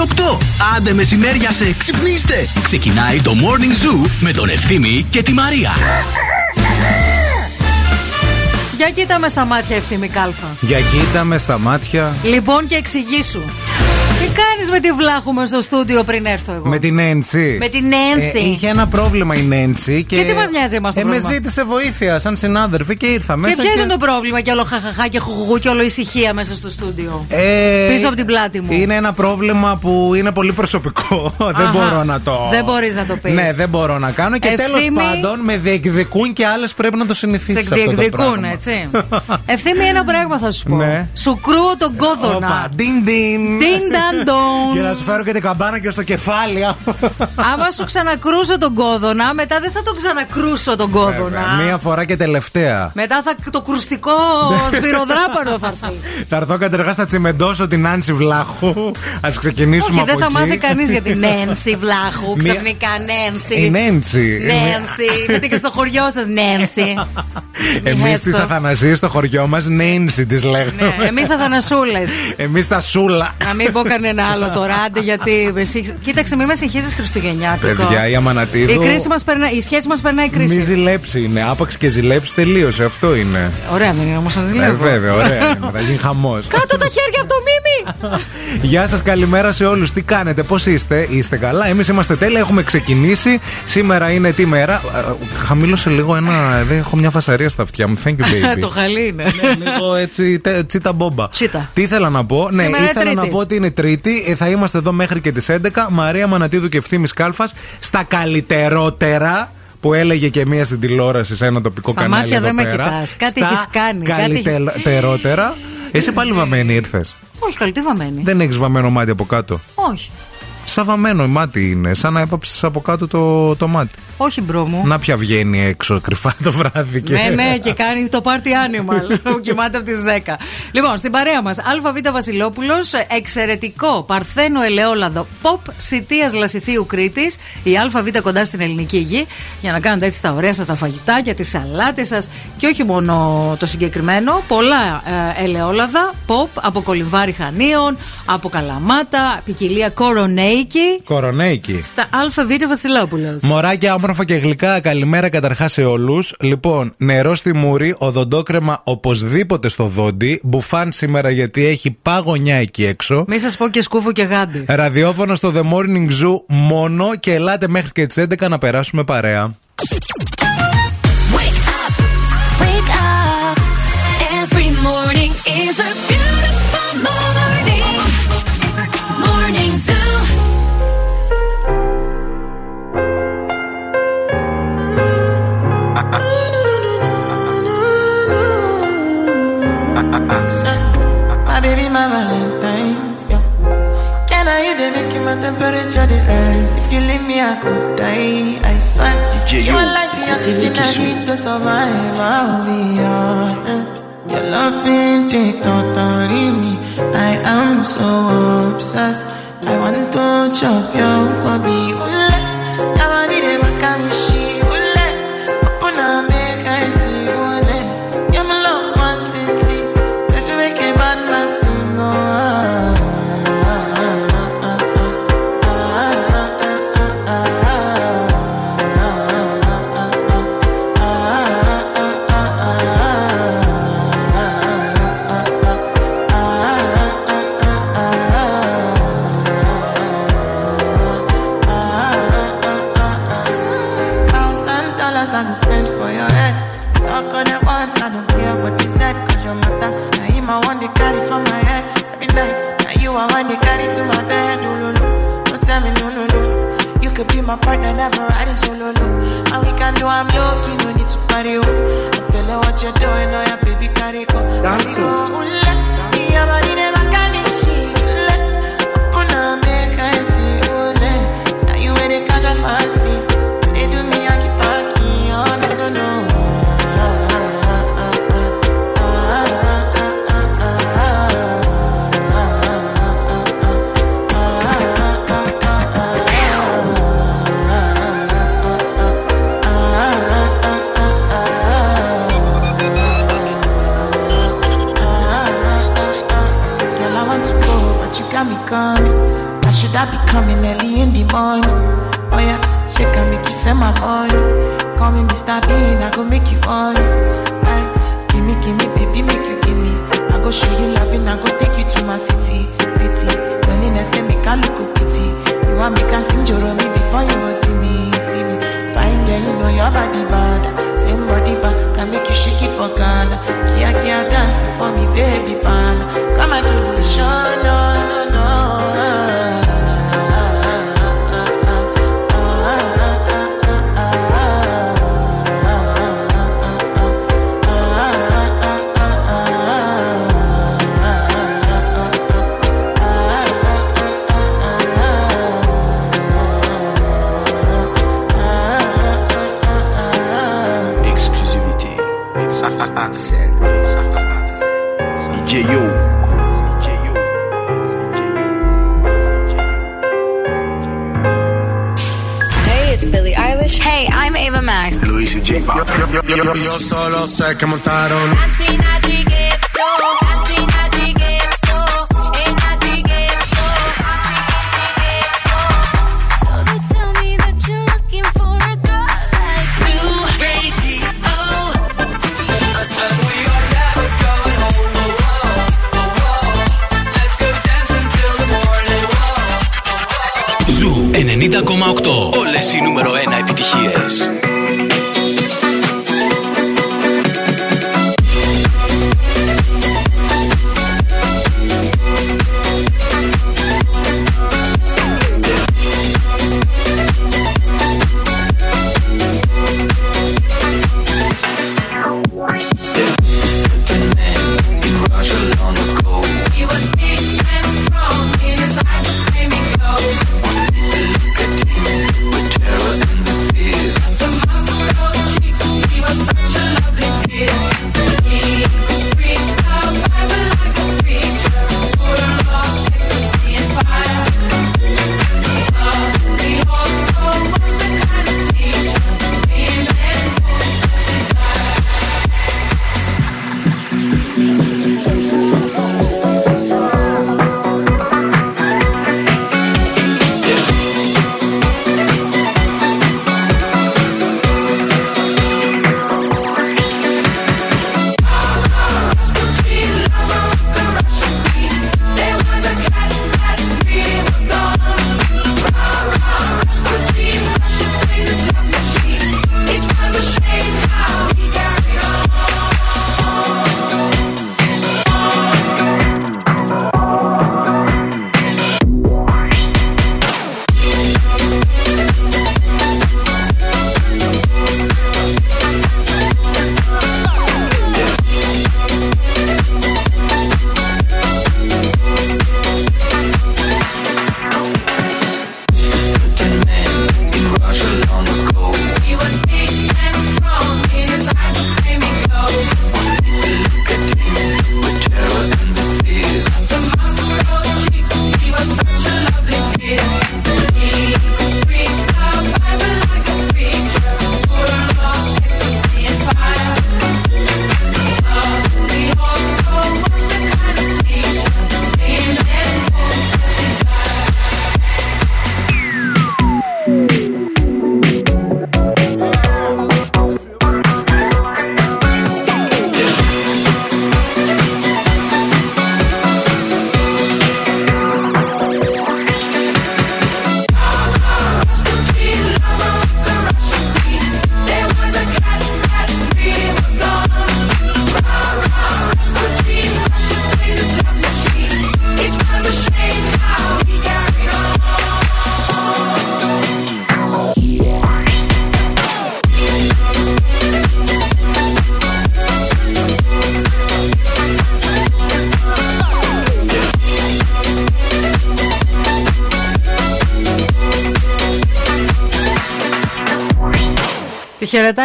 Η ώρα είναι 8. Άντε μεσημέρια σε ξυπνήστε. Ξεκινάει το Morning Zoo με τον Ευθύμη και τη Μαρία. Για κοίτα με στα μάτια, ευθύμη κάλφα. Για κοίτα με στα μάτια. Λοιπόν και εξηγήσου. Τι κάνεις με τη βλάχου στο στούντιο πριν έρθω εγώ; Με την Έντσι. Με την Έντσι. Ε, είχε ένα πρόβλημα η Νέντσι. Και, Και τι μας νοιάζει εμάς το ε, με πρόβλημα; ζήτησε βοήθεια σαν συνάδελφη και ήρθα Και μέσα. ποιο ήταν το πρόβλημα και όλο χαχαχά και χουγουγού και όλο ησυχία μέσα στο στούντιο; Ε, Πίσω από την πλάτη μου. Είναι ένα πρόβλημα που είναι πολύ προσωπικό. δεν Αχα. μπορώ να το. Δεν μπορείς να το πεις. Ναι, δεν μπορώ να κάνω. Και τέλος Ευθύμη- πάντων με διεκδικούν και άλλες πρέπει να το συνηθίσεις. Σε διεκδικούν, έτσι. Ευθύμη, ένα πράγμα θα σου πω. Ναι. Σου κρούω τον κόδωνα. Όπα, ντιν ντιν. Ντιν νταν ντον. Και να σου φέρω και την καμπάνα και στο κεφάλι. Άμα σου ξανακρούσω τον κόδωνα, μετά δεν θα τον ξανακρούσω τον κόδωνα. Μία φορά και τελευταία. Μετά θα, το κρουστικό σφυροδράπανο θα έρθει. Θα έρθω καταρχάς θα τσιμεντώσω την Άνση Βλάχου. Α ξεκινήσουμε Όχι, από δεν θα εκεί. μάθει κανείς για την Νένση Βλάχου. Μία- Ξαφνικά Νένση. Η Νέντσι. Νένση. Γιατί και στο χωριό σας Νένση. Εμείς Έστω. τι Αθανασίες στο χωριό μας Νέντσι τις λέγαμε. Ναι, εμείς Αθανασούλες. Εμείς τα σούλα. Να μην πω κανένα άλλο τώρα, άντε γιατί. με συγχ- Κοίταξε, μην με συγχύσει Χριστουγεννιάτικο. Παιδιά, η Αμανατίδου. Η, κρίση μας περνάει, η σχέση μας περνάει Μη κρίση. ζηλέψει είναι. Άπαξ και ζηλέψει τελείωσε. Αυτό είναι. Ωραία, δεν είναι όμως να Ε, ζηλεύω. βέβαια, ωραία. είναι. Θα γίνει χαμός. Κάτω τα χέρια από το μίμη! Γεια σας, καλημέρα σε όλους. Τι κάνετε, πώς είστε, είστε καλά; Εμείς είμαστε τέλεια, έχουμε ξεκινήσει. Σήμερα είναι τι μέρα; Ε, Χαμήλωσε λίγο ένα. Δεν έχω μια φασαρία στα αυτιά μου. Thank you, baby. το χαλί είναι. Λίγο έτσι, τε- τσίτα μπόμπα. Τσίτα. Τι ήθελα να πω; Ναι, Σήμερα είναι ήθελα να Τρίτη. πω ότι είναι Τρίτη. Ε, Θα είμαστε εδώ μέχρι και τις 11. Μαρία Μανατίδου και ευθύνη Κάλφας στα καλύτερότερα που έλεγε και μία στην τηλεόραση σε ένα τοπικό Στα κανάλι. μάτια εδώ δεν με πέρα. κοιτάς. Κάτι Στα έχεις κάνει, κάτι έχεις- Καλύτερότερα. Εσύ πάλι βαμμένη ήρθες. Όχι, καλή, τι βαμμένη. Δεν έχεις βαμμένο μάτι από κάτω. Όχι. Σαν βαμμένο μάτι είναι. Σαν να έβαψες από κάτω το, το μάτι. Όχι, μωρό μου. Να πια βγαίνει έξω κρυφά το βράδυ. Και... Ναι, ναι, και κάνει το party animal που κοιμάται από τις 10. Λοιπόν, στην παρέα μας, ΑΒ Βασιλόπουλος, εξαιρετικό παρθένο ελαιόλαδο ΠΟΠ Σητείας Λασιθίου Κρήτης, η ΑΒ κοντά στην ελληνική γη, για να κάνετε έτσι τα ωραία σας τα φαγητάκια, τις σαλάτες σας και όχι μόνο το συγκεκριμένο. Πολλά ε, ελαιόλαδα pop από κολυμβάρι χανίων, από καλαμάτα, ποικιλία κορονέικη. Κορονέικη. Στα ΑΒ Βασιλόπουλος. Μωράκια όμορφα και γλυκά, καλημέρα καταρχάς σε όλους. Λοιπόν, νερό στη μούρη, οδοντόκρεμα οπωσδήποτε στο δόντι. Μπουφάν σήμερα γιατί έχει παγωνιά εκεί έξω. Μη σας πω και σκούφο και γάντι. Ραδιόφωνο στο The Morning Zoo μόνο και ελάτε μέχρι και τις 11 να περάσουμε παρέα. Temperature the rise? If you leave me, I could die. I swear. DJ you Yo, are like the oxygen I need to survive. I'll be honest. Your loving take totally me. I am so obsessed. I want to chop your kwabi. Ule, yabani de makamishi. Ule, my partner, never riding solo, no. And we can do, I'm lucky, no need to party, oh. I feel like what you're doing, oh, yeah, baby, carry go.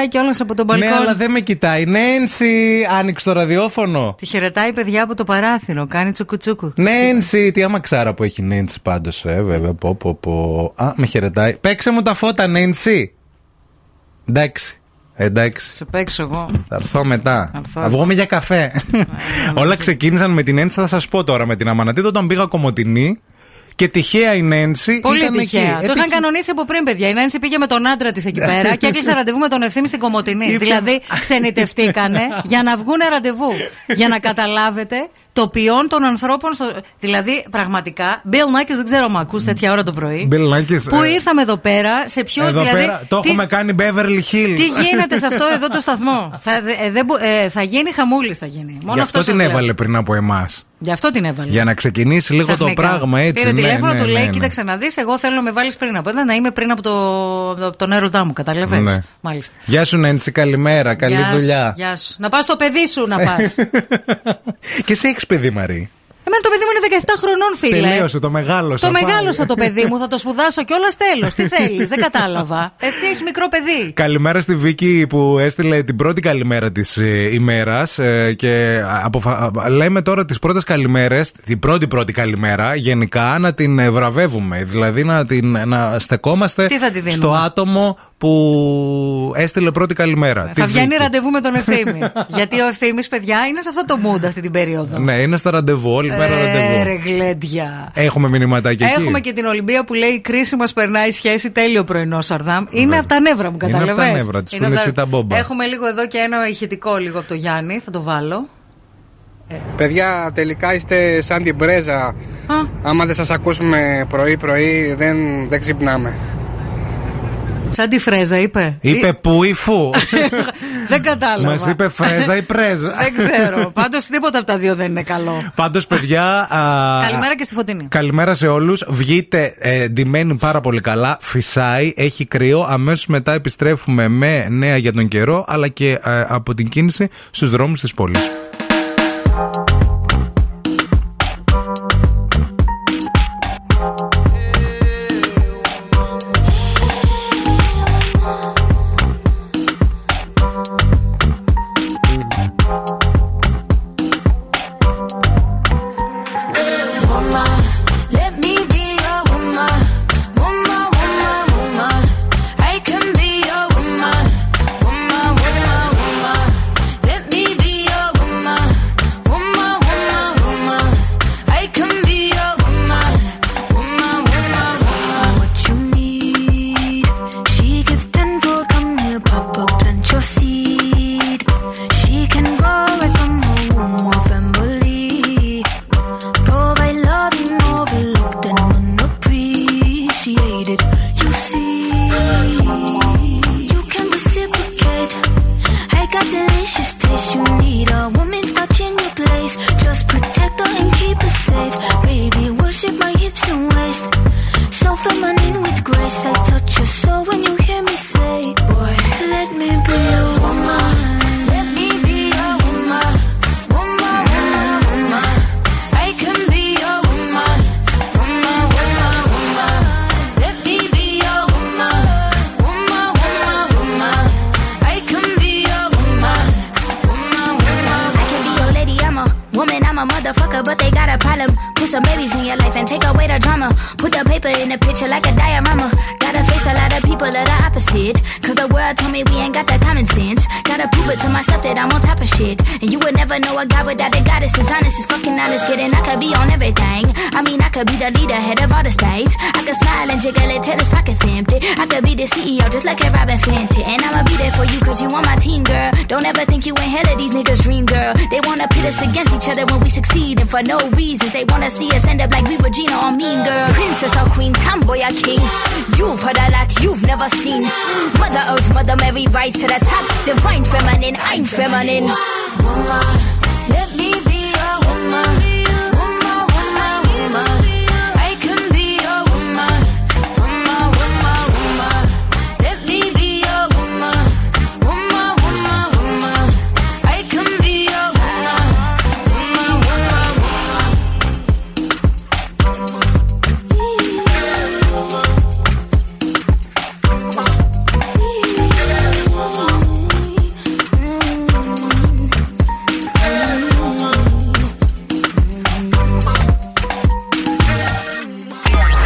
Τη χαιρετάει κιόλα από τον μπαλκόν. Ναι, αλλά δεν με κοιτάει. Νένσι, άνοιξε το ραδιόφωνο. Τη χαιρετάει παιδιά από το παράθυρο. Κάνει τσουκουτσούκου. Νένσι, τι άμα ξάρα που έχει Νένσι πάντως, ε, βέβαια. Πω, πω, πω. Α, με χαιρετάει. Παίξε μου τα φώτα, Νένσι. Εντάξει. Εντάξει. Σε παίξω εγώ. Θα έρθω μετά. Θα έρθω. Θα βγούμε για καφέ. Όλα ξεκίνησαν με την Ένση, θα σας πω τώρα με την Αμανατίδο όταν πήγα κομμωτινή και τυχαία η Νένση. Πολύ ήταν τυχαία. Εκεί. Το Ε, είχαν τυχαία. κανονίσει από πριν, παιδιά. Η Νάνση πήγε με τον άντρα της εκεί πέρα και έκλεισε ραντεβού με τον ευθύνη στην Κομωτινή. Είπε- Δηλαδή, ξενιτευτήκανε για να βγουν ραντεβού. για να καταλάβετε το ποιόν των ανθρώπων. Στο... Δηλαδή, πραγματικά, Bill Nackis, δεν ξέρω αν ακούς τέτοια ώρα το πρωί. Bill Nackis, Που ε, ήρθαμε εδώ πέρα, σε ποιο. Εδώ δηλαδή, πέρα το τι- έχουμε κάνει Beverly Hills. Τι γίνεται σε αυτό εδώ το σταθμό; θα, ε, δεν μπο- ε, θα γίνει χαμούλης, θα γίνει. Μόνο Γι' αυτός αυτό σας την λέω. έβαλε πριν από εμάς. Γι' αυτό την έβαλε. Για να ξεκινήσει λίγο το Ξαφνικά. πράγμα έτσι. Πήρε ναι, τηλέφωνο, ναι, του λέει: ναι, ναι. Κοίταξε να δεις, εγώ θέλω να με βάλεις πριν από εδώ, να είμαι πριν από το, από τον έρωτά μου. Κατάλαβες; Ναι. Μάλιστα. Γεια σου Νένση, καλημέρα, καλή Γεια σου, δουλειά. Γεια σου. Να πας στο παιδί σου να πας. και εσύ έχει παιδί Μαρή. Εμένα το παιδί μου είναι 17 χρονών, φίλε. Τελείωσε, το μεγάλωσα. Το πάλι. μεγάλωσα το παιδί μου, θα το σπουδάσω κιόλας τέλος. Τι θέλεις, δεν κατάλαβα. Εσύ έχει μικρό παιδί. Καλημέρα στη Βίκη που έστειλε την πρώτη καλημέρα της ε, ημέρας. και αποφα... λέμε τώρα τις πρώτες καλημέρες, την πρώτη πρώτη καλημέρα, γενικά να την ε, βραβεύουμε. Δηλαδή να, την, να στεκόμαστε Τι θα τη δίνουμε; στο άτομο που έστειλε πρώτη καλημέρα. Τη θα βγαίνει Βίκη. ραντεβού με τον ευθύμη. Γιατί ο ευθύμης, παιδιά, είναι σε αυτό το mood αυτή την περίοδο. Ναι, είναι στα ραντεβού, όλη μέρα Ε, ραντεβού. Ρε γλέντια. Έχουμε μηνυματάκια εκεί. Έχουμε και την Ολυμπία που λέει η κρίση μας περνάει σχέση. Τέλειο πρωινό, Σαρδάμ. Είναι από τα νεύρα μου, Είναι από τα καταλαβαίνεις. νεύρα της, που Είναι είναι από τα- τσίτα μπόμπα. Έχουμε λίγο εδώ και ένα ηχητικό λίγο από το Γιάννη. Θα το βάλω. Παιδιά, τελικά είστε σαν την πρέζα. Α, Άμα δεν σας ακούσουμε πρωί-πρωί, δεν, δεν ξυπνάμε. Σαν τη φρέζα είπε. Είπε που ή φου. δεν κατάλαβα. Μας είπε φρέζα ή πρέζα. δεν ξέρω. Πάντως τίποτα από τα δύο δεν είναι καλό. Πάντως, παιδιά. α, Καλημέρα και στη Φωτεινή. Καλημέρα σε όλους. Βγείτε ε, ντυμένοι πάρα πολύ καλά. Φυσάει, έχει κρύο. Αμέσως μετά επιστρέφουμε με νέα για τον καιρό αλλά και ε, από την κίνηση στους δρόμους της πόλης.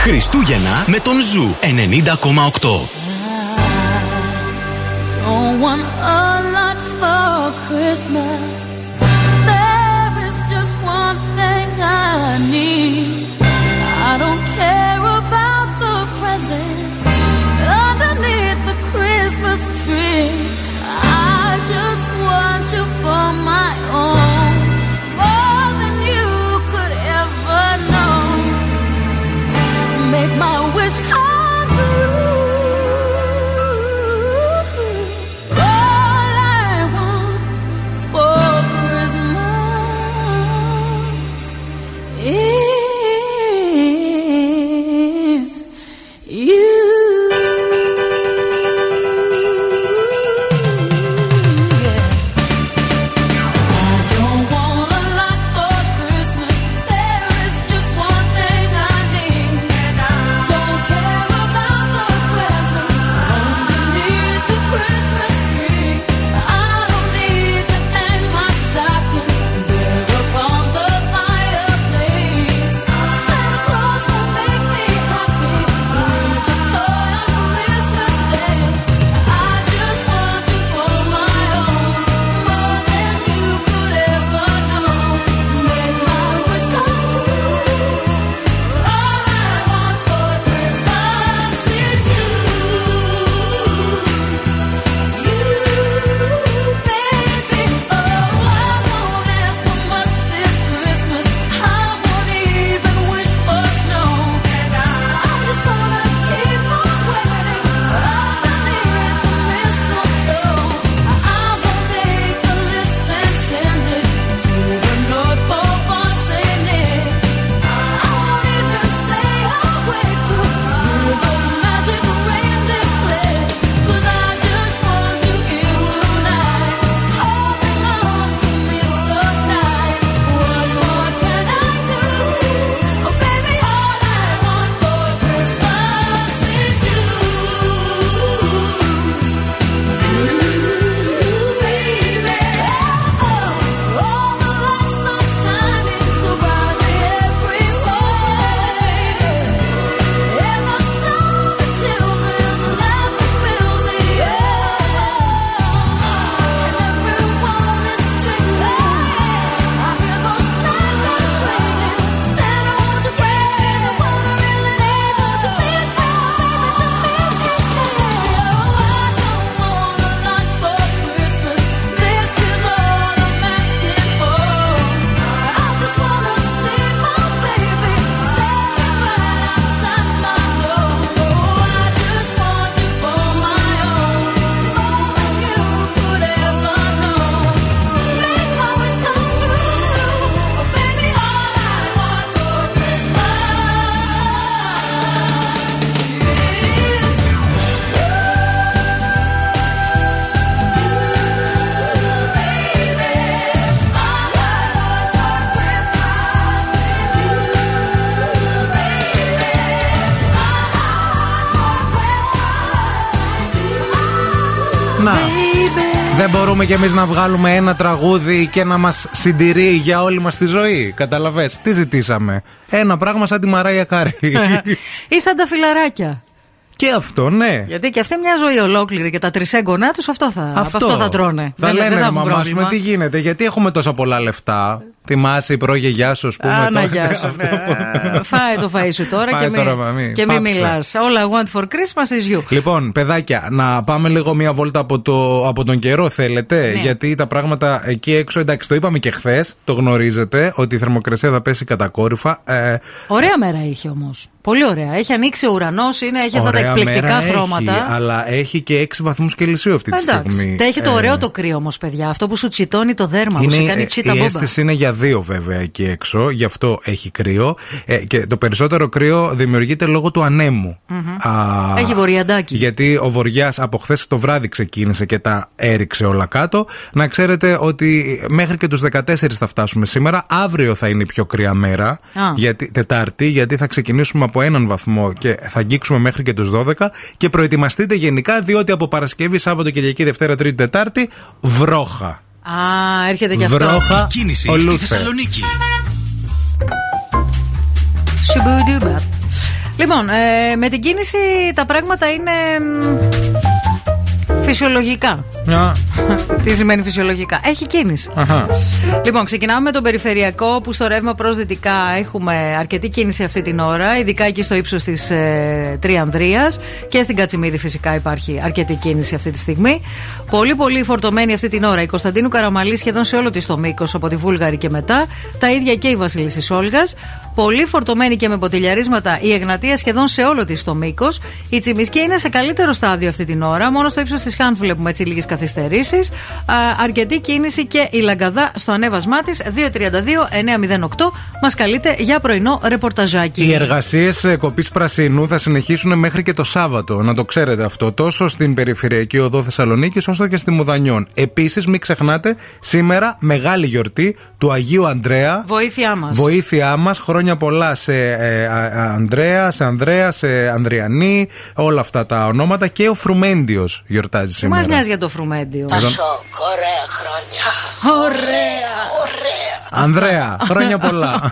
Χριστούγεννα με τον Ζου 90,8. Δεν μπορούμε κι εμείς να βγάλουμε ένα τραγούδι και να μας συντηρεί για όλη μας τη ζωή. Καταλαβες. Τι ζητήσαμε; Ένα πράγμα σαν τη Μαράια Κάρη. Ή σαν τα φιλαράκια. και αυτό, ναι. Γιατί και αυτή μια ζωή ολόκληρη και τα τρισέγγονά τους αυτό θα, από αυτό θα τρώνε. Θα Δεν- λένε, δεν ρε έχουν μαμά, πρόβλημα. πούμε, τι γίνεται, γιατί έχουμε τόσα πολλά λεφτά. Θυμάσαι η πρόγεγιά σου, ας πούμε. Άνα, τότε, γεια σου. αυτό. ναι. Φάε το φαΐ σου τώρα Φάε και μην, τώρα, μαμί, και μην πάψε. μιλάς. All I want for Christmas is you. Λοιπόν, παιδάκια, να πάμε λίγο μία βόλτα από, το, από τον καιρό, θέλετε; Ναι. Γιατί τα πράγματα εκεί έξω, εντάξει, το είπαμε και χθες, το γνωρίζετε, ότι η θερμοκρασία θα πέσει κατακόρυφα. Ε, Ωραία μέρα είχε όμως. Πολύ ωραία. Έχει ανοίξει ο ουρανός, έχει αυτά τα ωραία εκπληκτικά μέρα χρώματα. Έχει, αλλά έχει και 6 βαθμούς Κελσίου αυτή τη Εντάξει. στιγμή. Τα έχει το Ε, ωραίο το κρύο όμως, παιδιά. Αυτό που σου τσιτώνει το δέρμα, που σου κάνει ε, τσίτα η μπόμπα. αίσθηση είναι για δύο βέβαια εκεί έξω, γι' αυτό έχει κρύο. Ε, και το περισσότερο κρύο δημιουργείται λόγω του ανέμου. Α, Έχει βορειαντάκι. Γιατί ο Βοριάς από χθες το βράδυ ξεκίνησε και τα έριξε όλα κάτω. Να ξέρετε ότι μέχρι και τους 14 θα φτάσουμε σήμερα. Αύριο θα είναι η πιο κρύα μέρα. Α. Γιατί, Τετάρτη, γιατί θα ξεκινήσουμε από έναν βαθμό και θα αγγίξουμε μέχρι και τους 12. Και προετοιμαστείτε γενικά, διότι από Παρασκευή, Σάββατο, Κυριακή, Δευτέρα, Τρίτη, Τετάρτη, βρόχα. Α, έρχεται και αυτό. Βρόχα. Κίνηση ο στη Λούθερ. Θεσσαλονίκη. Σουμπουντουμπα. Λοιπόν, ε, με την κίνηση τα πράγματα είναι. Φυσιολογικά. Yeah. Τι σημαίνει φυσιολογικά; Έχει κίνηση. Αχα. Λοιπόν, ξεκινάμε με τον περιφερειακό που στο ρεύμα προ δυτικά έχουμε αρκετή κίνηση αυτή την ώρα, ειδικά εκεί στο ύψος της ε, Τριανδρία και στην Κατσιμίδη φυσικά υπάρχει αρκετή κίνηση αυτή τη στιγμή. Πολύ, πολύ φορτωμένη αυτή την ώρα η Κωνσταντίνου Καραμαλή σχεδόν σε όλο της το μήκος από τη Βούλγαρη και μετά. Τα ίδια και η Βασιλή Σόλγα πολύ φορτωμένη και με ποτηλιαρίσματα η Εγνατία σχεδόν σε όλο της το μήκος. Η Τσιμισκή είναι σε καλύτερο στάδιο αυτή την ώρα. Μόνο στο ύψος της Χάν βλέπουμε έτσι λίγες καθυστερήσεις. Αρκετή κίνηση και η Λαγκαδά στο ανέβασμά της 232-908. Μας καλείται για πρωινό ρεπορταζάκι. Οι εργασίες ε, κοπής πρασινού θα συνεχίσουν μέχρι και το Σάββατο. Να το ξέρετε αυτό. Τόσο στην περιφερειακή οδό Θεσσαλονίκης όσο και στη Μουδανιών. Επίσης, μην ξεχνάτε σήμερα μεγάλη γιορτή του Αγίου Αντρέα. Βοήθειά μας. Βοήθειά μας. Χρόνια χρόνια πολλά σε ε, Ανδρέα, σε Ανδρέα, σε Ανδριανή, όλα αυτά τα ονόματα και ο Φρουμέντιος γιορτάζει σήμερα. Μας νοιάζει για το Φρουμέντιο; Πασόκ, λοιπόν. ωραία χρόνια. Ωραία, ωραία. Ανδρέα, χρόνια πολλά.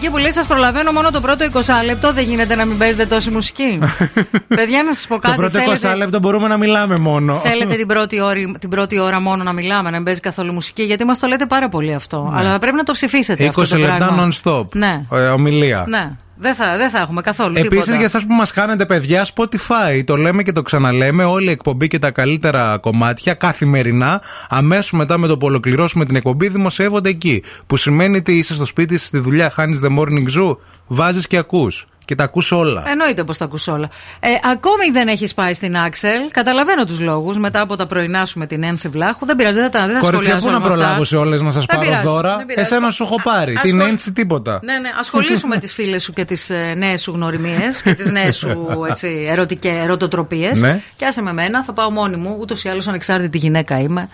Καλημέρα στην Κική που λέει: Σας προλαβαίνω μόνο το πρώτο 20 λεπτό. Δεν γίνεται να μην παίζετε τόση μουσική. Παιδιά, να σας πω Το κάτι. πρώτο 20 θέλετε, λεπτό μπορούμε να μιλάμε μόνο. θέλετε την, πρώτη ώρα, την πρώτη ώρα μόνο να μιλάμε, να μην παίζει καθόλου μουσική, γιατί μας το λέτε πάρα πολύ αυτό. Αλλά πρέπει να το ψηφίσετε. 20 αυτό το λεπτά πράγμα. non-stop. Ναι. Ε, ομιλία. Ναι. Δεν θα, δεν θα έχουμε καθόλου Επίσης, τίποτα. για εσάς που μας κάνετε παιδιά, Spotify. Το λέμε και το ξαναλέμε. Όλη η εκπομπή και τα καλύτερα κομμάτια καθημερινά, αμέσως μετά με το που ολοκληρώσουμε την εκπομπή, δημοσιεύονται εκεί. Που σημαίνει ότι είσαι στο σπίτι, στη δουλειά, χάνεις the morning zoo, βάζεις και ακούς. Και τα ακούς όλα. Εννοείται πως τα ακούς όλα. Ε, ακόμη δεν έχεις πάει στην Άξελ. Καταλαβαίνω τους λόγους. Μετά από τα πρωινά σου με την Ένση Βλάχου. Δεν πειράζει, δεν θα, δεν θα Κορίτσια, σχολιάσω πού να όλα αυτά. προλάβω σε όλες να σας Δεν πάρω πειράζει, δώρα; δεν πειράζει. Εσένα σου έχω πάρει. Ασχολ- Την έντσι τίποτα. Ναι, ναι. Ασχολήσουμε τις φίλες σου και τις ε, νέες σου γνωριμίες και τις νέες σου έτσι, ερωτικέ ερωτοτροπίες. Ναι. Και άσε με μένα, θα πάω μόνη μου. Ούτως ή άλλως ανεξάρτητη γυναίκα είμαι.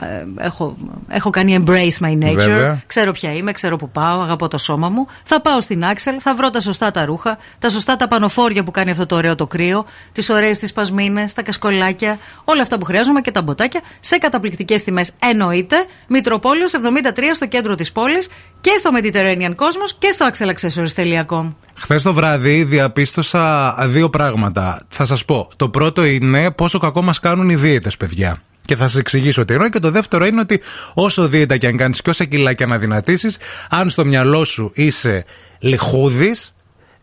Ε, έχω, έχω κάνει embrace my nature. Βέβαια. Ξέρω ποια είμαι, ξέρω που πάω, αγαπώ το σώμα μου. Θα πάω στην Άξελ, θα βρω τα σωστά τα ρούχα, τα σωστά τα πανοφόρια που κάνει αυτό το ωραίο το κρύο, τις ωραίες τις πασμίνες, τα κασκολάκια, όλα αυτά που χρειάζομαι και τα μποτάκια σε καταπληκτικές τιμές. Εννοείται. Μητροπόλιο 73 στο κέντρο της πόλης και στο Mediterranean Cosmos και στο axelaccessories.com. Χθες το βράδυ διαπίστωσα δύο πράγματα. Θα σας πω. Το πρώτο είναι πόσο κακό μας κάνουν οι δίαιτες, παιδιά. Και θα σα εξηγήσω τι εννοώ. Και το δεύτερο είναι ότι όσο δίαιτα και αν κάνεις και όσα κιλάκια να δυνατήσει, αν στο μυαλό σου είσαι λιχούδη,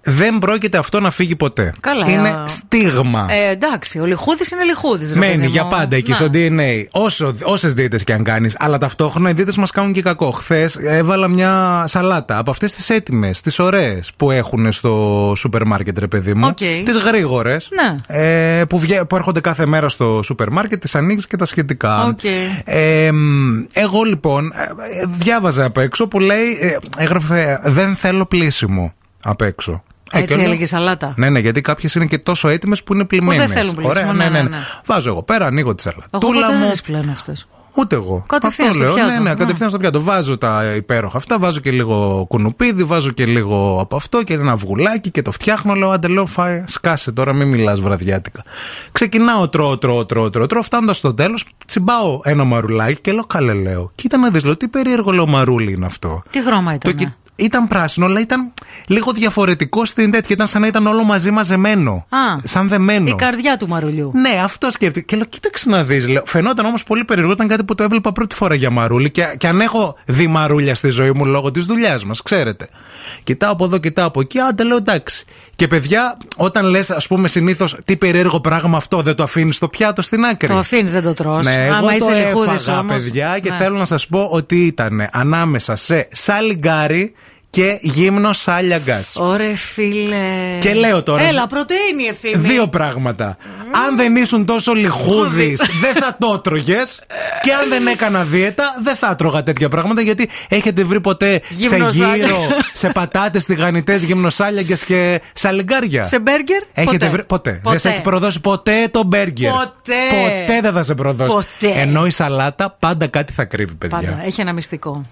δεν πρόκειται αυτό να φύγει ποτέ. Καλά. Είναι στίγμα. Ε, εντάξει, ο Λιχούδης είναι Λιχούδης. Μένει για πάντα εκεί στο DNA. Όσο, όσες δίαιτες και αν κάνεις Αλλά ταυτόχρονα οι δίαιτες μας κάνουν και κακό. Χθες έβαλα μια σαλάτα από αυτές τις έτοιμες, τις ωραίες που έχουν στο σούπερ μάρκετ, ρε παιδί μου. Οκ. Τις γρήγορες Ναι. ε, που, βγα- που έρχονται κάθε μέρα στο σούπερ μάρκετ, τις ανοίγεις και τα σχετικά. Οκ. Ε, μ, εγώ λοιπόν ε, ε, διάβαζα απ' έξω που λέει, ε, έγραφε Δεν θέλω πλήσιμο απ' έξω. Ε, Έτσι και λέω, έλεγε σαλάτα. ναι, ναι, γιατί κάποιες είναι και τόσο έτοιμες που είναι πλημμένες. θέλουν πλήσιμο, ναι, ναι, ναι. Βάζω εγώ πέρα, ανοίγω τη Εγώ σαλατούλα ποτέ μου. δεν τι πλένω αυτές. Ούτε εγώ. Κατευθείαν Αυτό στο λέω. πιάτο. Ναι, ναι, Ναι. κατευθείαν στο πιάτο. Βάζω τα υπέροχα αυτά, βάζω και λίγο κουνουπίδι, βάζω και λίγο από αυτό και ένα αυγουλάκι και το φτιάχνω. Λέω, άντε, λέω, φάε, σκάσε τώρα, μην μιλάς βραδιάτικα. Ξεκινάω, τρώω, τρώω, τρώω, τρώω. τρώω φτάνοντας στο τέλος, τσιμπάω ένα μαρουλάκι και λέω, καλέ, λέω. Κοίτα να δεις, λέω, τι περίεργο λέω μαρούλι είναι αυτό. Τι χρώμα Το ήταν. κοι- Ήταν πράσινο, αλλά ήταν λίγο διαφορετικό στην τέτοια. Ήταν σαν να ήταν όλο μαζί μαζεμένο. Α, σαν δεμένο. Η καρδιά του μαρουλιού. Ναι, αυτό σκέφτηκα. Και λέω, κοίταξε να δεις. Φαινόταν όμως πολύ περίεργο. Ήταν κάτι που το έβλεπα πρώτη φορά για μαρούλι. Και, και αν έχω δει μαρούλια στη ζωή μου λόγω της δουλειάς μας, ξέρετε. Κοιτάω από εδώ, κοιτάω από εκεί. Άντε, λέω εντάξει. Και παιδιά, όταν λες, ας πούμε, συνήθως τι περίεργο πράγμα αυτό, δεν το αφήνεις στο πιάτο στην άκρη. Το αφήνεις, δεν το τρως. Ναι, εγώ Άμα το είσαι λιχούδης έφαγα, όμως. παιδιά, και θέλω να σας πω ότι ήταν ανάμεσα σε σαλιγκάρι και γύμνος σάλιαγκα. Ωρε φίλε. Και λέω τώρα- Έλα, πρωτεΐνη η ευθύνη. Δύο πράγματα. Αν δεν ήσουν τόσο λιχούδης, δεν θα το έτρωγες. Και αν δεν έκανα δίαιτα, δεν θα έτρωγα τέτοια πράγματα. Γιατί έχετε βρει ποτέ σε Γυμνοσάλια. γύρο, σε πατάτες, τηγανιτές, γυμνοσάλιαγκε και σαλιγκάρια; Σε μπέργκερ; Έχετε ποτέ. βρει. Ποτέ. Ποτέ. Δεν σε έχει προδώσει ποτέ το μπέργκερ. Ποτέ. Ποτέ δεν θα σε προδώσει. Ποτέ. Ενώ η σαλάτα πάντα κάτι θα κρύβει, παιδιά. Πάντα. Έχει ένα μυστικό.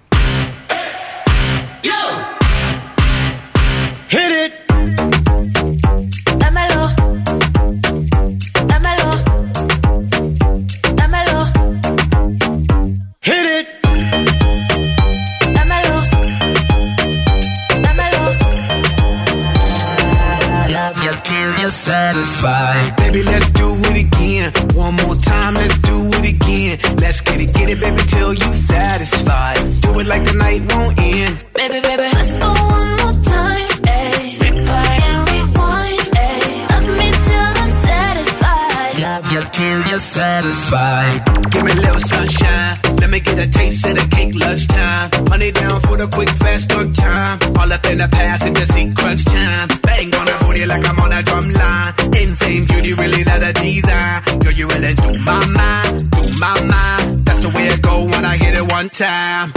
Baby, let's do it again. One more time, let's do it again. Let's get it, get it, baby, till you satisfied. Do it like the night won't end. Baby, baby, let's go one more time. Eh? Ayy. Replay and rewind. Ayy. Love me till I'm satisfied. Love you till you're satisfied. Give me a little sunshine. Let me get a taste of the cake lunchtime. Honey down for the quick, fast on time. All up in the past, it just see crunch time. Bang on the booty like I'm on a drum line. Insane beauty, really that a design. Girl, you really do my mind, do my mind. That's the way it go when I hit it one time.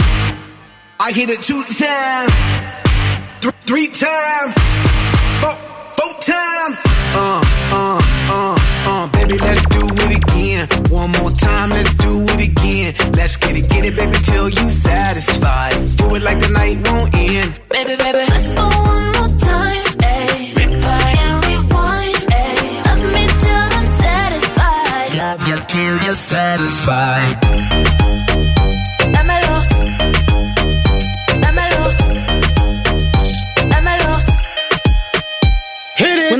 I hit it two times, th- three times, four, four times. Uh, uh, uh, uh, baby, let's do it again. One more time, let's do it again. Let's get it, get it, baby, till you satisfied. Do it like the night won't end. Baby, baby, let's go one more time. Satisfied.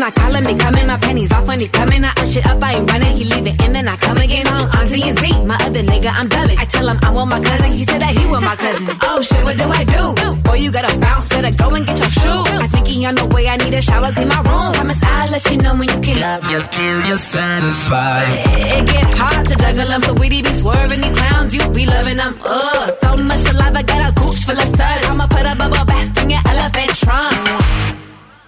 I call him, he coming, my panties off when he coming. I up shit up, I ain't running, he leaving, and then I come again on on TNT. My other nigga, I'm dubbing. I tell him I want my cousin, he said that he want my cousin. Oh shit, what do I do? Boy, you gotta bounce, better go and get your shoes. I think he on the way, I need a shower, clean my room. Promise I'll let you know when you can. Love you till you're satisfied. It get hard to juggle them, so we be swerving these clowns, you be loving them. Ugh, so much saliva, got a gooch full of suds. I'ma put a bubble bath in your elephant trunk.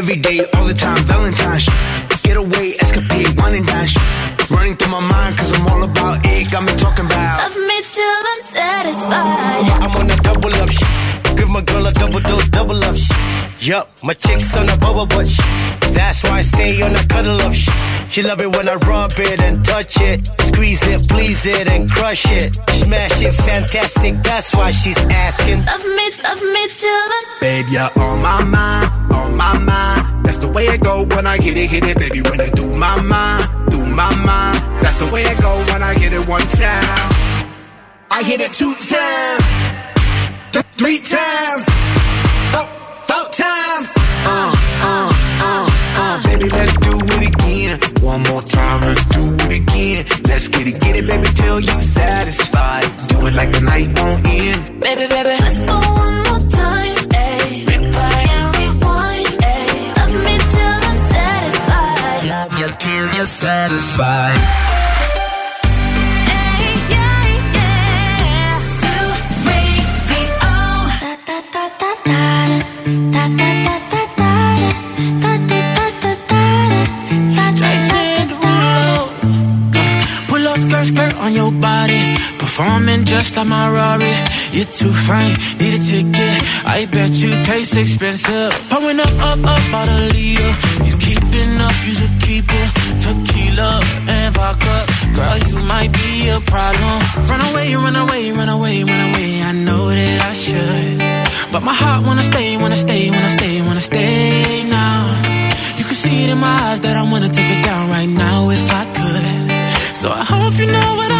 Every day, all the time, Valentine's. Get away, escapade, wine and dine. Running through my mind, cause I'm all about it. Got me talking about. Love me till I'm satisfied. I'm on a double up shit. Give my girl a double dose, double up shit. Yup, my chick's on a bubble butt shit. That's why I stay on a cuddle up shit. She love it when I rub it and touch it. Squeeze it, please it, and crush it. Smash it, fantastic. That's why she's asking. Love me, love me till I'm Babe, you're on my mind, on my mind. That's the way it go when I hit it, hit it, baby. When I do my mind, do my mind. That's the way it go when I hit it one time. I hit it two times, th- three times, four, four times. Uh, uh, uh, uh. Baby, let's do it again. One more time, let's do it again. Let's get it, get it, baby, till you satisfied. Do it like the night won't end. Baby, baby, let's go one more time. Replay and rewind. Love me till I'm satisfied. Love you till you're satisfied. On your body. Performing just like my Rari. You're too fine, need a ticket. I bet you taste expensive. Pouring up, up, up, out a leader. If you keeping up, you should keep it. Tequila and vodka. Girl, you might be a problem. Run away, run away, run away, run away. I know that I should. But my heart wanna stay, wanna stay, wanna stay, wanna stay now. You can see it in my eyes that I wanna take it down right now if I could. So I hope you know what I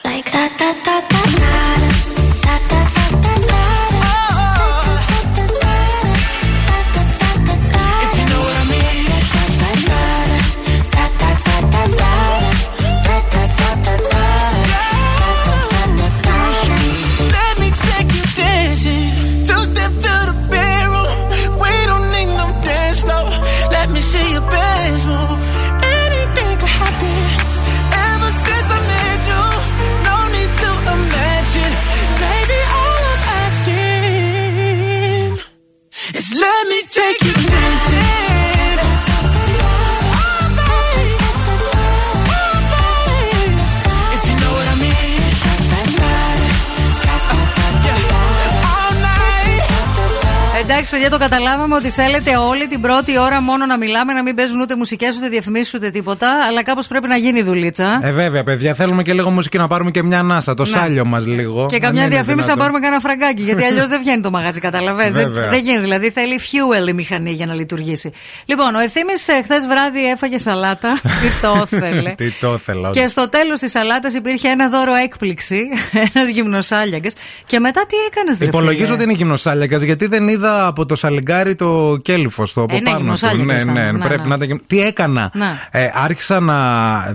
Εντάξει, παιδιά, το καταλάβαμε ότι θέλετε όλη την πρώτη ώρα μόνο να μιλάμε, να μην παίζουν ούτε μουσικές, ούτε διαφημίσεις, ούτε τίποτα. Αλλά κάπως πρέπει να γίνει η δουλίτσα. Ε, βέβαια, παιδιά, θέλουμε και λίγο μουσική να πάρουμε και μια ανάσα. Το Ναι. σάλιο μας λίγο. Και Αν καμιά είναι διαφήμιση να δυνατόν. πάρουμε κανένα φραγκάκι. Γιατί αλλιώς δεν βγαίνει το μαγαζί, καταλαβέ. δεν, Βέβαια. δεν γίνει. Δηλαδή θέλει fuel η μηχανή για να λειτουργήσει. Λοιπόν, ο ευθύνη χθες βράδυ έφαγε σαλάτα. Τι το ήθελε. Τι το ήθελα. Και στο τέλος της σαλάτας υπήρχε ένα δώρο έκπληξη. Ένας γυμνοσάλιαγκας. Και μετά τι έκανες, ρε Υπολογίζω φίλε; ότι είναι γυμνοσάλιακα γιατί δεν είδα από το σαλιγκάρι το κέλυφο το από Ε, ναι, πάνω του. γυμνοσάλιακας Ναι, ναι, ήταν. Ναι, πρέπει ναι. να ήταν. γυμ- Τι έκανα; Ναι. Ε, άρχισα να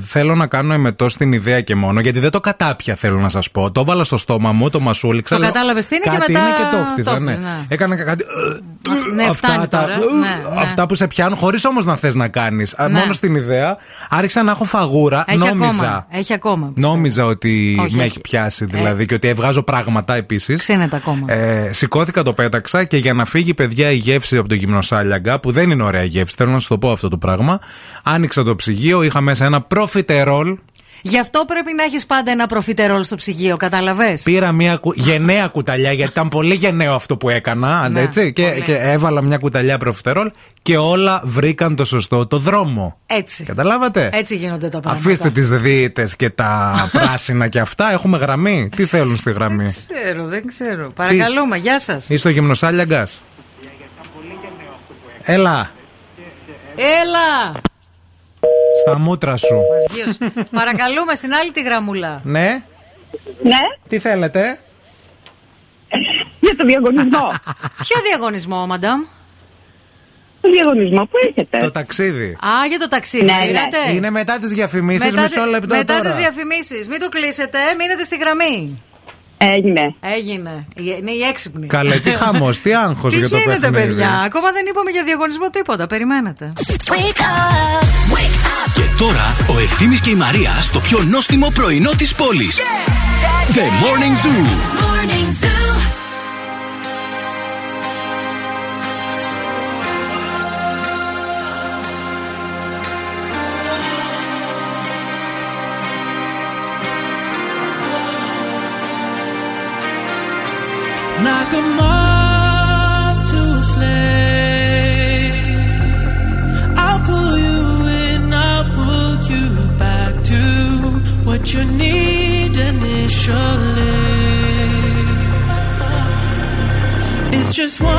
θέλω να κάνω εμετό στην ιδέα και μόνο γιατί δεν το κατάπια θέλω να σας πω. Το έβαλα στο στόμα μου, το μασούληξα. Το λέω, κατάλαβες τι είναι και κάτι μετά είναι και το το φτύσα. φτύσες, Ναι. ναι. Έκανα κάτι. Ναι, φτάνει τα, τώρα. Ναι, ναι. αυτά που σε πιάνουν, χωρίς όμως να θες να κάνεις. Ναι. Μόνο στην ιδέα. Άρχισα να έχω φαγούρα. Έχει νόμιζα. ακόμα. Έχει ακόμα. πιστεύω. Νόμιζα ότι Όχι, με έχει. έχει πιάσει δηλαδή και ότι έβγαζω πράγματα επίσης. Ξύνεται ακόμα. Ε, σηκώθηκα, το πέταξα και για να φύγει παιδιά η γεύση από το γυμνοσάλιαγκα, που δεν είναι ωραία γεύση, θέλω να σου το πω αυτό το πράγμα. Άνοιξα το ψυγείο, είχα μέσα ένα προφιτερόλ. Γι' αυτό πρέπει να έχεις πάντα ένα προφιτερόλ στο ψυγείο, καταλαβέ. Πήρα μια κου- γενναία κουταλιά, γιατί ήταν πολύ γενναίο αυτό που έκανα. Ναι, έτσι, και, πολύ. και έβαλα μια κουταλιά προφιτερόλ και όλα βρήκαν το σωστό το δρόμο. Έτσι. Καταλάβατε; Έτσι γίνονται τα πράγματα. Αφήστε τις δίαιτε και τα πράσινα και αυτά. Έχουμε γραμμή. Τι θέλουν στη γραμμή; Δεν ξέρω, δεν ξέρω. Παρακαλούμε, γεια σας. Είσαι ο γυμνοσάλιαγκας; Έλα, Έλα! Στα μούτρα σου. Βασγείος. Παρακαλούμε στην άλλη τη γραμμούλα. Ναι. Ναι. Τι θέλετε; Για το διαγωνισμό. Ποιο διαγωνισμό, μαντάμ; το διαγωνισμό που έχετε. Το ταξίδι. Α, για το ταξίδι. Ναι, ναι. είδατε; Είναι μετά τις διαφημίσεις. Μετά, Μισό τη- λεπτό μετά τώρα. τις διαφημίσεις. Μην το κλείσετε, μείνετε στη γραμμή. Έγινε. Έγινε. Είναι η έξυπνη. Καλέ, τι χαμός, τι άγχος Τι για το γίνεται, παιχνίδι. παιδιά; Ακόμα δεν είπαμε για διαγωνισμό τίποτα. Περιμένετε. Και τώρα ο Ευθύμης και η Μαρία στο πιο νόστιμο πρωινό της πόλης. The Morning Zoo. Like just want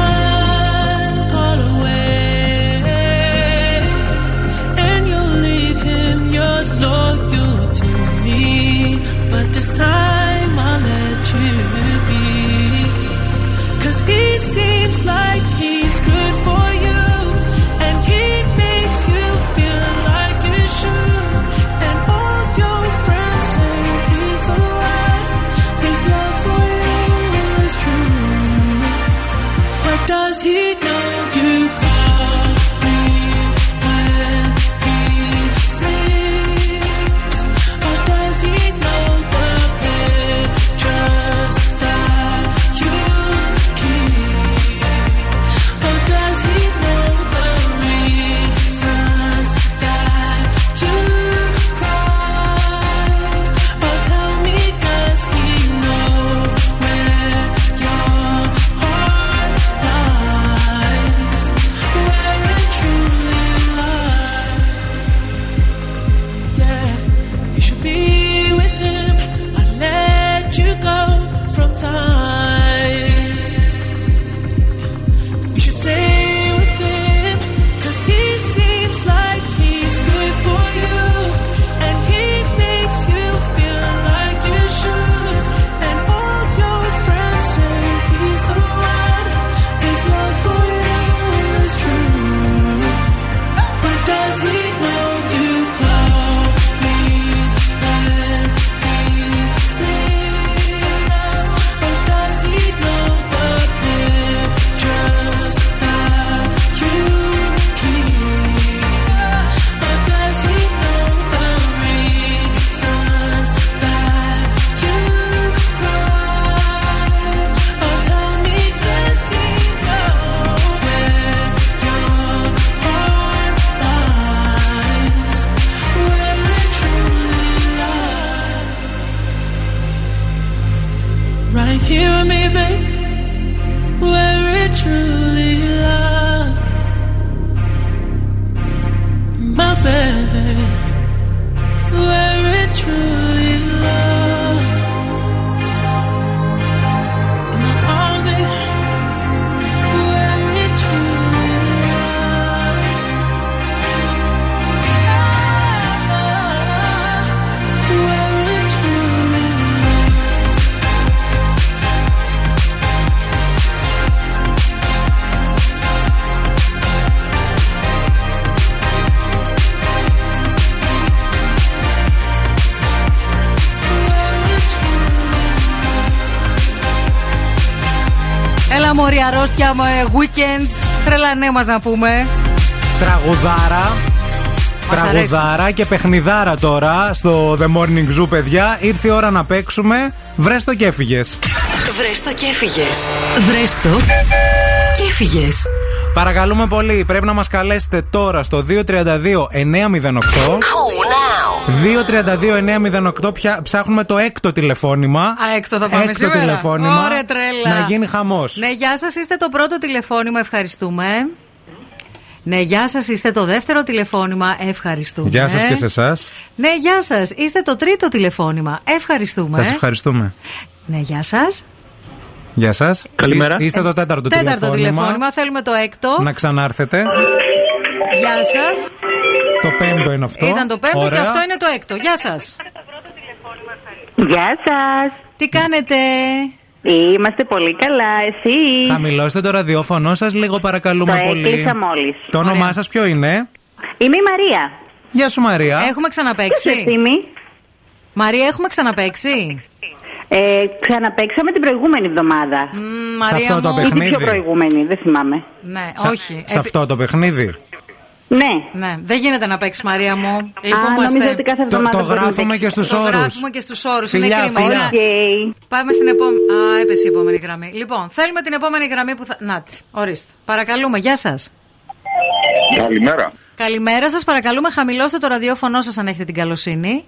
αρρώστια, με weekend. Τρελανέ μας να πούμε. Τραγουδάρα. Μας Τραγουδάρα και παιχνιδάρα τώρα στο The Morning Zoo, παιδιά. Ήρθε η ώρα να παίξουμε. Βρες το και έφυγες. Βρες το και έφυγες. Βρες το και έφυγες. Παρακαλούμε πολύ, πρέπει να μας καλέσετε τώρα στο 232 908. 232-908 πια ψάχνουμε το έκτο τηλεφώνημα. Α, έκτο θα πάμε έκτο σήμερα. τηλεφώνημα. Ωραία, τρέλα. Να γίνει χαμός. Ναι, γεια σας, είστε το πρώτο τηλεφώνημα, ευχαριστούμε. Ναι, γεια σας, είστε το δεύτερο τηλεφώνημα, ευχαριστούμε. Γεια σας και σε εσάς. Ναι, γεια σας, είστε το τρίτο τηλεφώνημα, ευχαριστούμε. Σας ευχαριστούμε. Ναι, γεια σας. Γεια σας. Καλημέρα. Εί- Είστε το τέταρτο, Τέταρτο τηλεφώνημα. τηλεφώνημα, θέλουμε το έκτο. Να ξανάρθετε. Γεια σας. Το πέμπτο είναι αυτό. Ήταν το πέμπτο Ωραία. και αυτό είναι το έκτο. Γεια σας. Γεια σας. Τι κάνετε; Είμαστε πολύ καλά, εσύ; Χαμηλώστε το ραδιόφωνο σας λίγο παρακαλούμε Το πολύ. έκλεισα μόλις. Το όνομά σας ποιο είναι; Είμαι η Μαρία. Γεια σου Μαρία. Έχουμε ξαναπέξει; Ποιος είμαι; Μαρία, έχουμε ξαναπέξει; Ε, ξαναπαίξαμε την προηγούμενη εβδομάδα. Μαρία αυτό το μου. Ή την παιχνίδι. πιο προηγούμενη, δεν θυμάμαι. Ναι, Σα- όχι. Σε αυτό το παιχνίδι. Ναι. Ναι, δεν γίνεται να παίξεις Μαρία μου. Α, Λυπούμαστε. νομίζω ότι κάθε Το, εβδομάδα το μπορεί να γράφουμε παίξεις. και στους Το όρους. γράφουμε και στους όρους. Είναι Φιλιά, κρίμα. φιλιά. Ωραία. Οκ. Πάμε στην επόμενη. Α, έπεσε η επόμενη γραμμή. Λοιπόν, θέλουμε την επόμενη γραμμή που θα. Νάτη, ορίστε. Παρακαλούμε, γεια σας. Καλημέρα. Καλημέρα σας, παρακαλούμε, χαμηλώστε το ραδιόφωνο σας αν έχετε την καλοσύνη.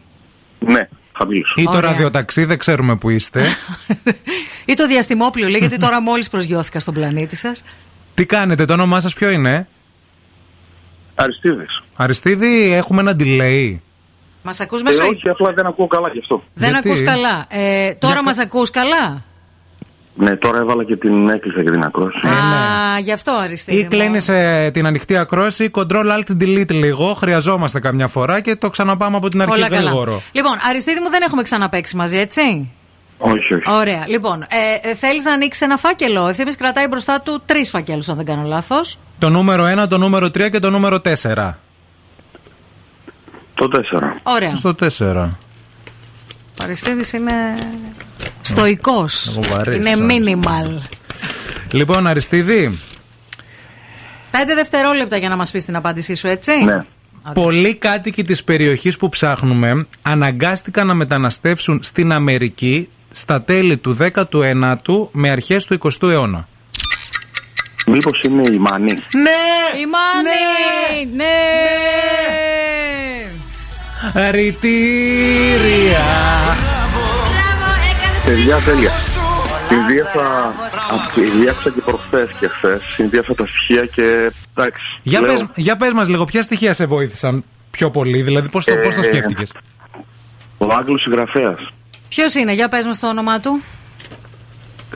Ναι, χαμηλούς. Ή το Ωραία. ραδιοταξί, δεν ξέρουμε που είστε. Ή το διαστημόπλιο, λέει, γιατί τώρα μόλις προσγειώθηκα στον πλανήτη σας. Τι κάνετε, το όνομά σας ποιο είναι; Αριστίδης. Αριστίδη, έχουμε ένα delay. Μας ακούς Ε, μέσω. όχι, απλά δεν ακούω καλά γι' αυτό. Δεν Γιατί; ακούς καλά. Ε, τώρα μας ακούς καλά; Ναι, τώρα έβαλα και την έκλεισα και την ακρόαση. Α, γι' αυτό αριστεί. Ή κλείνει την ανοιχτή ακρόαση ή control alt delete λίγο. Χρειαζόμαστε καμιά φορά και το ξαναπάμε από την αρχή Όλα καλά. γρήγορο. Λοιπόν, Αριστίδη μου δεν έχουμε ξαναπέξει μαζί, έτσι; Όχι, όχι. Ωραία. Λοιπόν, ε, ε, θέλεις να ανοίξεις ένα φάκελο; Ευθύνη κρατάει μπροστά του τρεις φακέλους, αν δεν κάνω λάθος. Το νούμερο 1, το νούμερο 3 και το νούμερο 4. Το 4. Ωραία. Στο 4. Ο Αριστίδη είναι στοικό. Εγώ βαρύς, Είναι Αριστίδη. minimal. Λοιπόν, Αριστίδη, Πέντε δευτερόλεπτα για να μας πεις την απάντησή σου, έτσι; Ναι. πολλοί κάτοικοι της περιοχής που ψάχνουμε αναγκάστηκαν να μεταναστεύσουν στην Αμερική στα τέλη του 19ου με αρχές του 20ου αιώνα. Μήπως είναι η Μανή. Ναι! Η Μάνη! Ναι! Ρητήρια! Παιδιά, τέλεια. Συνδύασα, απ- συνδύασα και προχθές και χθες. Συνδύασα τα στοιχεία και εντάξει. Για, λέω, πες, για πες μας λίγο, ποια στοιχεία σε βοήθησαν πιο πολύ, δηλαδή πώς το, πώς το Ε, σκέφτηκες; Ο Άγγλος συγγραφέας. Ποιος είναι, για πες μας το όνομά του.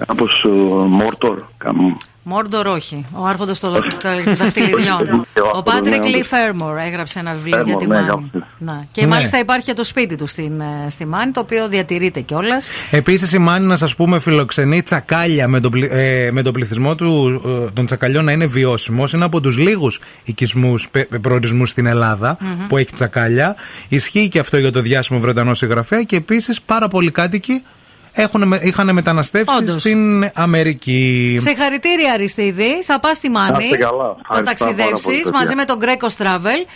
Κάπως ο Μόρτορ. καμ- Μόρντορ, όχι. Ο Άρχοντας των Δαχτυλιδιών. Ο Πάτρικ Λί Φέρμορ έγραψε ένα βιβλίο για τη Φέρμορ, ναι, Μάνη. γράψε. Να. Και Ναι. μάλιστα υπάρχει και το σπίτι του στην, ε, στη Μάνη, το οποίο διατηρείται κιόλας. Επίσης, η Μάνη, να σας πούμε, φιλοξενεί τσακάλια με τον, πλη- ε, με τον πληθυσμό του, ε, των τσακαλιών να είναι βιώσιμος. Είναι από τους λίγους οικισμούς, προορισμούς στην ελλαδα που έχει τσακάλια. Ισχύει και αυτό για το διάσημο Βρετανό συγγραφέα και επίσης πάρα πολλοί κάτοικοι έχουν, με- είχαν μεταναστεύσεις Όντως. στην Αμερική. Συγχαρητήρια, Αριστίδη. Θα πας στη Μάνη. Να είστε καλά. Θα Ευχαριστώ πάρα ταξιδέψεις πολύ, παιδιά. μαζί με τον Greco Travel.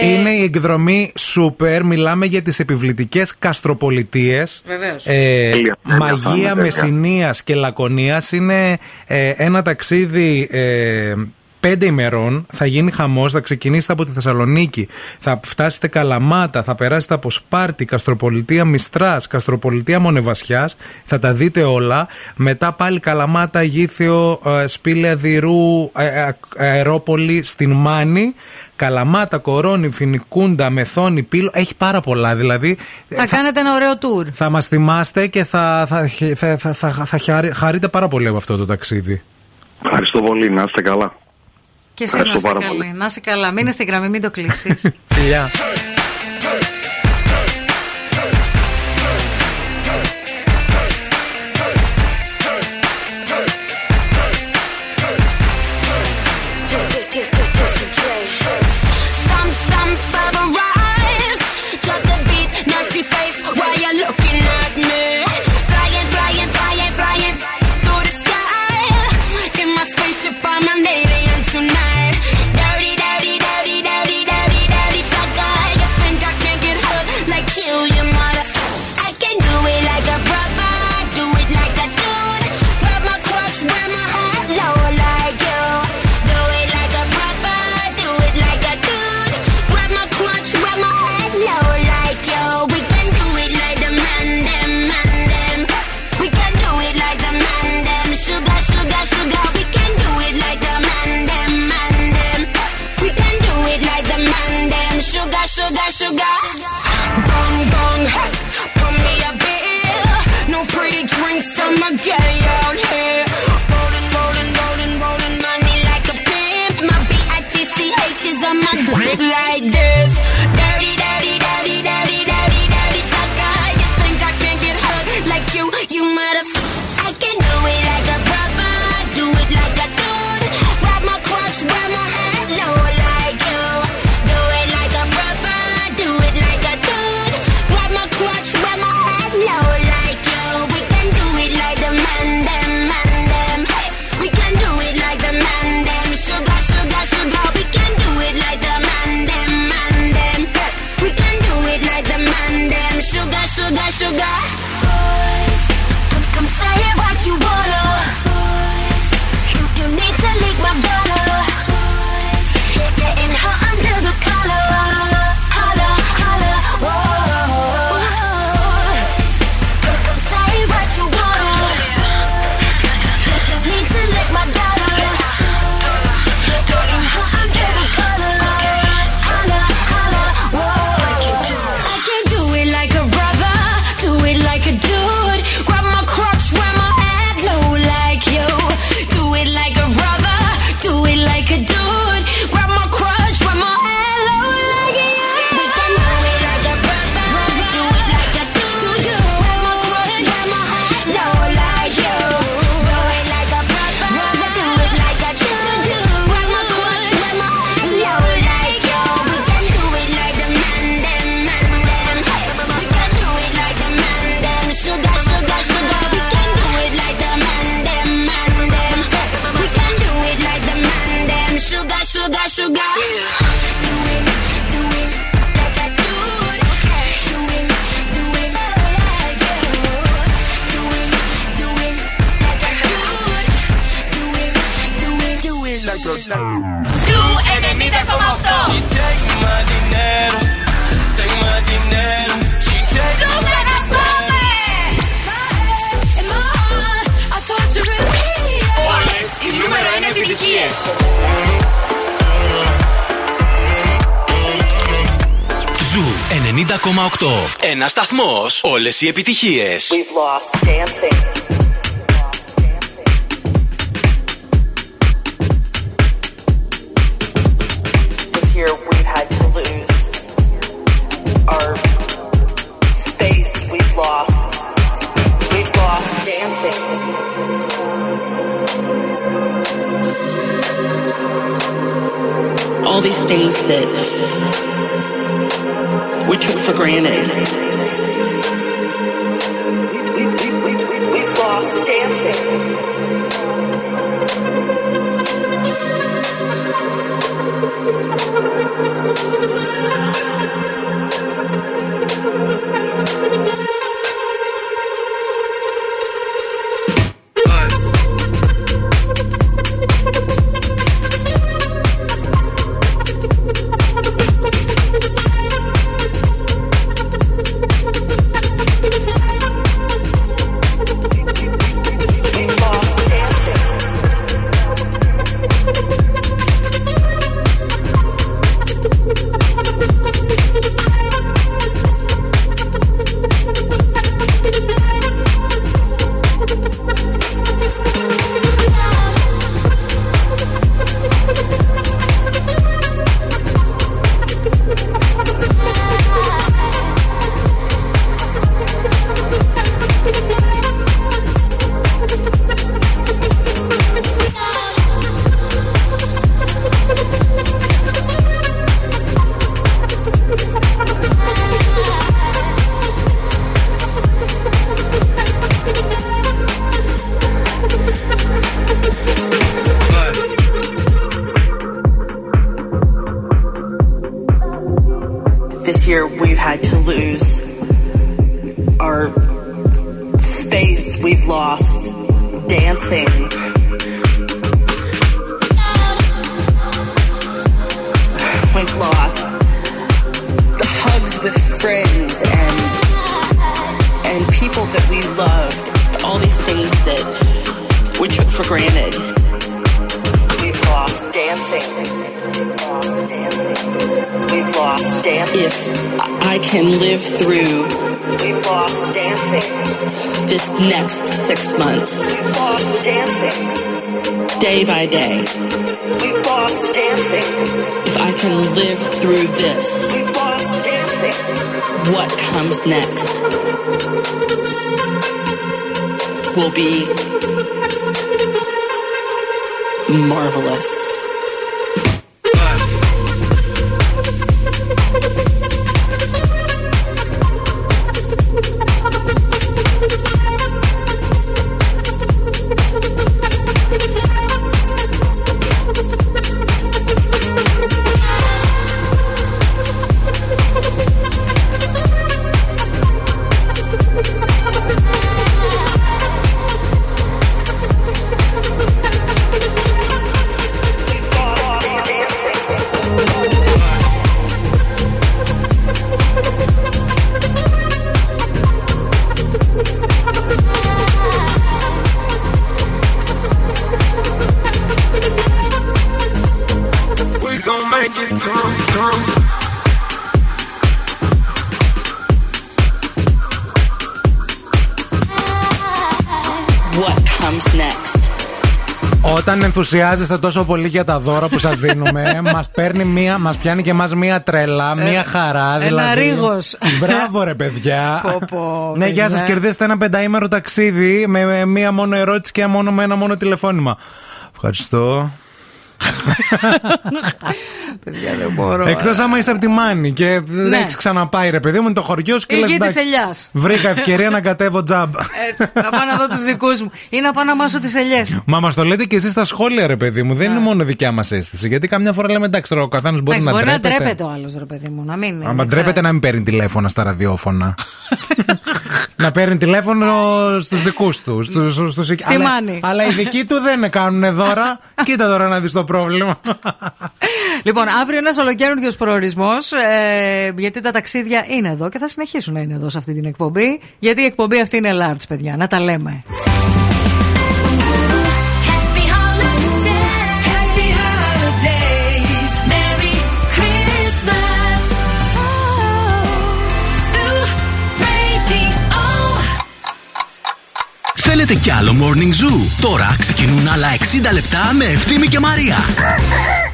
Ε, Είναι η εκδρομή super. Μιλάμε για τις επιβλητικές καστροπολιτείες. Βεβαίως. Ε, Τέλεια. μαγεία Τέλεια, τέλεια. Μεσσηνίας και Λακωνίας είναι ε, ένα ταξίδι ε, πέντε ημερών. Θα γίνει χαμός, θα ξεκινήσετε από τη Θεσσαλονίκη, θα φτάσετε Καλαμάτα, θα περάσετε από Σπάρτη, Καστροπολιτεία Μιστράς, Καστροπολιτεία Μονεβασιάς. Θα τα δείτε όλα. Μετά πάλι Καλαμάτα, Γήθιο, ε, Σπήλαια Δηρού, ε, ε, Αερόπολη στην Μάνη. Καλαμάτα, Κορώνη, Φινικούντα, Μεθόνη, Πύλο. Έχει πάρα πολλά. Δηλαδή θα κάνετε ένα ωραίο tour. θα μας θυμάστε και θα, θα, θα, θα, θα, θα χαρι- χαρείτε πάρα πολύ από αυτό το ταξίδι. Ευχαριστώ πολύ. Να είστε καλά. Και εσείς να Ευχαριστώ είστε πάρα καλοί. Να είστε καλά. Μείνε στη γραμμή, μην το κλείσεις. Φιλιά. trick like this. Σταθμό. Όλες οι επιτυχίες. We've lost dancing. Ενθουσιάζεστε τόσο πολύ για τα δώρα που σας δίνουμε, μας παίρνει μία, μας πιάνει και εμάς μία τρέλα, μία χαρά. ένα δηλαδή. ρίγος. Μπράβο, ρε παιδιά. Πω, πω, ναι, γεια σας, παιδιά. κερδίστε ένα πενταήμερο ταξίδι με, με μία μόνο ερώτηση και μόνο, με ένα μόνο τηλεφώνημα. Ευχαριστώ. Παιδιά, δεν μπορώ. Εκτός άμα είσαι από τη Μάνη και δεν έχεις ξαναπάει, ρε παιδί μου, είναι το χωριό σου και Η λες, γη της «Εντάξει, ελιάς. Βρήκα ευκαιρία να κατέβω τζαμπ. Έτσι. Να πάω να δω τους δικούς μου. Ή να πάω να μάσω τις ελιές. Μα μας το λέτε και εσείς στα σχόλια, ρε παιδί μου. Δεν είναι μόνο δικιά μας αίσθηση. Γιατί καμιά φορά λέμε εντάξει, τώρα ο καθένας μπορεί να Μπορεί να ντρέπεται. ντρέπεται ο άλλος, ρε παιδί μου. Να μην. Άμα ντρέπεται να μην παίρνει τηλέφωνα στα ραδιόφωνα. να παίρνει τηλέφωνο στους δικούς του. Στους, στους, Στη αλλά, Μάνη. αλλά οι δικοί του δεν κάνουν δώρα. Κοίτα τώρα να δεις το πρόβλημα. Λοιπόν, αύριο ένας ολοκαίριο προορισμός. Ε, γιατί τα ταξίδια είναι εδώ και θα συνεχίσουν να είναι εδώ σε αυτή την εκπομπή. Γιατί η εκπομπή αυτή είναι large, παιδιά. Να τα λέμε. Θέλετε κι άλλο Morning Zoo? Τώρα ξεκινούν άλλα 60 λεπτά με Ευθύμη και Μαρία.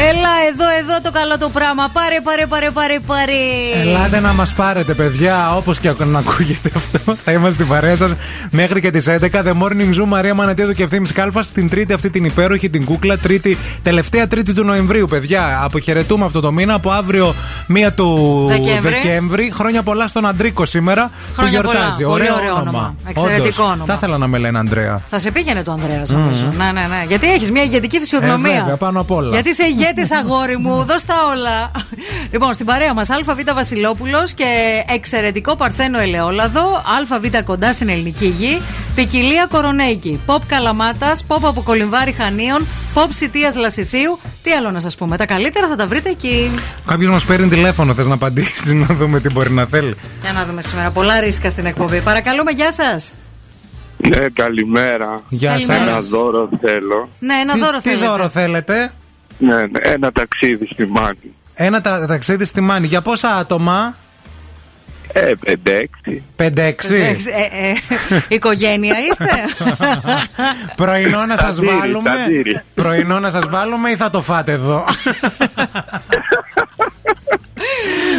Έλα εδώ, εδώ το καλό το πράγμα. Πάρε, πάρε, πάρε, πάρε, πάρε. Ελάτε να μας πάρετε, παιδιά. Όπως και να ακούγεται αυτό, θα είμαστε στην παρέα σας μέχρι και τις 11. The Morning Zoo, Μαρία Μανατίδου και ευθύνη Κάλφας. Στην τρίτη αυτή την υπέροχη, την κούκλα. Τρίτη, τελευταία Τρίτη του Νοεμβρίου, παιδιά. Αποχαιρετούμε αυτό το μήνα. Από αύριο, μία του Δεκέμβρη. Δεκέμβρη. Χρόνια πολλά στον Αντρίκο σήμερα Χρόνια που γιορτάζει. πολλά. Πολύ Ωραίο, ωραίο όνομα. όνομα. Εξαιρετικό Όντως. όνομα. Θα ήθελα να με λένε Ανδρέα. Θα σε πήγαινε το Ανδρέας, νομίζω. Ναι, ναι, ναι. Γιατί έχεις μια ηγετική φυσιογνωμία. Ε, βέβαια, πάνω απ' όλα. Γιατί είσαι ηγέτη, αγόρι μου. Δώσ' τα όλα. λοιπόν, στην παρέα μας ΑΒ Βασιλόπουλος και εξαιρετικό Παρθένο Ελαιόλαδο. ΑΒ κοντά στην ελληνική γη. Ποικιλία Κορονέικη. Ποπ Καλαμάτας. Ποπ από Κολυμβάρι Χανίων. Ποπ Σιτίας Λασιθίου. Τι άλλο να σας πούμε. Τα καλύτερα θα τα βρείτε εκεί. Κάποιος μας παίρνει τηλέφωνο, θες να απαντήσει, να δούμε τι μπορεί να θέλει. Για να δούμε σήμερα. Πολλά ρίσκα στην εκπομπή. Παρακαλούμε, γεια σας. Ναι, καλημέρα. Γεια Καλημέρα. Ένα δώρο θέλω. Ναι, ένα Τι- δώρο τι θέλετε. δώρο θέλετε; Ναι, ναι, ένα ταξίδι στη Μάνη. Ένα τα, ταξίδι στη Μάνη. Για πόσα άτομα; Ε, 5-6. 5-6. Εντάξει, ε, ε, Οικογένεια είστε; Πρωινό να σας Ταντήρι, βάλουμε. ταντήρι. Πρωινό να σας βάλουμε ή θα το φάτε εδώ;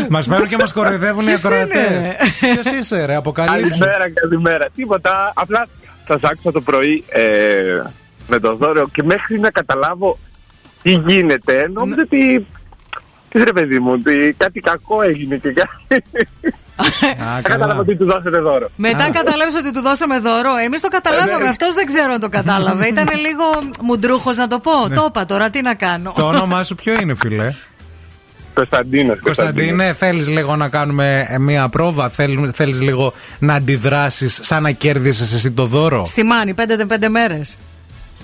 μας παίρνουν και μας κοροϊδεύουν οι Ποιος ακροατές. είναι; Ποιος είσαι, ρε, αποκαλύψου. Καλημέρα, καλημέρα. Τίποτα. Απλά σας άκουσα το πρωί ε, με το δώρο και μέχρι να καταλάβω τι γίνεται, νόμιζα ότι. Τι ρε παιδί μου, ότι κάτι κακό έγινε και κάτι. Α, Κατάλαβα καλά. ότι του δώσετε δώρο. Μετά κατάλαβες ότι του δώσαμε δώρο. Εμείς το καταλάβαμε. Ε, ναι. Αυτός δεν ξέρω αν το κατάλαβε. Ήταν λίγο μουντρούχος να το πω. Το είπα τώρα, τι να κάνω. Το όνομά σου ποιο είναι, φίλε; Κωνσταντίνος. Κωνσταντίνε, θέλεις λίγο να κάνουμε ε, μία πρόβα, θέλεις λίγο να αντιδράσεις σαν να κέρδισες εσύ το δώρο; Στη Μάνη, πέντε πέντε μέρες.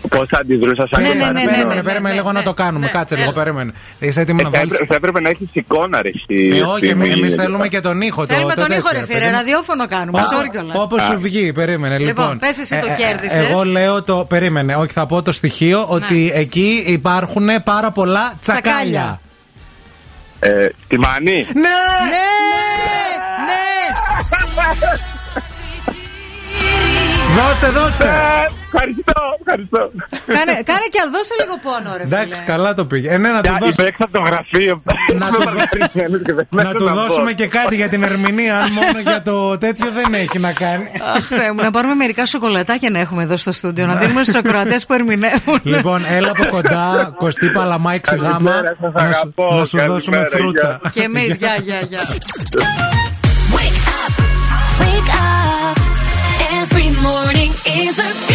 Πώς θα αντιδρούσα σαν Ναι, ναι, ναι, ναι, Περίμενε, ναι, περίμενε ναι, λίγο ναι, να το κάνουμε. ναι, Κάτσε ναι. λίγο, περίμενε. Είσαι έτοιμο να Ε, θα, βάλει. έπρεπε, θα έπρεπε να έχεις εικόνα, ρε. Στη, Ε, όχι, στη- εμεί θέλουμε και τον ήχο. Θέλουμε το, τον ήχο, ρε φίλε. Ραδιόφωνο κάνουμε. Sorry κιόλας. Όπως σου βγει, περίμενε. Λοιπόν, Λοιπόν, πες εσύ το ε, ε, κέρδισες. Εγώ λέω το. Περίμενε, όχι, θα πω το στοιχείο ότι εκεί υπάρχουν πάρα πολλά τσακάλια. Τσακάλια. Ε, τη Μάνη. Ναι! Ναι! Ναι! Δώσε, δώσε! Ε, Ευχαριστώ, ευχαριστώ. Κάνε, κάνε και αν δώσε λίγο πόνο, ρε φίλε. Εντάξει, καλά το πήγε. Ε, ναι, να του Για- δώσουμε. Είμαι έξω από το γραφείο. Να του, να του δώσουμε και κάτι για την ερμηνεία. Αν μόνο για το τέτοιο δεν έχει να κάνει. Αχ, Θεέ μου, να πάρουμε μερικά σοκολατάκια να έχουμε εδώ στο στούντιο. Να δίνουμε στους ακροατές που ερμηνεύουν. Λοιπόν, έλα από κοντά, Κωστή Παλαμά, γάμα Καλημέρα, σας να, σου- αγαπώ, να σου δώσουμε καλημέρα, φρούτα. Και εμείς, γεια, γεια, γεια. Wake up. Every morning is a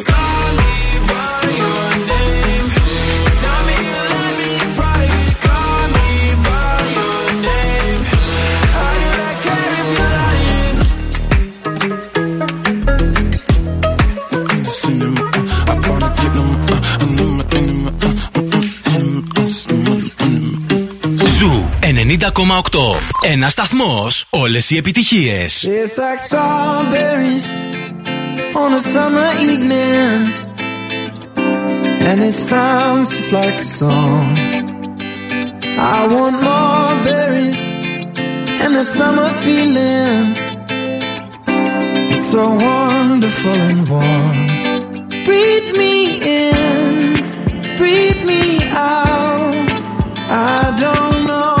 90,8. Ένα σταθμό. Όλε οι επιτυχίε. It's like strawberries on a summer evening, and it sounds just like a song. I want more berries and that summer feeling. It's so wonderful and warm. Breathe me in, breathe me out. I don't know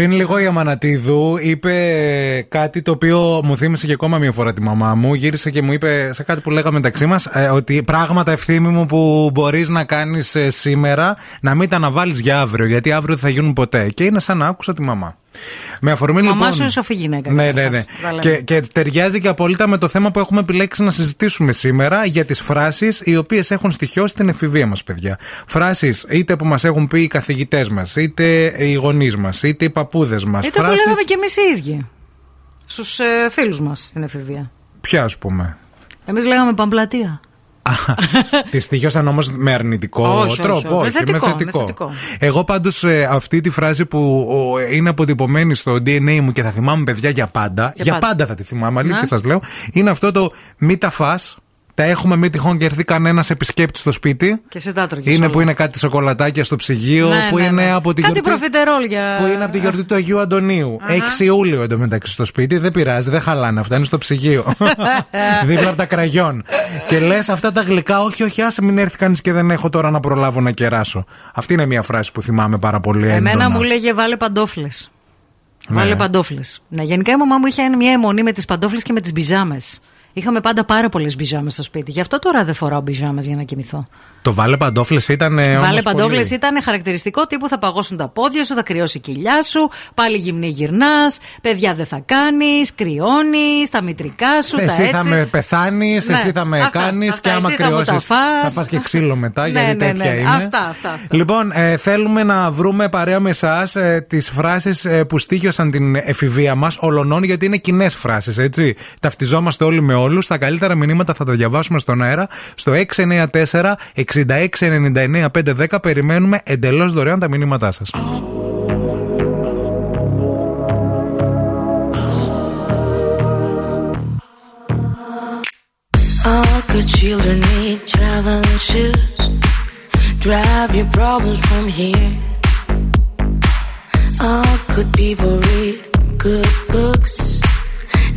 Πριν λίγο η Αμανατίδου είπε κάτι το οποίο μου θύμισε και ακόμα μία φορά τη μαμά μου. Γύρισε και μου είπε σε κάτι που λέγαμε μεταξύ μας ότι πράγματα ευθύμη μου που μπορείς να κάνεις σήμερα να μην τα αναβάλεις για αύριο. Γιατί αύριο δεν θα γίνουν ποτέ. Και είναι σαν να άκουσα τη μαμά. Με αφορμή Η μαμάς λοιπόν. σου είναι σοφή γυναίκα. Ναι, ναι, καταρχάς. ναι. Τα λέμε. Και, και ταιριάζει και απόλυτα με το θέμα που έχουμε επιλέξει να συζητήσουμε σήμερα για τις φράσεις οι οποίες έχουν στοιχειώσει την εφηβεία μας, παιδιά. Φράσεις είτε που μας έχουν πει οι καθηγητές μας, είτε οι γονείς μας, είτε οι παππούδες μας. Είτε που λέγαμε κι εμείς οι ίδιοι. Στους ε, φίλους μας στην εφηβεία. Ποια, ας πούμε; Εμείς λέγαμε Παμπλατεία. Τη στοιχειώσαν όμως με αρνητικό Όχι, όχι, τρόπο. όχι. Με θετικό, με με θετικό. θετικό. Εγώ πάντως αυτή τη φράση που ο, είναι αποτυπωμένη στο DNA μου και θα θυμάμαι παιδιά για πάντα. Για Για, πάντα. πάντα. θα τη θυμάμαι, αλήθεια Ναι. σας λέω. Είναι αυτό το μη τα φας Τα έχουμε μη τυχόν και έρθει κανένας επισκέπτης στο σπίτι. Και σε τα τρώγες Είναι όλα. που είναι κάτι σοκολατάκια στο ψυγείο. Ναι, που ναι, είναι ναι. από την Κάτι γιορτή. προφιτερόλ για. Που είναι από τη γιορτή του Αγίου Αντωνίου. Έχει Ιούλιο εντωμεταξύ στο σπίτι, δεν πειράζει, δεν χαλάνε αυτά, είναι στο ψυγείο. Δίπλα από τα κραγιόν. και λες αυτά τα γλυκά, όχι, όχι, άσε μην έρθει κανείς και δεν έχω τώρα να προλάβω να κεράσω. Αυτή είναι μια φράση που θυμάμαι πάρα πολύ έντονα. Εμένα μου λέγε βάλε παντόφλες. Ναι. Βάλε παντόφλες. Ναι, γενικά η μαμά μου είχε μια αιμονή με τις παντόφλες και με τις μπιζάμες. Είχαμε πάντα πάρα πολλές μπιζάμες στο σπίτι. Γι' αυτό τώρα δεν φοράω μπιζάμες για να κοιμηθώ. Το βάλε παντόφλες ήταν. ε, Βάλε όμως παντόφλες πολύ. ήταν χαρακτηριστικό τύπου θα παγώσουν τα πόδια σου, θα κρυώσει η κοιλιά σου, πάλι γυμνή γυρνάς, παιδιά δεν θα κάνεις, κρυώνεις, τα μητρικά σου, τα Εσύ έτσι. θα με πεθάνεις, Ναι, εσύ θα με αυτά, κάνεις αυτά. και άμα Εσύ θα μου τα κρυώσει. φας. Θα πας και ξύλο μετά, Ναι, γιατί ναι, ναι. τέτοια είναι. Αυτά, αυτά, αυτά. Λοιπόν, ε, θέλουμε να βρούμε παρέα με εσάς ε, τις φράσεις που στήχιωσαν την εφηβεία μας, ολονών, γιατί είναι κοινές φράσεις, έτσι. Ταυτιζόμαστε όλοι με όλους. Τα καλύτερα μηνύματα θα τα διαβάσουμε στον αέρα στο 694 6699 510. Περιμένουμε εντελώ δωρεάν τα μηνύματά σα. All good children need traveling shoes. Drive your problems from here. All good people read good books.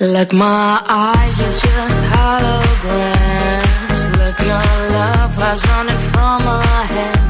Like my eyes are just holograms. Look, your love has running from my hands,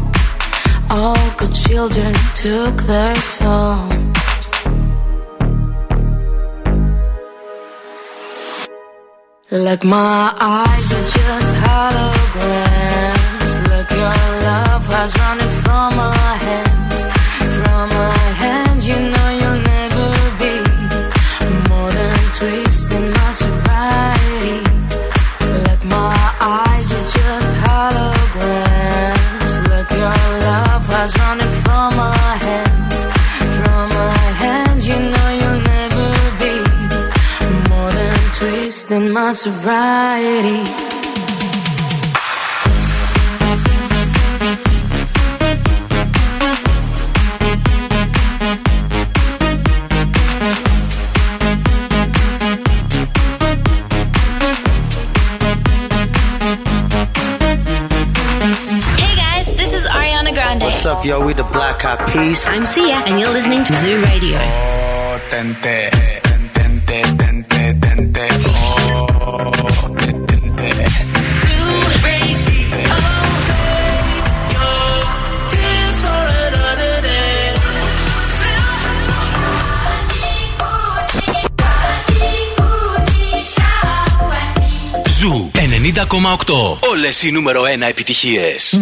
All good children took their toll. Like my eyes are just holograms. Look, your love was running from our hands, from our hands. You know you'll never be more than twisting twisting my sobriety. Hey guys, this is Ariana Grande. What's up, yo? We the Black Eyed Peas. I'm Sia, and you're listening to Zoo Radio. Oh, tente, tente, Όλες οι νούμερο ένα επιτυχίες!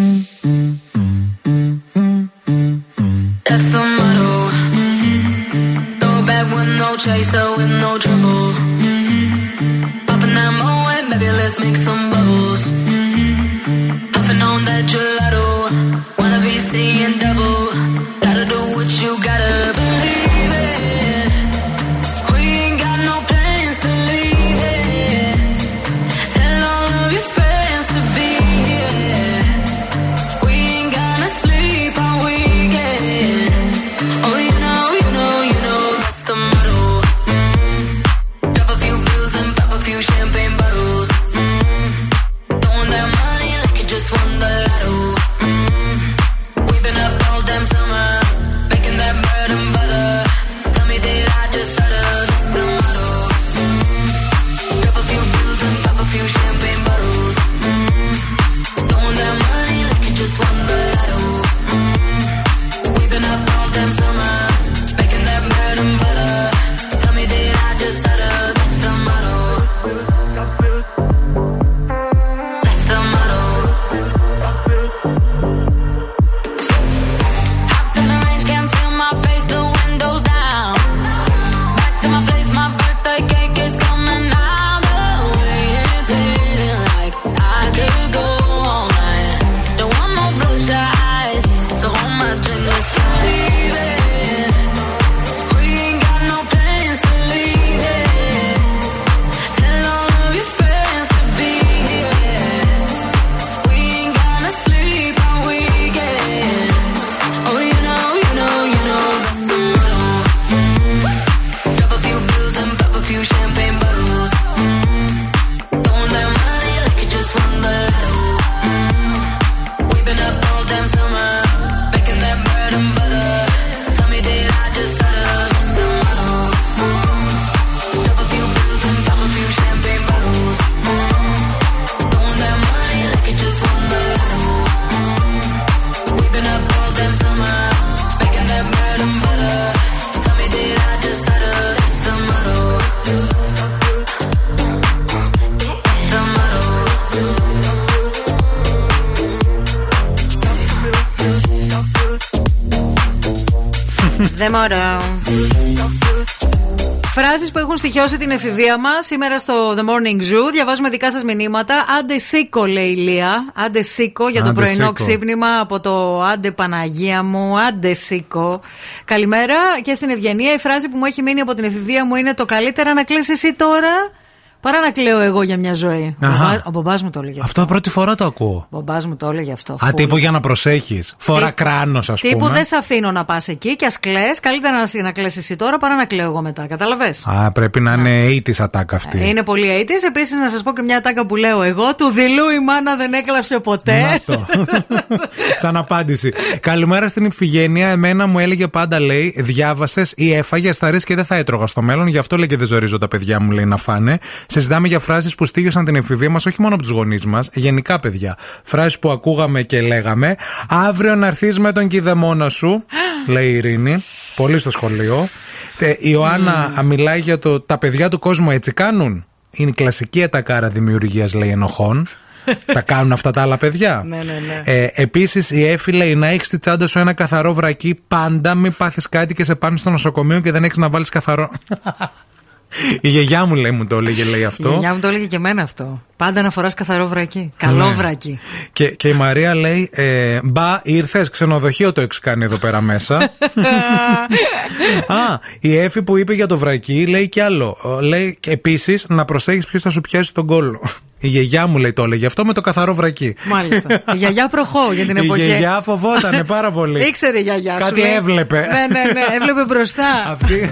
Στοιχειώσει την εφηβεία μας σήμερα στο The Morning Zoo. Διαβάζουμε δικά σας μηνύματα. Άντε σήκω, λέει η Λία. Άντε σήκω για το Άντε πρωινό σήκω. ξύπνημα από το Άντε Παναγία μου. Άντε σήκω. Καλημέρα και στην Ευγενία. Η φράση που μου έχει μείνει από την εφηβεία μου είναι το καλύτερα να κλαίσει εσύ τώρα παρά να κλαίω εγώ για μια ζωή. Ο Αχα. μπαμπά- Ο μπαμπάς μου το έλεγε αυτό. Αυτό πρώτη φορά το ακούω. Ο μπαμπάς μου το έλεγε αυτό. Α, Φουλ. τύπου για να προσέχεις. Φορά Τύπου- κράνος, ας Τύπου πούμε. δεν σε αφήνω να πας εκεί και ας κλαίε. Καλύτερα να, εσύ- να κλαίσει εσύ τώρα παρά να κλαίω εγώ μετά. Κατάλαβες; Α, πρέπει να είναι 80's attack αυτή. Είναι πολύ aitis. Επίσης, να σας πω και μια τάκα που λέω εγώ. Του δειλού η μάνα δεν έκλαψε ποτέ. Να το. Σαν απάντηση. Καλημέρα στην Ιφηγένεια. Εμένα μου έλεγε πάντα, λέει, διάβασες ή έφαγες, θα ρίξει και δεν θα έτρωγα στο μέλλον. Γι' αυτό λέει και δεν ζορίζω τα παιδιά μου, λέει, να φάνε. Συζητάμε για φράσεις που στήγησαν την εφηβεία μας, όχι μόνο από τους γονείς μας, γενικά παιδιά. Φράσεις που ακούγαμε και λέγαμε. Αύριο να έρθεις με τον κηδεμόνα σου, λέει η Ειρήνη. Πολύ στο σχολείο. Ε, η Ιωάννα mm. μιλάει για το τα παιδιά του κόσμου έτσι κάνουν. Είναι η κλασική ατακάρα δημιουργίας, λέει, ενοχών. τα κάνουν αυτά τα άλλα παιδιά. ναι, ναι, ναι. Ε, Επίσης, η Εφη λέει να έχεις τη τσάντα σου ένα καθαρό βρακί πάντα. Μην πάθεις κάτι και σε πάνω στο νοσοκομείο και δεν έχεις να βάλεις καθαρό. Η γιαγιά μου λέει, μου το έλεγε λέει αυτό. Η γιαγιά μου το έλεγε και εμένα αυτό. Πάντα να φοράς καθαρό βρακί. Ναι. Καλό ναι. βρακί. Και, και η Μαρία λέει, ε, μπα ήρθες, ξενοδοχείο το έχεις κάνει εδώ πέρα μέσα. Α, η Εφη που είπε για το βρακί λέει ε, και άλλο. Λέει επίσης να προσέχεις ποιος θα σου πιάσει τον κόλλο. Η γιαγιά μου λέει το έλεγε αυτό με το καθαρό βρακί. Μάλιστα. η γιαγιά προχώ για την εποχή. Η γιαγιά φοβότανε πάρα πολύ. Ήξερε η γιαγιά σου. Κάτι έβλεπε. ναι, ναι, ναι. Έβλεπε μπροστά. Αυτή.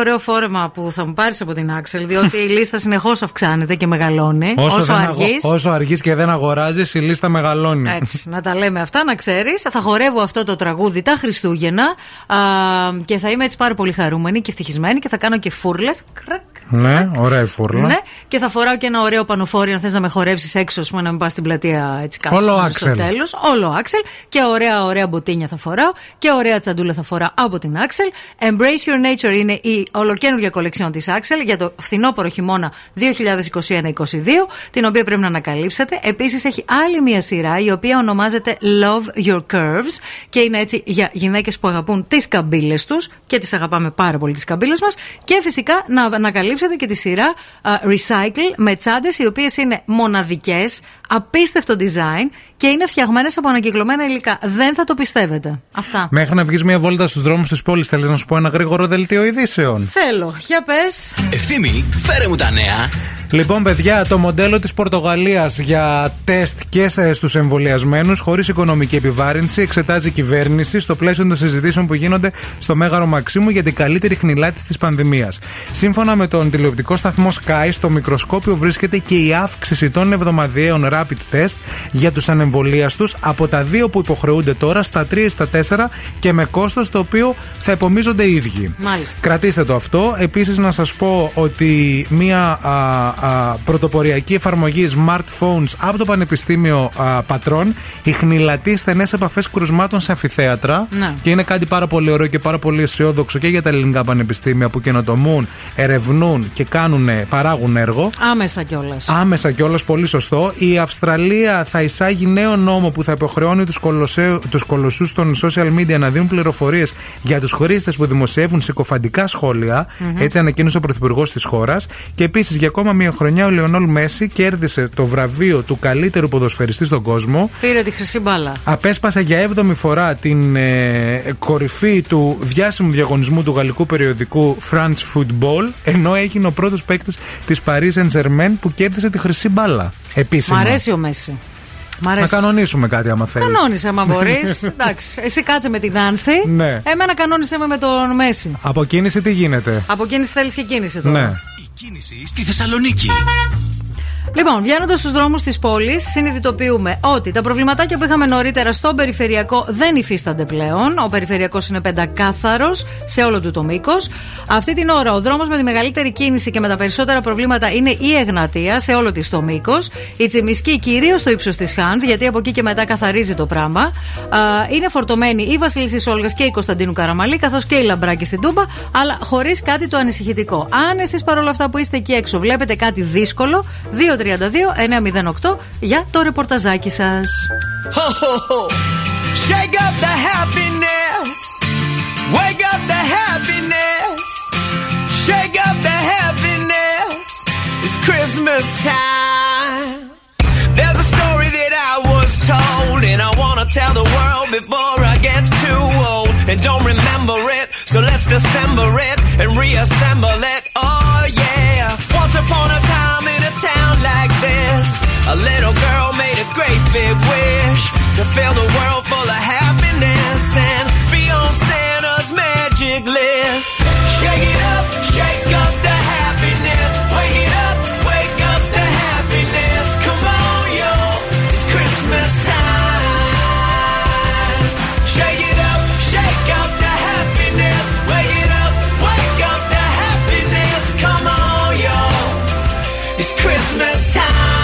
Ωραίο φόρεμα που θα μου πάρεις από την Άξελ, διότι η λίστα συνεχώς αυξάνεται και μεγαλώνει. Όσο, δεν αργείς. αγο- όσο αργείς και δεν αγοράζεις, η λίστα μεγαλώνει. Έτσι, να τα λέμε αυτά, να ξέρεις. Θα χορεύω αυτό το τραγούδι τα Χριστούγεννα α, και θα είμαι έτσι πάρα πολύ χαρούμενη και ευτυχισμένη και θα κάνω και φούρλες. Ναι, ωραία η φούρλα. Ναι, και θα φοράω και ένα ωραίο πανοφόρι αν θες να με χορέψεις έξω, ας πούμε, να μην πας στην πλατεία έτσι κάπου. Όλο στο Άξελ. τέλος. Όλο άξελ. Και ωραία, ωραία μποτίνια θα φοράω. Και ωραία τσαντούλα θα φοράω από την Άξελ. Embrace Your Nature είναι η ολοκένουργια κολεξιόν της Άξελ για το φθινόπωρο χειμώνα 2021-2022, την οποία πρέπει να ανακαλύψετε. Επίσης έχει άλλη μία σειρά η οποία ονομάζεται Love Your Curves και είναι έτσι για γυναίκες που αγαπούν τις καμπύλες τους και τις αγαπάμε πάρα πολύ τις καμπύλες μας. Και φυσικά να ανακαλύψετε και τη σειρά α, Recycle με τσάντες οι οποίες είναι μοναδικές, απίστευτο design και είναι φτιαγμένες από ανακυκλωμένα υλικά. Δεν θα το πιστεύετε. Αυτά. Μέχρι να βγεις μια βόλτα στους δρόμους της πόλης, θέλεις να σου πω ένα γρήγορο δελτίο ειδήσεων; Θέλω. Για πες. Ευθύμη, φέρε μου τα νέα. Λοιπόν, παιδιά, το μοντέλο της Πορτογαλίας για τεστ και στους εμβολιασμένους χωρίς οικονομική επιβάρυνση εξετάζει η κυβέρνηση στο πλαίσιο των συζητήσεων που γίνονται στο Μέγαρο Μαξίμου για την καλύτερη χνηλάτη της πανδημίας. Σύμφωνα με τον τηλεοπτικό σταθμό Sky, στο μικροσκόπιο βρίσκεται και η αύξηση των εβδομαδιαίων rapid test για τους ανεμβολίαστου από τα δύο που υποχρεούνται τώρα στα 3 ή στα 4 και με κόστος το οποίο θα επομίζονται οι ίδιοι. Μάλιστα. Κρατήστε το αυτό. Επίσης, να σας πω ότι μία α, α, πρωτοποριακή εφαρμογή smartphones από το Πανεπιστήμιο α, Πατρών ιχνηλατεί στενές επαφές κρουσμάτων σε αμφιθέατρα. Ναι. Και είναι κάτι πάρα πολύ ωραίο και πάρα πολύ αισιόδοξο και για τα ελληνικά πανεπιστήμια που καινοτομούν, ερευνούν και κάνουν, παράγουν έργο. Άμεσα κιόλας. Άμεσα κιόλας, πολύ σωστό. Η Αυστραλία θα εισάγει νέο νόμο που θα υποχρεώνει τους τους κολοσσούς των social media να δίνουν πληροφορίες για τους χρήστες που δημοσιεύουν συκοφαντικά σχόλια. Μμμ. Έτσι ανακοίνωσε ο Πρωθυπουργός της χώρας. Και επίσης για ακόμα μία χρονιά ο Λεωνόλ Μέση κέρδισε το βραβείο του καλύτερου ποδοσφαιριστή στον κόσμο. Πήρε τη χρυσή μπάλα. Απέσπασε για 7η φορά την ε, κορυφή του διάσημου διαγωνισμού του γαλλικού περιοδικού France Football, ενώ έγινε ο πρώτος παίκτης της Paris Saint-Germain που κέρδισε τη χρυσή μπάλα. Μ' Επίσημα. αρέσει ο Μέση. Μ' αρέσει. Να κανονίσουμε κάτι άμα θέλεις. Κανόνισε άμα μπορείς. Εντάξει. Εσύ κάτσε με τη Νάνση. Ναι. Εμένα κανόνισε με με τον Μέση. Από κίνηση τι γίνεται; Από κίνηση θέλεις και κίνηση τώρα. Ναι. Στη Θεσσαλονίκη. Λοιπόν, βγαίνοντας στους δρόμους της πόλης, συνειδητοποιούμε ότι τα προβληματάκια που είχαμε νωρίτερα στον περιφερειακό δεν υφίστανται πλέον. Ο περιφερειακός είναι πεντακάθαρος σε όλο του το μήκος. Αυτή την ώρα, ο δρόμος με τη μεγαλύτερη κίνηση και με τα περισσότερα προβλήματα είναι η Εγνατία σε όλο της το μήκος. Η Τσιμισκή κυρίως στο ύψος της Χάντ, γιατί από εκεί και μετά καθαρίζει το πράγμα. Α, είναι φορτωμένη η Βασίλισσα Όλγας και η Κωνσταντίνου Καραμαλή, καθώς και η Λαμπράκη στην Τούμπα, αλλά χωρίς κάτι το ανησυχητικό. Αν εσείς παρόλα αυτά που είστε εκεί έξω βλέπετε κάτι δύσκολο, 232-908 για το ρεπορταζάκι σα. Ho, ho, ho. Shake up the happiness. Wake up the happiness. Shake up the happiness. It's Christmas time. There's a story that I was told, and I wanna tell the world before I get too old. And don't remember it, so let's dissemble it and reassemble it. Oh fill the world full of happiness and be on Santa's magic list. Shake it up, shake up the happiness. Wake it up, wake up the happiness. Come on, yo, it's Christmas time. Shake it up, shake up the happiness. Wake it up, wake up the happiness. Come on, yo, it's Christmas time.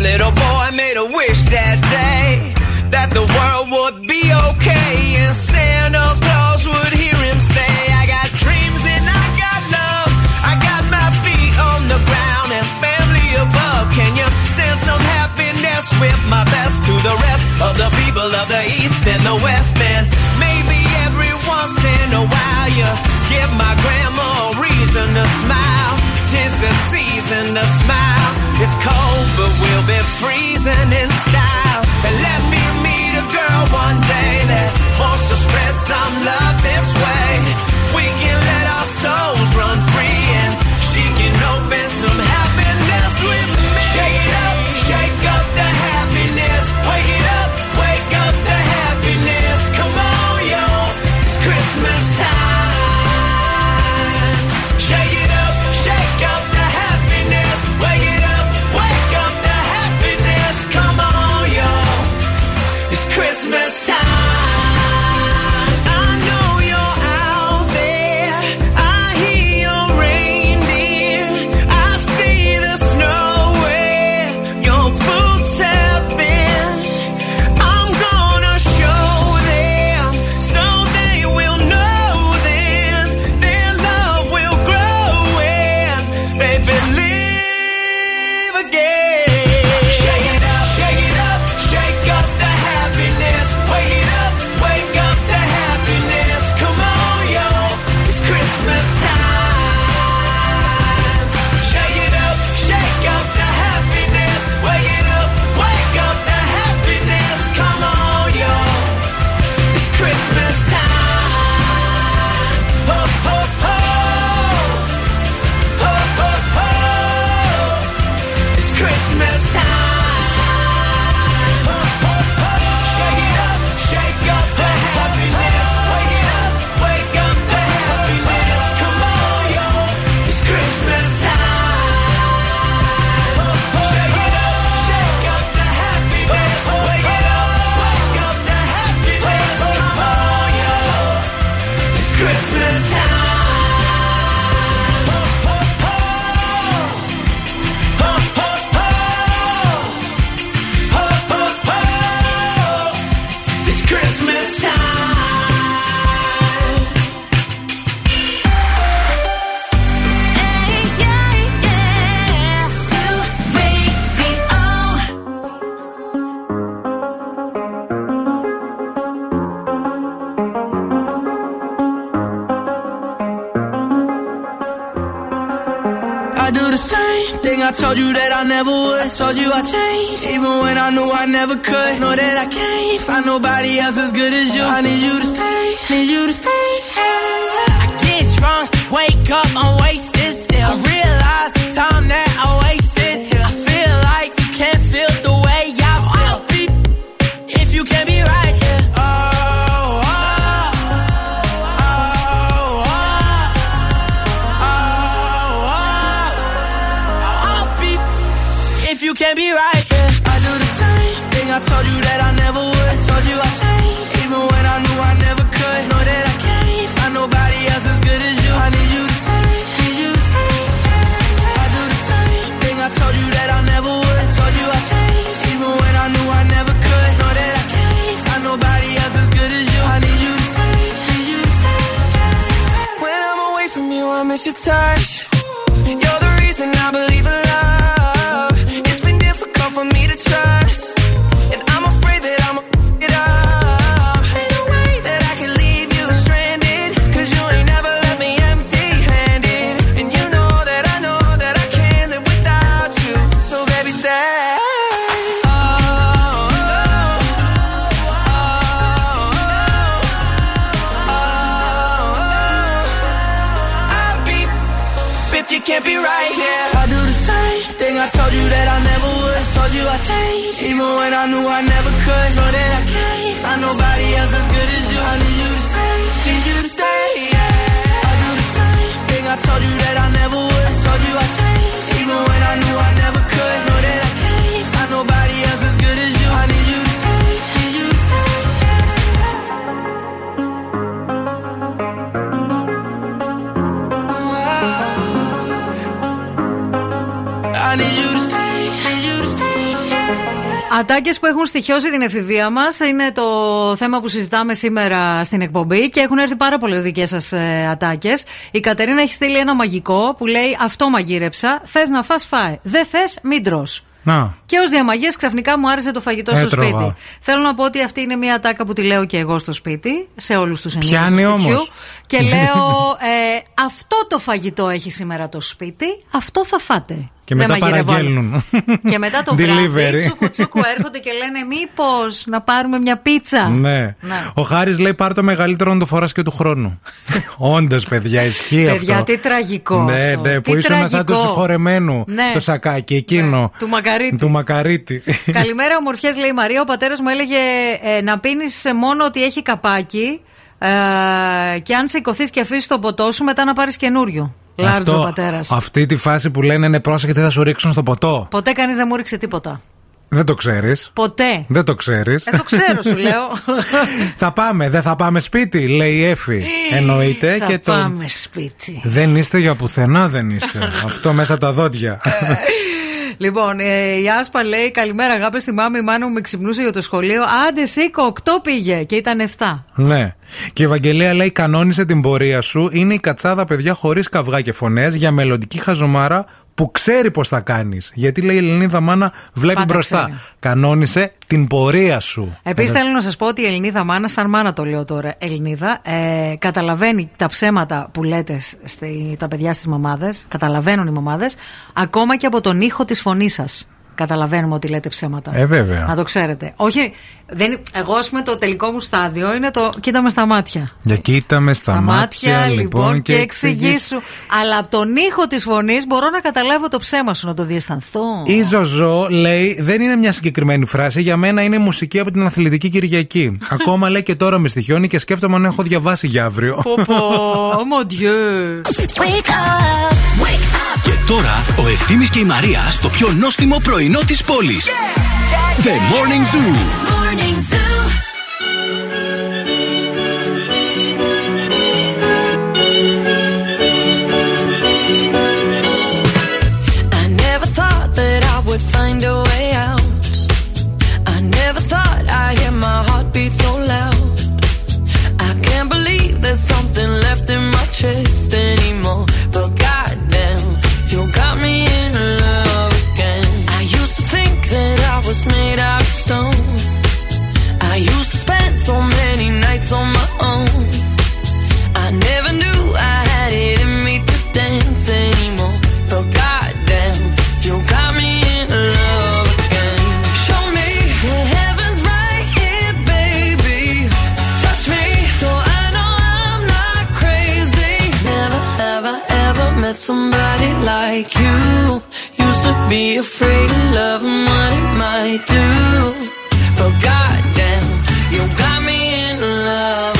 little boy made a wish that day that the world would be okay and Santa Claus would hear him say, I got dreams and I got love. I got my feet on the ground and family above. Can you send some happiness with my best to the rest of the people of the East and the West? And maybe every once in a while you give my grandma a reason to smile. Tis the season to smile. It's cold, but we'll be freezing in style. And let me meet a girl one day that wants to spread some love this way. told you I changed, even when I knew I never could. Know that I can't find nobody else as good as you. I need you to stay, need you to stay. I get drunk, wake up, I'm Ατάκες που έχουν στοιχειώσει την εφηβεία μας είναι το θέμα που συζητάμε σήμερα στην εκπομπή και έχουν έρθει πάρα πολλές δικές σας ε, ατάκες. Η Κατερίνα έχει στείλει ένα μαγικό που λέει Αυτό μαγείρεψα. Θες να φας φάε. Δεν θες, μην τρώ. Να. Και ως διαμαγείας ξαφνικά μου άρεσε το φαγητό Έτρωβα. στο σπίτι. Θέλω να πω ότι αυτή είναι μια ατάκα που τη λέω και εγώ στο σπίτι, σε όλους τους ενήλικες. Πιάνει όμως. Και λέω, ε, αυτό το φαγητό έχει σήμερα το σπίτι, αυτό θα φάτε. Και Δεν μετά μαγειρεύω άλλο. παραγγέλνουν. Και μετά το βράδυ Delivery. τσούκου τσούκου έρχονται και λένε μήπως να πάρουμε μια πίτσα; Ναι. Ο Χάρης λέει: Πάρ το μεγαλύτερο να το φοράς και του χρόνου. Όντως, παιδιά, ισχύει Παιδιά, αυτό. τι τραγικό Ναι, αυτό. ναι, Τι που ήσουν σαν του τραγικό. συγχωρεμένου. Ναι. Το σακάκι, εκείνο. Του Μακαρίτη. Του μακαρίτη. Καλημέρα, ομορφιές, λέει η Μαρία. Ο πατέρας μου έλεγε ε, να πίνεις μόνο ότι έχει καπάκι. Ε, και αν σηκωθείς και αφήσεις το ποτό σου, μετά να πάρεις καινούριο. Λάρτζο ο πατέρας. αυτή τη φάση που λένε ναι, πρόσεχε τι θα σου ρίξουν στο ποτό. Ποτέ κανείς δεν μου ρίξε τίποτα. Δεν το ξέρεις. Ποτέ. Δεν το ξέρεις. Ε, το ξέρω, σου λέω. θα πάμε, δεν θα πάμε σπίτι, λέει η Εφη. Εννοείται Θα και το. πάμε σπίτι. Δεν είστε για πουθενά, δεν είστε. Αυτό μέσα από τα δόντια. Λοιπόν, ε, η Άσπα λέει: Καλημέρα, αγάπη στη μάμη. Η μάνα μου με ξυπνούσε για το σχολείο. Άντε, σήκω, 8 πήγε και ήταν 7. ναι. Και η Ευαγγελία λέει: Κανόνισε την πορεία σου. Είναι η κατσάδα, παιδιά, χωρίς καυγά και φωνές για μελλοντική χαζομάρα που ξέρει πώς θα κάνεις. Γιατί λέει η Ελληνίδα μάνα, βλέπει Πάντα μπροστά. ξέρει. Κανόνισε την πορεία σου. Επίσης, θέλω να σας πω ότι η Ελληνίδα μάνα, σαν μάνα το λέω τώρα, Ελληνίδα, ε, καταλαβαίνει τα ψέματα που λέτε στη, τα παιδιά στις μαμάδες. Καταλαβαίνουν οι μαμάδες, ακόμα και από τον ήχο της φωνής σας. Καταλαβαίνουμε ότι λέτε ψέματα. Ε, βέβαια. Να το ξέρετε. Όχι, δεν, εγώ, ας πούμε, το τελικό μου στάδιο είναι το κοίτα με στα μάτια. Για κοίτα με στα, Στα μάτια, λοιπόν, και εξηγήσου. Αλλά από τον ήχο της φωνής μπορώ να καταλάβω το ψέμα σου, να το διαισθανθώ. Η Ζωζό λέει: Δεν είναι μια συγκεκριμένη φράση. Για μένα είναι μουσική από την Αθλητική Κυριακή. Ακόμα λέει και τώρα με στοιχιώνει και σκέφτομαι αν έχω διαβάσει για αύριο. Πω πω, oh mon Dieu. Και τώρα ο Ευθύμης και η Μαρία στο πιο νόστιμο πρωινό της πόλης. The Morning Zoo. Morning Zoo. Like you. Used to be afraid of love and what it might do. But goddamn, you got me in love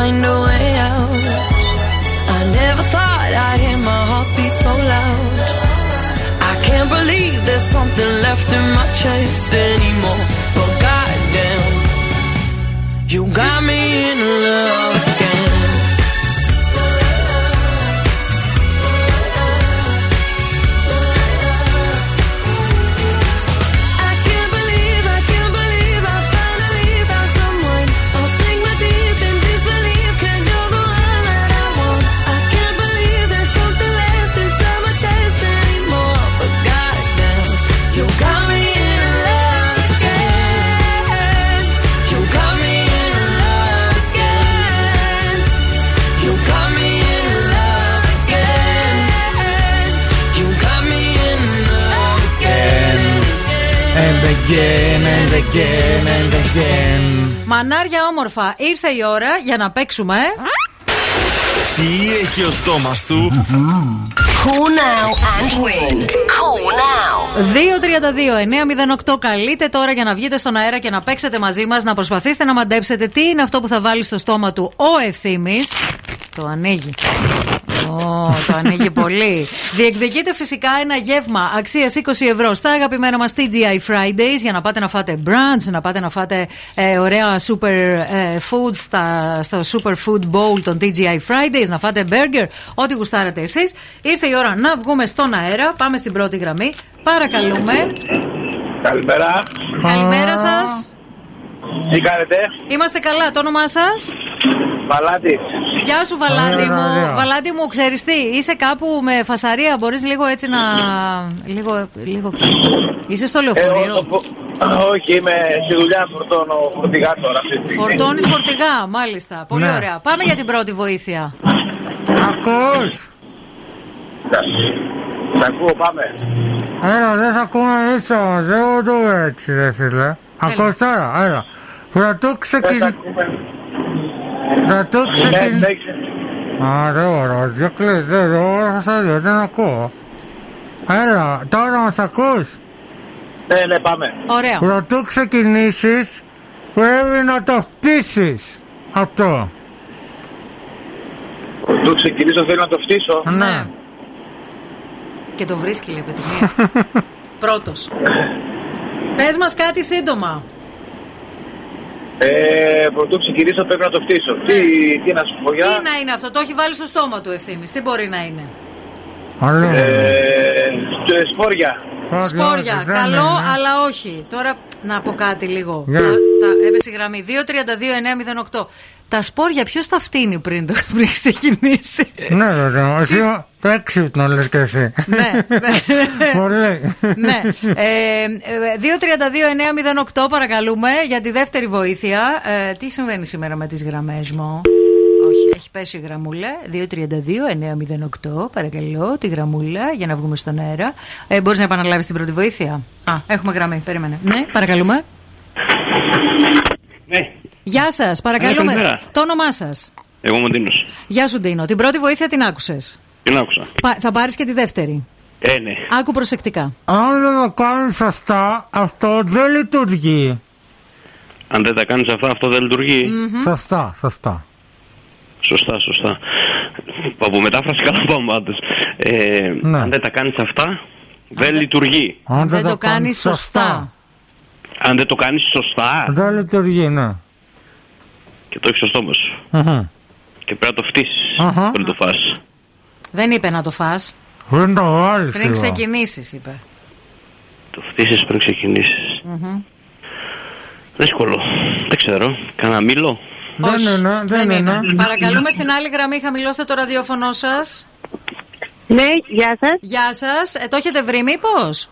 Find a way out. I never thought I'd hear my heartbeat so loud. I can't believe there's something left in my chest again. Μανάρια όμορφα, ήρθε η ώρα για να παίξουμε. ε. Τι έχει ο στόμας του; Call now and win. Call now. 232-908 καλείτε τώρα για να βγείτε στον αέρα και να παίξετε μαζί μας Να προσπαθήσετε να μαντέψετε τι είναι αυτό που θα βάλει στο στόμα του ο ευθύμης Το ανοίγει Ω, το ανοίγει πολύ. Διεκδικείτε φυσικά ένα γεύμα αξίας 20 ευρώ στα αγαπημένα μας TGI Fridays για να πάτε να φάτε brunch, να πάτε να φάτε ε, ωραία super ε, food στα, στο super food bowl των TGI Fridays, να φάτε burger, ό,τι γουστάρετε εσείς. Ήρθε η ώρα να βγούμε στον αέρα. Πάμε στην πρώτη γραμμή. Παρακαλούμε. Καλημέρα. Καλημέρα σας. Τι κάνετε, Είμαστε καλά. Το όνομά σας; Παλάτι. Γεια σου, Βαλάντι Ωραία, μου. ωραία. Βαλάντι μου, ξέρεις τι, είσαι κάπου με φασαρία. Μπορείς λίγο έτσι να. Λίγο. λίγο... Είσαι στο λεωφορείο; Όχι, είμαι στη δουλειά, φορτώνω φορτηγά τώρα. αυτή τη στιγμή. Φορτώνεις φορτηγά, μάλιστα. Πολύ Ναι. ωραία. Πάμε για την πρώτη βοήθεια. Ακούς! Σ' ακούω, πάμε. Έλα, δεν σ' ακούμε εμείς όμως, δεν το έτσι ρε φίλε. Ακούς τώρα, έλα. Πρωτού ξεκινήσει... Πρωτού Ναι, ξεκινήσει... Α, ρε ωραίο, δύο κλείς, δεν δεν δεν ακούω. Έλα, τώρα μας ακούς; Ναι, ναι, πάμε. Ωραία. Πρωτού ξεκινήσεις, πρέπει να το φτύσεις. Αυτό. Του ξεκινήσω, θέλω να το φτύσω. Ναι. Και το βρίσκει, λέει παιδί μία. Πρώτος. Πες μας κάτι σύντομα. Ε, πρωτού ξεκινήσω, πρέπει να το φτύσω. Τι, τι να σου πω για. Τι να είναι αυτό, το έχει βάλει στο στόμα του ευθύνη. Τι μπορεί να είναι; Ε, τε- σπόρια. Σπόρια. Καλό, αλλά όχι. Τώρα να πω κάτι λίγο. Για. Τα, τα, έπεσε η γραμμή. 232-908. Τα σπόρια ποιος τα φτύνει πριν, το, πριν ξεκινήσει; Ναι, βέβαια, εσύ το έξυπνο λες και εσύ. ναι, Πολύ. ναι. Ε, ε, 232-908 παρακαλούμε για τη δεύτερη βοήθεια. Ε, τι συμβαίνει σήμερα με τις γραμμές μου; Όχι, έχει πέσει η γραμμούλα. 232-908 παρακαλώ τη γραμμούλα για να βγούμε στον αέρα. Ε, μπορείς να επαναλάβεις την πρώτη βοήθεια; Α, έχουμε γραμμή, περίμενε. Ναι, παρακαλούμε. Ναι. Γεια σας, παρακαλούμε. Ναι, καλημέρα. το όνομά σας. Εγώ είμαι ο Ντίνος. Γεια σου Ντίνο. Την πρώτη βοήθεια την άκουσες; Την άκουσα. Πα- θα πάρεις και τη δεύτερη. Ε, ναι. Άκου προσεκτικά. Αν δεν το κάνεις σωστά, αυτό δεν λειτουργεί. Αν δεν τα κάνεις αυτά, αυτό δεν λειτουργεί. Μμμ. Σωστά, σωστά. Σωστά, σωστά. Από μετάφραση καλά πάμε πάντως. Ε, Ναι. Αν δεν τα κάνεις αυτά, δεν λειτουργεί. Αν δεν το κάνεις σωστά. Αν δεν το κάνεις σωστά Δεν λειτουργεί, ναι. και το έχεις στο στόμα σου Μμμ. και πρέπει να το φτύσεις Αχα. πριν το φας. Δεν είπε να το φας. Πριν το βάλεις Πριν λίγο. ξεκινήσεις είπε. Το φτύσεις πριν ξεκινήσεις. Μμμ. Δύσκολο. Δεν ξέρω. Κάνα μήλο; Δεν είναι, δεν είναι. Παρακαλούμε στην άλλη γραμμή, χαμηλώστε το ραδιόφωνο σας. Ναι, γεια σας. Γεια σας. Ε, το έχετε βρει, μήπως;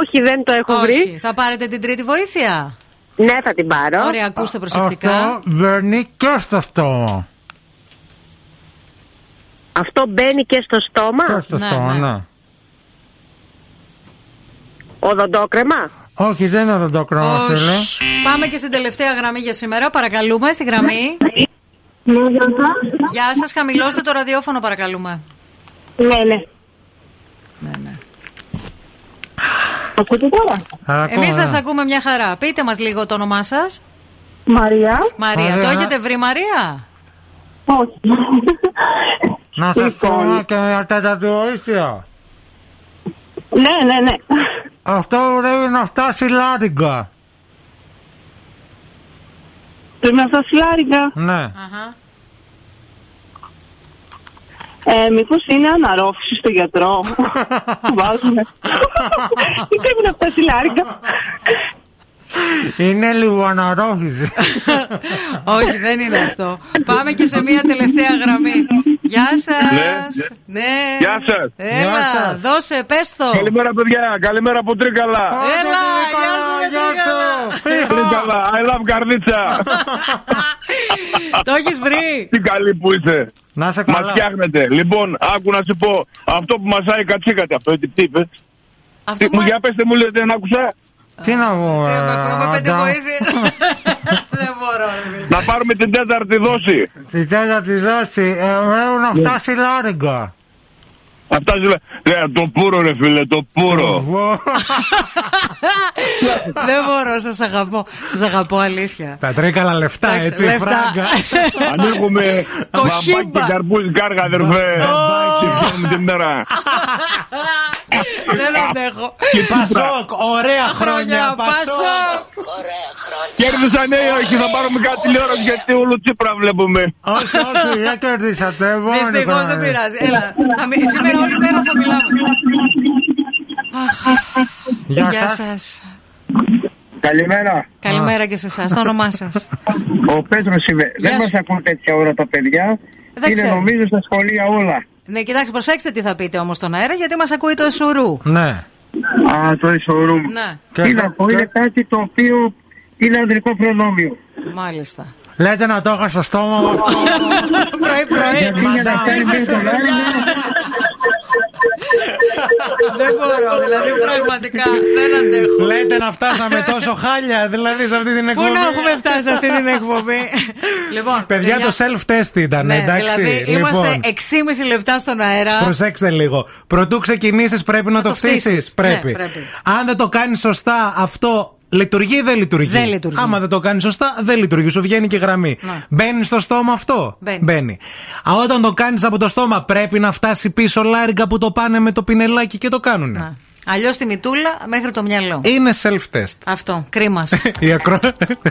Όχι, δεν το έχω Όχι. βρει. Θα πάρετε την τρίτη βοήθεια; Ναι, θα την πάρω. Ωραία, ακούστε προσεκτικά. Αυτό μπαίνει και στο στόμα. Αυτό μπαίνει και στο στόμα; Και στο στόμα, ναι. Οδοντόκρεμα; Όχι, δεν είναι οδοντόκρεμα, Όχι. φίλε. Πάμε και στην τελευταία γραμμή για σήμερα. Παρακαλούμε στη γραμμή. Γεια σας, χαμηλώστε το ραδιόφωνο, παρακαλούμε. Ναι, ναι. Ακούτε τώρα; Εμείς σας ακούμε μια χαρά. Πείτε μας λίγο το όνομά σας. Μαρία. Μαρία, Μαρία. το έχετε βρει, Μαρία; Όχι. Να σας Λοιπόν. πούμε και μια τέταρτη βοήθεια. Ναι, ναι, ναι. Αυτό πρέπει να φτάσει λάριγκα. Πρέπει να φτάσει λάρικα. Ναι. Ε, μήπως είναι αναρρόφηση στο γιατρό. Βάζουμε. Τι πρέπει να φτάσει λάρικα. Είναι λίγο αναρρόχηση. Όχι, δεν είναι αυτό. Πάμε και σε μια τελευταία γραμμή. Γεια σας. Ναι. Γεια σας. Έλα, δώσε, πες το. Καλημέρα, παιδιά. Καλημέρα από Τρίκαλα. Έλα, γεια σου, ρε Τρίκαλα. Τρίκαλα. I love καρδίτσα. Το έχεις βρει. Τι καλή που είσαι. Να σε Μας καλά. φτιάχνετε. Λοιπόν, άκου να σου πω. Αυτό που μασάει κατσίκατε αυτό, τι τι είπες; Αυτό Τι- Μου για πέστε μου λέτε, δεν άκουσα; Τι να μου. ε, Έχουμε πέντε Αντά. βοήθεια. Δεν μπορώ. Να πάρουμε την τέταρτη δόση. Την τέταρτη δόση. ε, Πρέπει να φτάσει λάριγκα. Αυτά σου λέει. Ε, το πουρο ρε φίλε, το πουρο. Δεν μπορώ, σας αγαπώ. Σας αγαπώ, αλήθεια. Τα τρίκαλα λεφτά, Εντάξει, έτσι, λεφτά. φράγκα. Ανοίγουμε Κοσίμπα. μπαμπάκι και καρπούζι κάργα αδερφέ. Και πιάνουμε την μέρα. Δεν αντέχω. Πασόκ, ωραία χρόνια. Πασόκ. Κέρδισαν ναι, όχι, θα πάρουμε κάτι τηλεόραση γιατί όλο Τσίπρα βλέπουμε. Όχι, όχι, δεν κερδίσατε. μόνο Δυστυχώς πράγμα. δεν πειράζει. Έλα, θα μι- σήμερα όλη μέρα θα μιλάμε. Αχ, Γεια Γεια σας. σας. Καλημέρα. Καλημέρα και σε εσάς. Το όνομά σας. Ο Πέτρος είμαι. Γεια Δεν σου. μα ακούν τέτοια ώρα τα παιδιά. Δεν Είναι ξέρω. νομίζω στα σχολεία όλα. Ναι, κοιτάξτε, προσέξτε τι θα πείτε όμως στον αέρα, γιατί μας ακούει το Εσουρού. Ναι. Α, το ισορούμ. Ναι. Τι να πω, είναι κάτι το οποίο είναι ανδρικό προνόμιο. Μάλιστα. Λέτε να το είχα στο στόμα μου αυτό. Πρωί-πρωί. Γιατί για να κάνει ήρθε στη μια δουλειά. Δεν μπορώ, δηλαδή πραγματικά δεν αντέχω. Λέτε να φτάσαμε τόσο χάλια, δηλαδή σε αυτή την Πού εκπομπή. να έχουμε φτάσει σε αυτή την εκπομπή; λοιπόν, Παιδιά, το self-test ήταν, ναι, εντάξει. Δηλαδή, λοιπόν, είμαστε 6,5 λεπτά στον αέρα. προσέξτε λίγο. Προτού ξεκινήσεις, πρέπει να, το το φτύσεις. φτύσεις. Ναι, Πρέπει. πρέπει. Αν δεν το κάνεις σωστά, αυτό λειτουργεί ή δεν λειτουργεί; Δεν λειτουργεί. Άμα δεν το κάνεις σωστά, δεν λειτουργεί. Σου βγαίνει και γραμμή. Ναι. Μπαίνει στο στόμα αυτό; Μπαίνει. Α, όταν το κάνεις από το στόμα, πρέπει να φτάσει πίσω λάρικα που το πάνε με το πινελάκι και το κάνουν. Αλλιώς τη μητούλα μέχρι το μυαλό. Είναι self-test. Αυτό, κρίμας. Οι ακρο...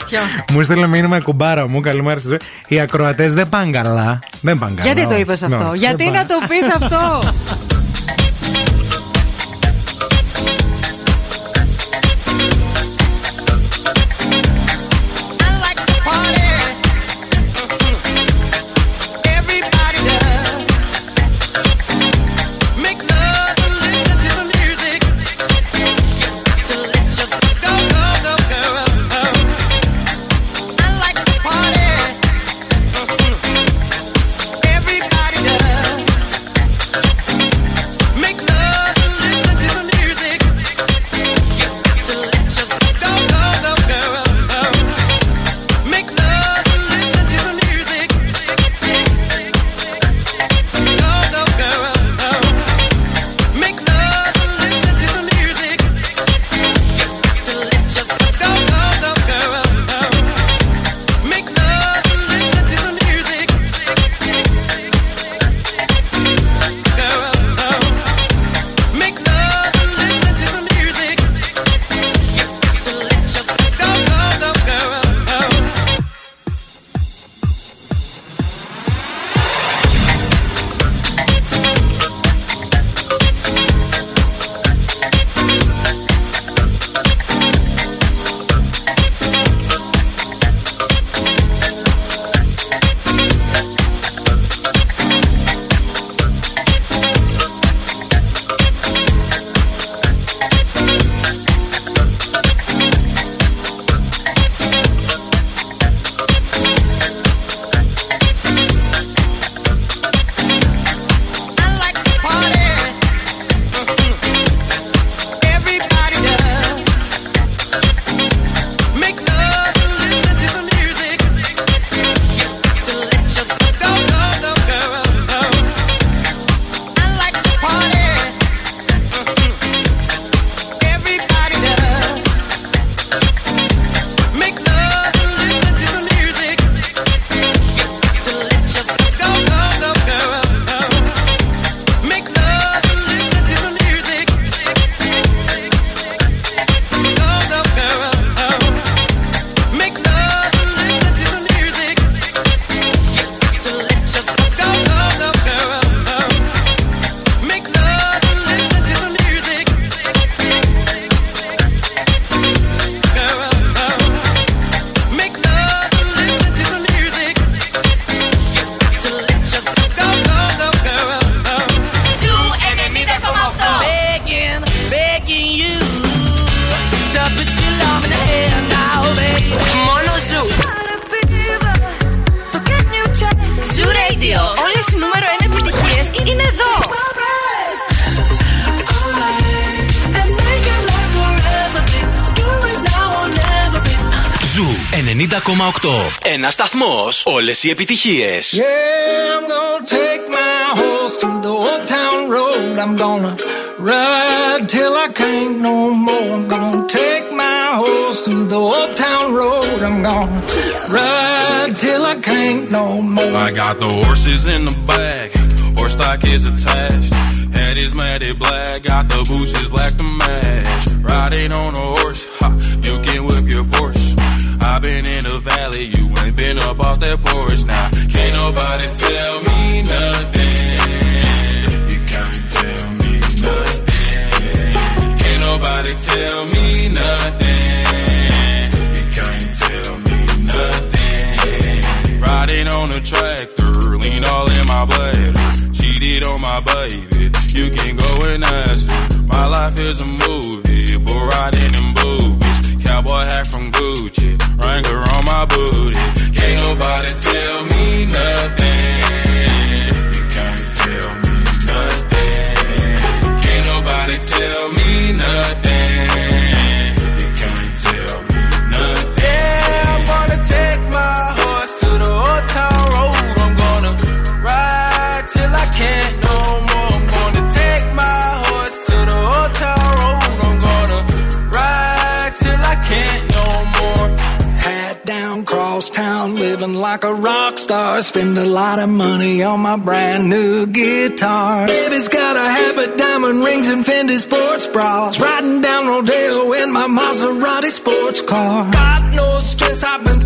Ποιο; μου στείλε μήνυμα η κουμπάρα μου, καλημέρα στη ζωή. Οι ακροατές δεν πάνε καλά. Δεν πάνε καλά. Γιατί το όχι. είπε αυτό, Ναι, Γιατί δεν να πάνε. το πεις αυτό; Όλε οι επιτυχίε. Yeah, I'm gonna take my horse to the old town road. I'm gonna ride till I can't no more. I'm gonna take my horse to the old town road. I'm gonna ride till I can't no more. I got the horses in the back, horse stock is attached. Head is matted black, got the bushes black to match. Riding on a horse, ha, you can whip your Porsche. I've been in the valley, you ain't been up off that porch. Now, can't nobody tell me nothing. You can't tell me nothing. Can't nobody tell me nothing. You can't tell me nothing. Riding on a tractor, lean all in my bladder. Cheated on my baby, you can go and ask her. My life is a movie, bull riding in boobies. Cowboy hat from Gucci, Wrangler on my booty. Star. Spend a lot of money on my brand new guitar. Baby's got a habit, diamond rings, and Fendi sports bras. Riding down Rodeo in my Maserati sports car. Got no stress, I've been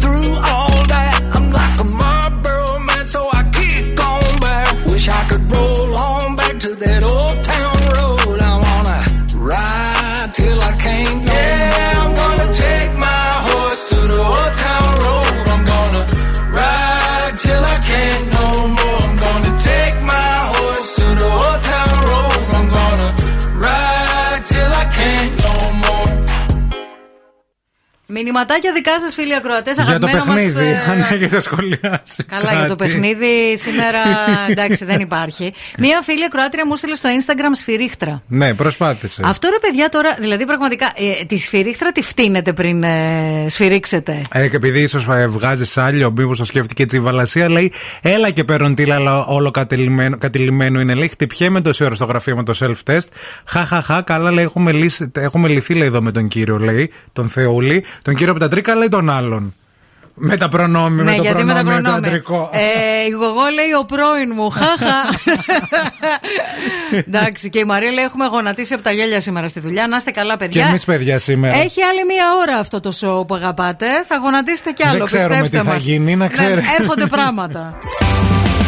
Μηνυματάκια δικά σας, φίλοι ακροατές, Για το αγαπημένο παιχνίδι, μας, ε, αν έχετε σχολιάσει. Καλά, για το κάτι. παιχνίδι σήμερα εντάξει δεν υπάρχει. Μία φίλη ακροάτρια μου στείλε στο Instagram σφυρίχτρα. Ναι, προσπάθησε. Αυτό ρε παιδιά τώρα, δηλαδή πραγματικά ε, τη σφυρίχτρα τη φτύνετε πριν ε, σφυρίξετε. Ε, και επειδή ίσως βγάζεις άλλο, μήπως το σκέφτηκε έτσι η Βαλασία, λέει: Έλα και παίρνουν τίλα, αλλά όλο κατηλημένο, κατηλημένο είναι. Λέει: Χτυπιέμαι τόση ώρα στο γραφείο με το self-test. Χαχαχά, καλά, λέει: Έχουμε, λύσει, έχουμε λυθεί, λέει εδώ με τον κύριο, λέει, τον Θεούλη. Τον κύριο Πετατρίκα, λέει τον άλλον. Με τα προνόμια, ναι, με το γιατί με τα προνόμιο το προνόμια. αντρικό. Ε, η γογό λέει ο πρώην μου. Χάχα. Εντάξει, και η Μαρία λέει: Έχουμε γονατίσει από τα γέλια σήμερα στη δουλειά. Να είστε καλά, Και παιδιά. εμείς, παιδιά, σήμερα. Έχει άλλη μία ώρα αυτό το show που αγαπάτε. Θα γονατίσετε κι άλλο, Δεν ξέρουμε πιστέψτε τι θα μας. γίνει, να Ναι, ξέρετε. έρχονται πράγματα.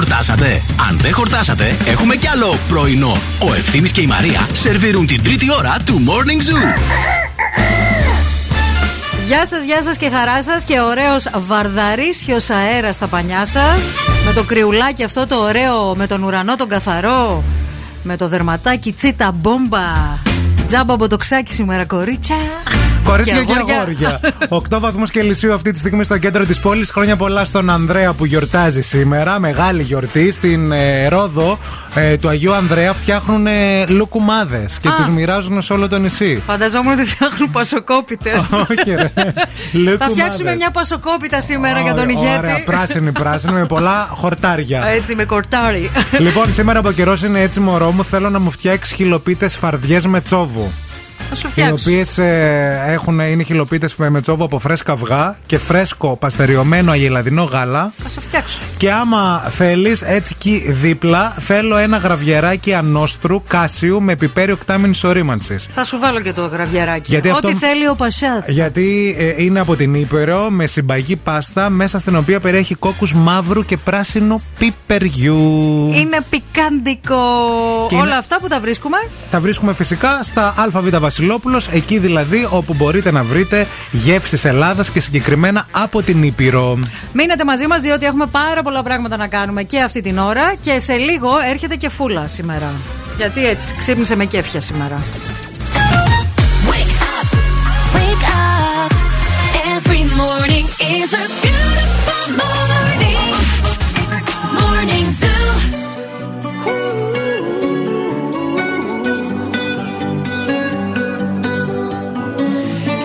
Χορτάσατε. Αν δεν χορτάσατε, έχουμε κι άλλο πρωινό. Ο Ευθύμης και η Μαρία σερβίρουν την τρίτη ώρα του Morning Zoo. Γεια σας, γεια σας και χαρά σας και ωραίος βαρδαρίσιος αέρας στα πανιά σας. Με το κρυουλάκι αυτό το ωραίο, με τον ουρανό τον καθαρό. Με το δερματάκι τσίτα μπόμπα. Τζάμπα μποτοξάκι σήμερα, κορίτσια. Κορίτσια και αγόρια. αγόρια. 8 βαθμού Κελσίου αυτή τη στιγμή στο κέντρο της πόλης. Χρόνια πολλά στον Ανδρέα που γιορτάζει σήμερα. Μεγάλη γιορτή. Στην ε, Ρόδο ε, του Αγίου Ανδρέα φτιάχνουν ε, λουκουμάδες και Α. τους μοιράζουν σε όλο το νησί. Φανταζόμουν ότι φτιάχνουν πασοκόπιτες. Όχι, ρε. Θα Λουκουμάδες. φτιάξουμε μια πασοκόπιτα σήμερα για τον Ωραία, ηγέτη. Ωραία, πράσινη, πράσινη με πολλά χορτάρια. Έτσι, με κορτάρι. λοιπόν, σήμερα από καιρός είναι έτσι, μωρό μου. Θέλω να μου φτιάξεις χιλοπίτες φαρδιές με τσόβου. Θα σου Οι φτιάξω. οποίες είναι χιλοπίτες με τσόβου από φρέσκα αυγά και φρέσκο παστεριωμένο αγελαδινό γάλα. Θα σου φτιάξω. Και άμα θέλεις, έτσι εκεί δίπλα, θέλω ένα γραβιεράκι ανόστρου κάσιου με πιπέρι οκτάμινης ορίμανσης. Θα σου βάλω και το γραβιαράκι. Γιατί αυτό- Ό,τι θέλει ο Πασιάθ. Γιατί ε, είναι από την Ήπειρο με συμπαγή πάστα μέσα στην οποία περιέχει κόκκους μαύρου και πράσινο πιπεριού. Είναι πικάντικο. Και Όλα είναι- αυτά που τα βρίσκουμε. Τα βρίσκουμε φυσικά στα ΑΒ Βασιλόπουλος, εκεί δηλαδή όπου μπορείτε να βρείτε γεύσεις Ελλάδας και συγκεκριμένα από την Ήπειρο. Μείνετε μαζί μας, διότι έχουμε πάρα πολλά πράγματα να κάνουμε και αυτή την ώρα και σε λίγο έρχεται και φούλα σήμερα. Γιατί έτσι, ξύπνησε με κέφια σήμερα. Wake up, morning is a beautiful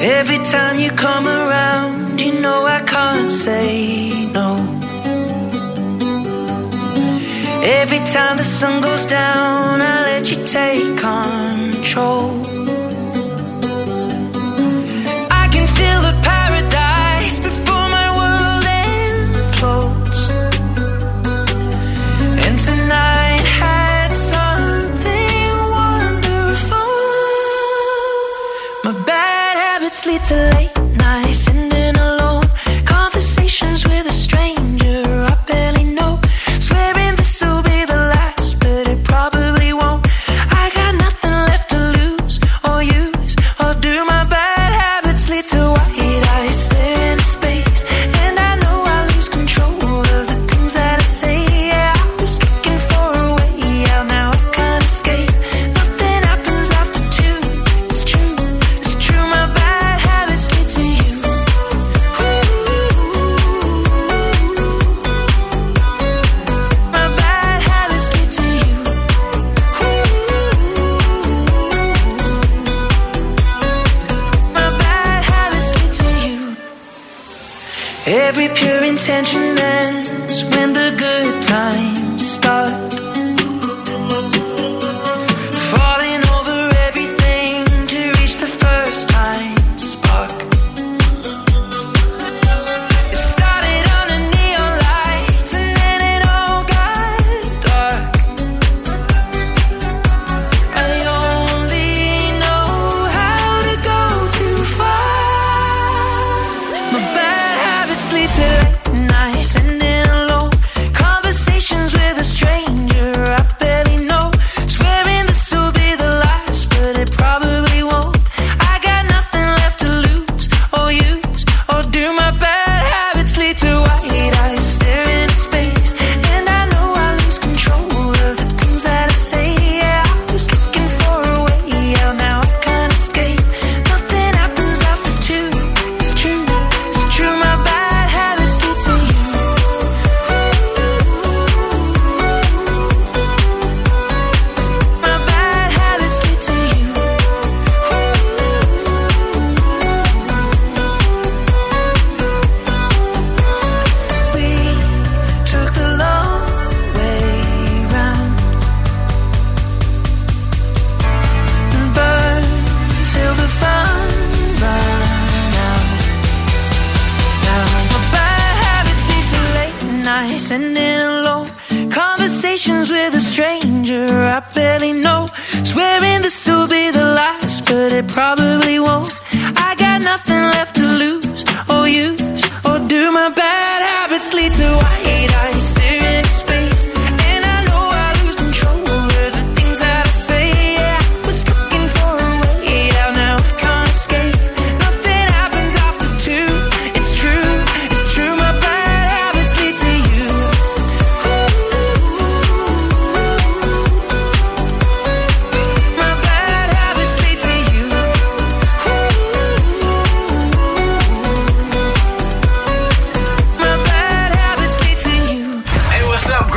Every time you come around, you know I can't say no. Every time the sun goes down, I let you take control. I can feel the power.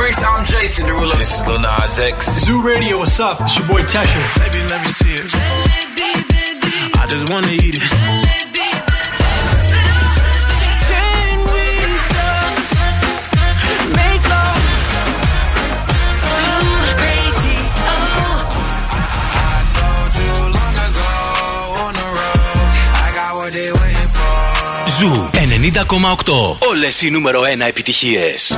lyrics, I'm Jason Derulo. This is Lil Nas X. Zoo Radio, what's up? It's your boy Tesha. Baby, let me see it. Jalebi. I just wanna eat it. Jalebi, Ζου 90,8. Όλες οι νούμερο 1 επιτυχίες.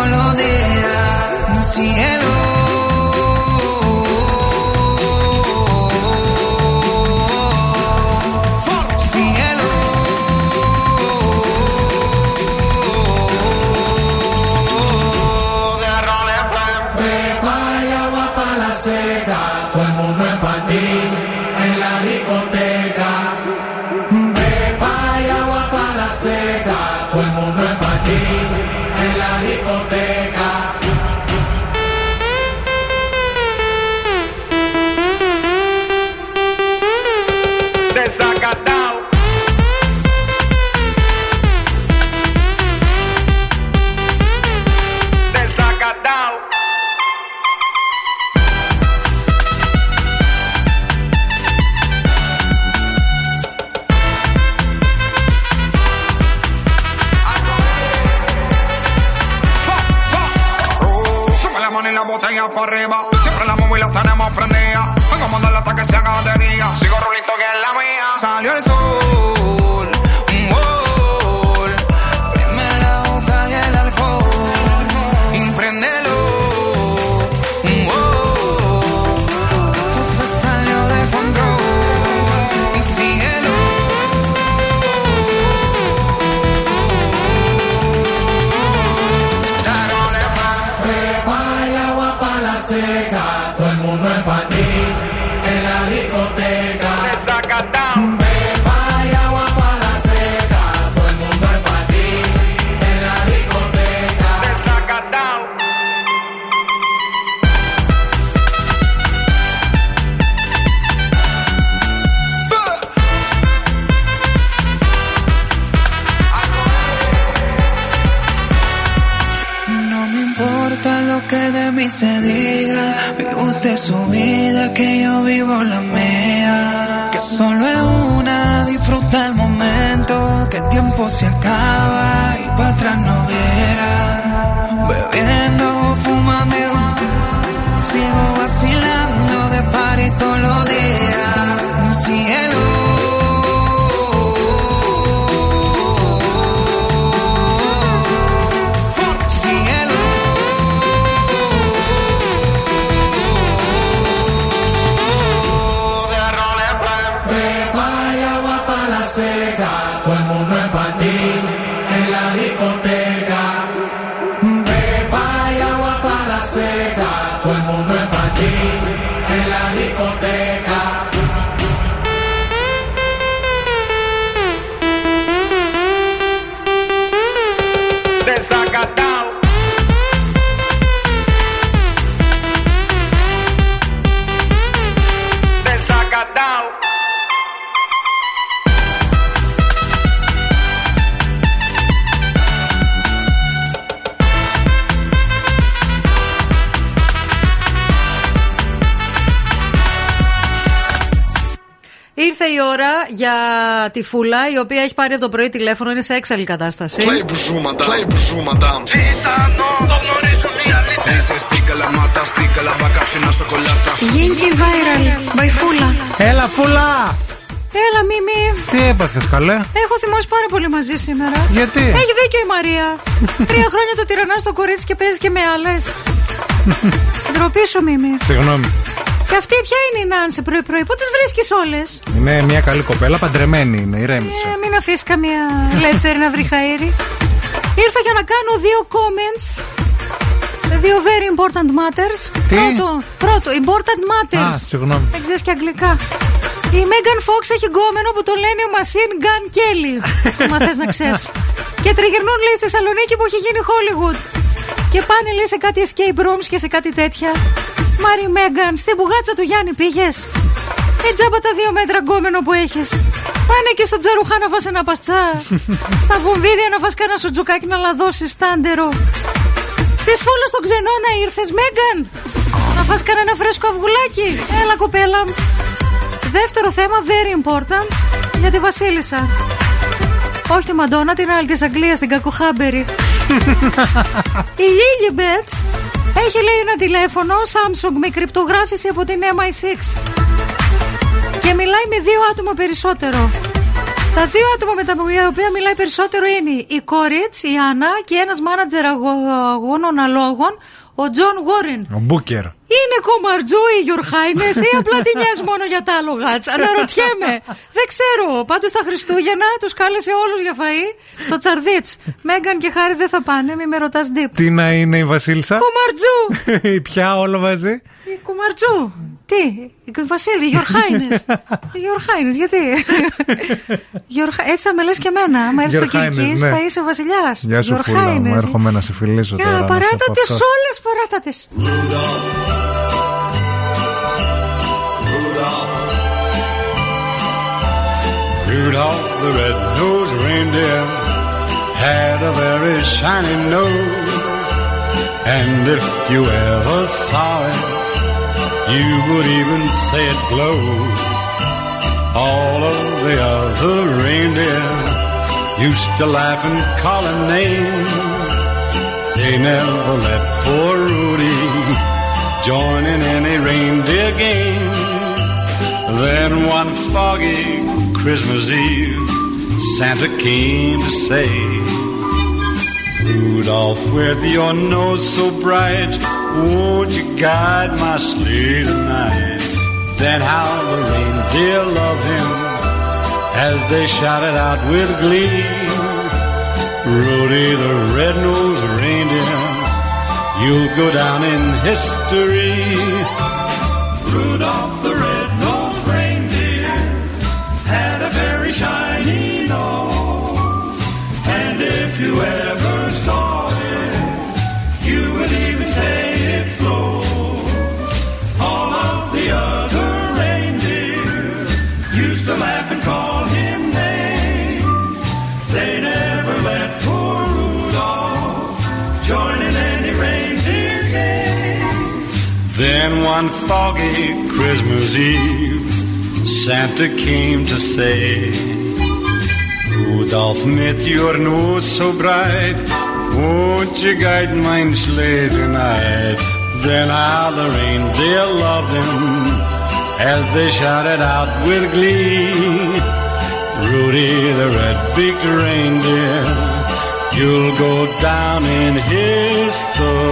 τη Φούλα, η οποία έχει πάρει από το πρωί τηλέφωνο, είναι σε έξαλλη κατάσταση. Play bonjour madame, play bonjour madame. Dice stica la mata, stica la bacca fino a soccolata. Γίνει viral, by Φούλα. Έλα, φούλα! Έλα, Μίμη. Τι έπαθες, καλέ; Έχω θυμώσει πάρα πολύ μαζί σήμερα. Γιατί; Έχει δίκιο η Μαρία. Τρία χρόνια το τυρανά στο κορίτσι και παίζεις και με άλλες. Ντροπή σου, Μίμη. Συγγνώμη. Και αυτή ποια είναι η Νάνση πρωί-πρωί, πού τις βρίσκεις όλες; Είναι μια καλή κοπέλα, παντρεμένη είναι, ηρέμησε. Ε, μην αφήσεις καμία ελεύθερη να βρει χαΐρι. Ήρθα για να κάνω δύο comments. Δύο very important matters. Τι; Πρώτο, πρώτο, important matters. Α, συγγνώμη. Δεν ξέρεις και αγγλικά. Η Megan Fox έχει γκόμενο που το λένε Machine Gun Kelly. Μα θες να ξέρεις. και τριγυρνούν λέει στη Θεσσαλονίκη που έχει γίνει Hollywood. Και πάνε λέει σε κάτι escape rooms και σε κάτι τέτοια. Μάρι Μέγκαν, στην μπουγάτσα του Γιάννη πήγες; Ε, τζάμπα τα δύο μέτρα γκόμενο που έχεις. Πάνε και στο τζαρουχά να φας ένα παστσά. Στα βομβίδια να φας κανένα σουτζουκάκι να λαδώσεις στάντερο. Στις φούλε στον ξενώνα ήρθες, Μέγκαν. Να φας κανένα φρέσκο αυγουλάκι. Έλα, κοπέλα. μου. Δεύτερο θέμα, very important, για τη Βασίλισσα. Όχι τη Μαντόνα, την άλλη της Αγγλίας, την κακοχάμπερη. Η Lilibet έχει λέει ένα τηλέφωνο Samsung με κρυπτογράφηση από την MI6 και μιλάει με δύο άτομα περισσότερο. Τα δύο άτομα με τα οποία μιλάει περισσότερο είναι η κόρη της, η Άννα και ένας μάνατζερ αγώνων αλόγων, ο Τζον Γόριν. Ο Μπούκερ. Είναι κουμαρτζού η Your Highness ή απλά τη νοιάζεις μόνο για τα άλογα της. Αναρωτιέμαι. Δεν ξέρω. Πάντως τα Χριστούγεννα τους κάλεσε όλους για φαΐ στο τσαρδίτς. Μέγκαν και χάρη δεν θα πάνε, μη με ρωτάς ντύπ. Τι να είναι η Βασίλισσα; Κομμαρτζού! Πια όλο μαζί; Η Κομμαρτζού! Τι, η Βασίλη, η Your Highness. Η Your Highness, γιατί; Your Hi- Έτσι θα με λες και εμένα. Άμα έρθεις Your το Κυρκής, Highness, ναι. θα είσαι βασιλιάς. Γεια σου, φούλα μου. Έρχομαι να σε φιλήσω τώρα. να σε Παράτατες πω αυτό. όλες, παράτατες. Rudolph the red-nosed reindeer had a very shiny nose. And if you ever saw it, you would even say it glows. All of the other reindeer used to laugh and call him names. They never let poor Rudy join in any reindeer game. Then one foggy Christmas Eve, Santa came to say, Rudolph, with your nose so bright, won't you guide my sleigh tonight? Then how the reindeer loved him as they shouted out with glee. Rudy the red-nosed reindeer, you'll go down in history. Rudolph the red-nosed reindeer had a very shiny nose, and if you ever Then one foggy Christmas Eve, Santa came to say, Rudolph, met your nose so bright, won't you guide mine sleigh tonight? Then how the reindeer loved him as they shouted out with glee. Rudy the red-beaked reindeer, you'll go down in history.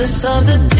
of the day.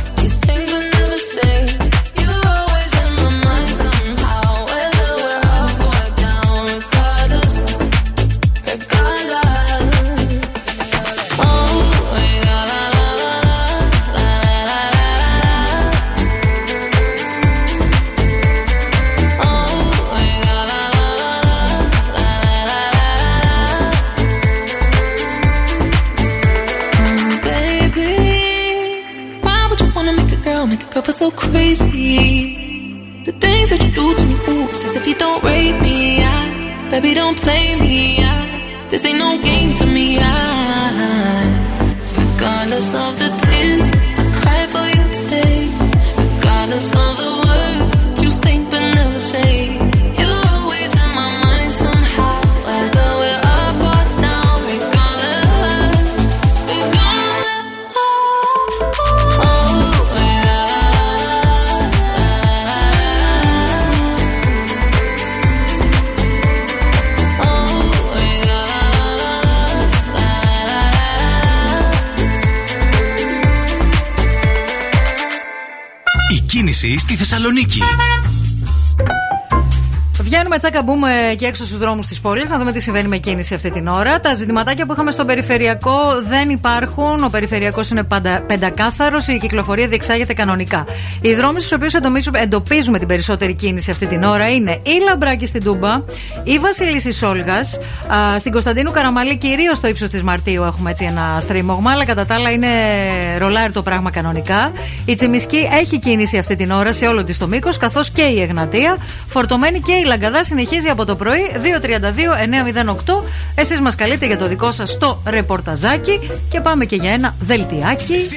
of Θεσσαλονίκη. Βγαίνουμε τσάκα μπούμε και έξω στους δρόμους της πόλης να δούμε τι συμβαίνει με κίνηση αυτή την ώρα. Τα ζητηματάκια που είχαμε στον περιφερειακό δεν υπάρχουν. Ο περιφερειακός είναι πάντα πεντακάθαρος. Η κυκλοφορία διεξάγεται κανονικά. Οι δρόμοι στους οποίους εντοπίζουμε την περισσότερη κίνηση αυτή την ώρα είναι η Λαμπράκη στην Τούμπα, η Βασιλίση Σόλγας, στην Κωνσταντίνου Καραμαλή, κυρίως στο ύψος της Μαρτίου έχουμε έτσι ένα στρίμωγμα, αλλά κατά τα άλλα είναι ρολάρι το πράγμα κανονικά. Η Τσιμισκή έχει κίνηση αυτή την ώρα σε όλο της το μήκος, καθώς και η Εγνατία. Φορτωμένη και η Λαγκαδά συνεχίζει από το πρωί 232-908. Εσείς μας καλείτε για το δικό σας το ρεπορταζάκι και πάμε και για ένα δελτιάκι.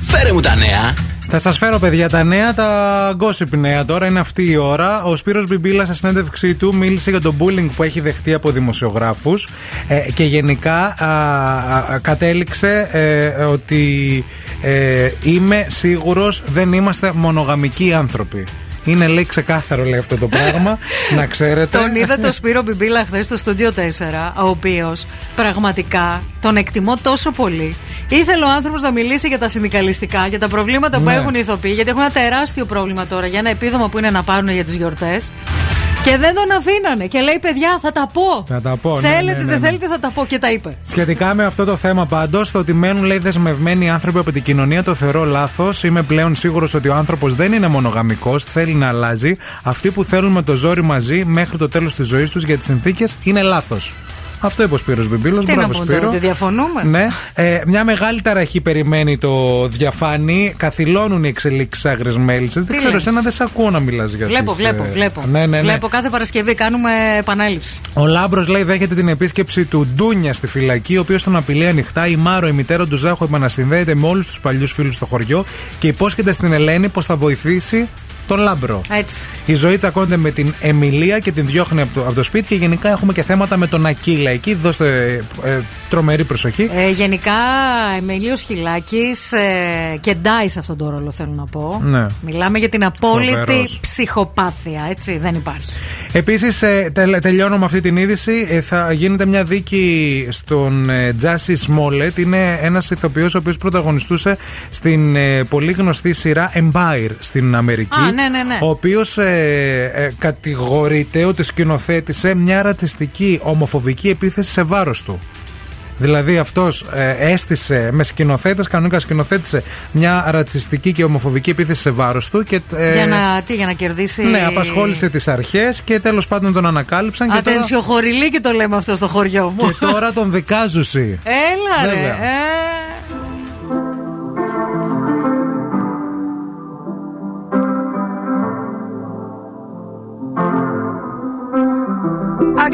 Φέρε μου τα νέα. Θα σας φέρω, παιδιά, τα νέα, τα gossip νέα. Τώρα είναι αυτή η ώρα. Ο Σπύρος Μπιμπίλα, σε συνέντευξή του, μίλησε για το bullying που έχει δεχτεί από δημοσιογράφους ε, και γενικά α, α, κατέληξε ε, ότι ε, είμαι σίγουρος δεν είμαστε μονογαμικοί άνθρωποι. Είναι λέει ξεκάθαρο λέει αυτό το πράγμα, να ξέρετε. Τον είδα το Σπύρο Μπιμπίλα χθες στο στούντιο 4, ο οποίος πραγματικά τον εκτιμώ τόσο πολύ. Ήθελε ο άνθρωπος να μιλήσει για τα συνδικαλιστικά, για τα προβλήματα που Ναι. έχουν οι ηθοποιοί, γιατί έχουν ένα τεράστιο πρόβλημα τώρα για ένα επίδομα που είναι να πάρουν για τις γιορτές. Και δεν τον αφήνανε. Και λέει, παιδιά, θα τα πω. Θα τα πω, ναι, Θέλετε, ναι, ναι, δεν ναι. θέλετε, θα τα πω. Και τα είπε. Σχετικά με αυτό το θέμα πάντως, το ότι μένουν λέει δεσμευμένοι άνθρωποι από την κοινωνία το θεωρώ λάθος. Είμαι πλέον σίγουρος ότι ο άνθρωπος δεν είναι μονογαμικός, θέλει να αλλάζει. Αυτοί που θέλουν με το ζόρι μαζί μέχρι το τέλος της ζωής τους για τις συνθήκες είναι λάθος. Αυτό είπε ο Σπύρος Μπιμπίλος. Τι να Μπράβο, πούμε Σπύρο. τώρα, ότι διαφωνούμε. Ναι. Ε, μια μεγάλη ταραχή περιμένει το διαφάνει. Καθυλώνουν οι εξελίξεις άγριες μέλισσες. Δεν ξέρω, λες; εσένα δεν σε ακούω να μιλάς για Βλέπω, τις, βλέπω, ε, βλέπω. Ναι, ναι, ναι. Βλέπω κάθε Παρασκευή, κάνουμε επανάληψη. Ο Λάμπρος λέει δέχεται την επίσκεψη του Ντούνια στη φυλακή, ο οποίος τον απειλεί ανοιχτά. Η Μάρο, η μητέρα του Ζάχου, επανασυνδέεται με όλους τους παλιούς φίλους στο χωριό και υπόσχεται στην Ελένη πως θα βοηθήσει τον Λάμπρο. Έτσι. Η Ζωή τσακώνεται με την Εμιλία και την διώχνει από το, από το σπίτι και γενικά έχουμε και θέματα με τον Ακύλα. Εκεί δώστε ε, τρομερή προσοχή. Ε, γενικά, Αιμίλιος Χειλάκης ε, και ντάει σε αυτόν τον ρόλο, θέλω να πω. Ναι. Μιλάμε για την απόλυτη Φοβερός. ψυχοπάθεια, έτσι. Δεν υπάρχει. Επίσης, τελειώνω με αυτή την είδηση. Ε, θα γίνεται μια δίκη στον ε, Τζάσι Σμόλετ. Είναι ένας ηθοποιός ο οποίος πρωταγωνιστούσε στην ε, πολύ γνωστή σειρά Empire στην Αμερική. Α, ναι, ναι, ναι. Ο οποίος ε, ε, κατηγορείται ότι σκηνοθέτησε μια ρατσιστική ομοφοβική επίθεση σε βάρος του. Δηλαδή αυτός έστησε με σκηνοθέτες, κανονικά σκηνοθέτησε μια ρατσιστική και ομοφοβική επίθεση σε βάρος του. Και, ε, για, να, τι, για να κερδίσει. ναι, απασχόλησε τις αρχές και τέλος πάντων τον ανακάλυψαν. Και τώρα, Ατενσιοχωρηλή και το λέμε αυτό στο χωριό μου. και τώρα τον δικάζουσι. Έλα, ρε. Βέβαια. Ε.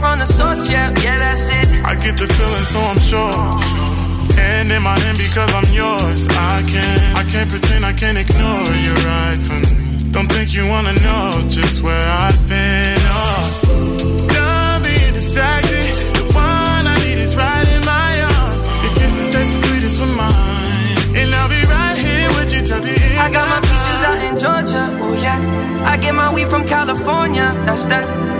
from the source, yeah, yeah, that's it. I get the feeling, so I'm sure. And in my hand because I'm yours. I can't, I can't pretend, I can't ignore you right from me. Don't think you wanna know just where I've been. Oh, don't be distracted. The one I need is right in my arms. Your kisses taste the sweetest with mine, and I'll be right here with you till the end. I got my peaches out in Georgia. Oh yeah. I get my weed from California. That's that.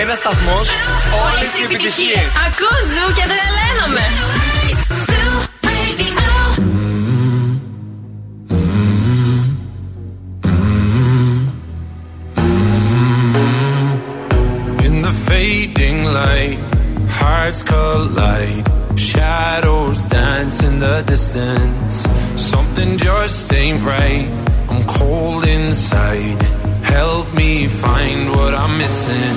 Ένα σταθμό, όλε οι επιτυχίε. Ακούς ζου και τρελαίνομαι. In the fading light, hearts collide. Shadows dance in the distance. Something just ain't right. I'm cold inside. Help me find what I'm missing.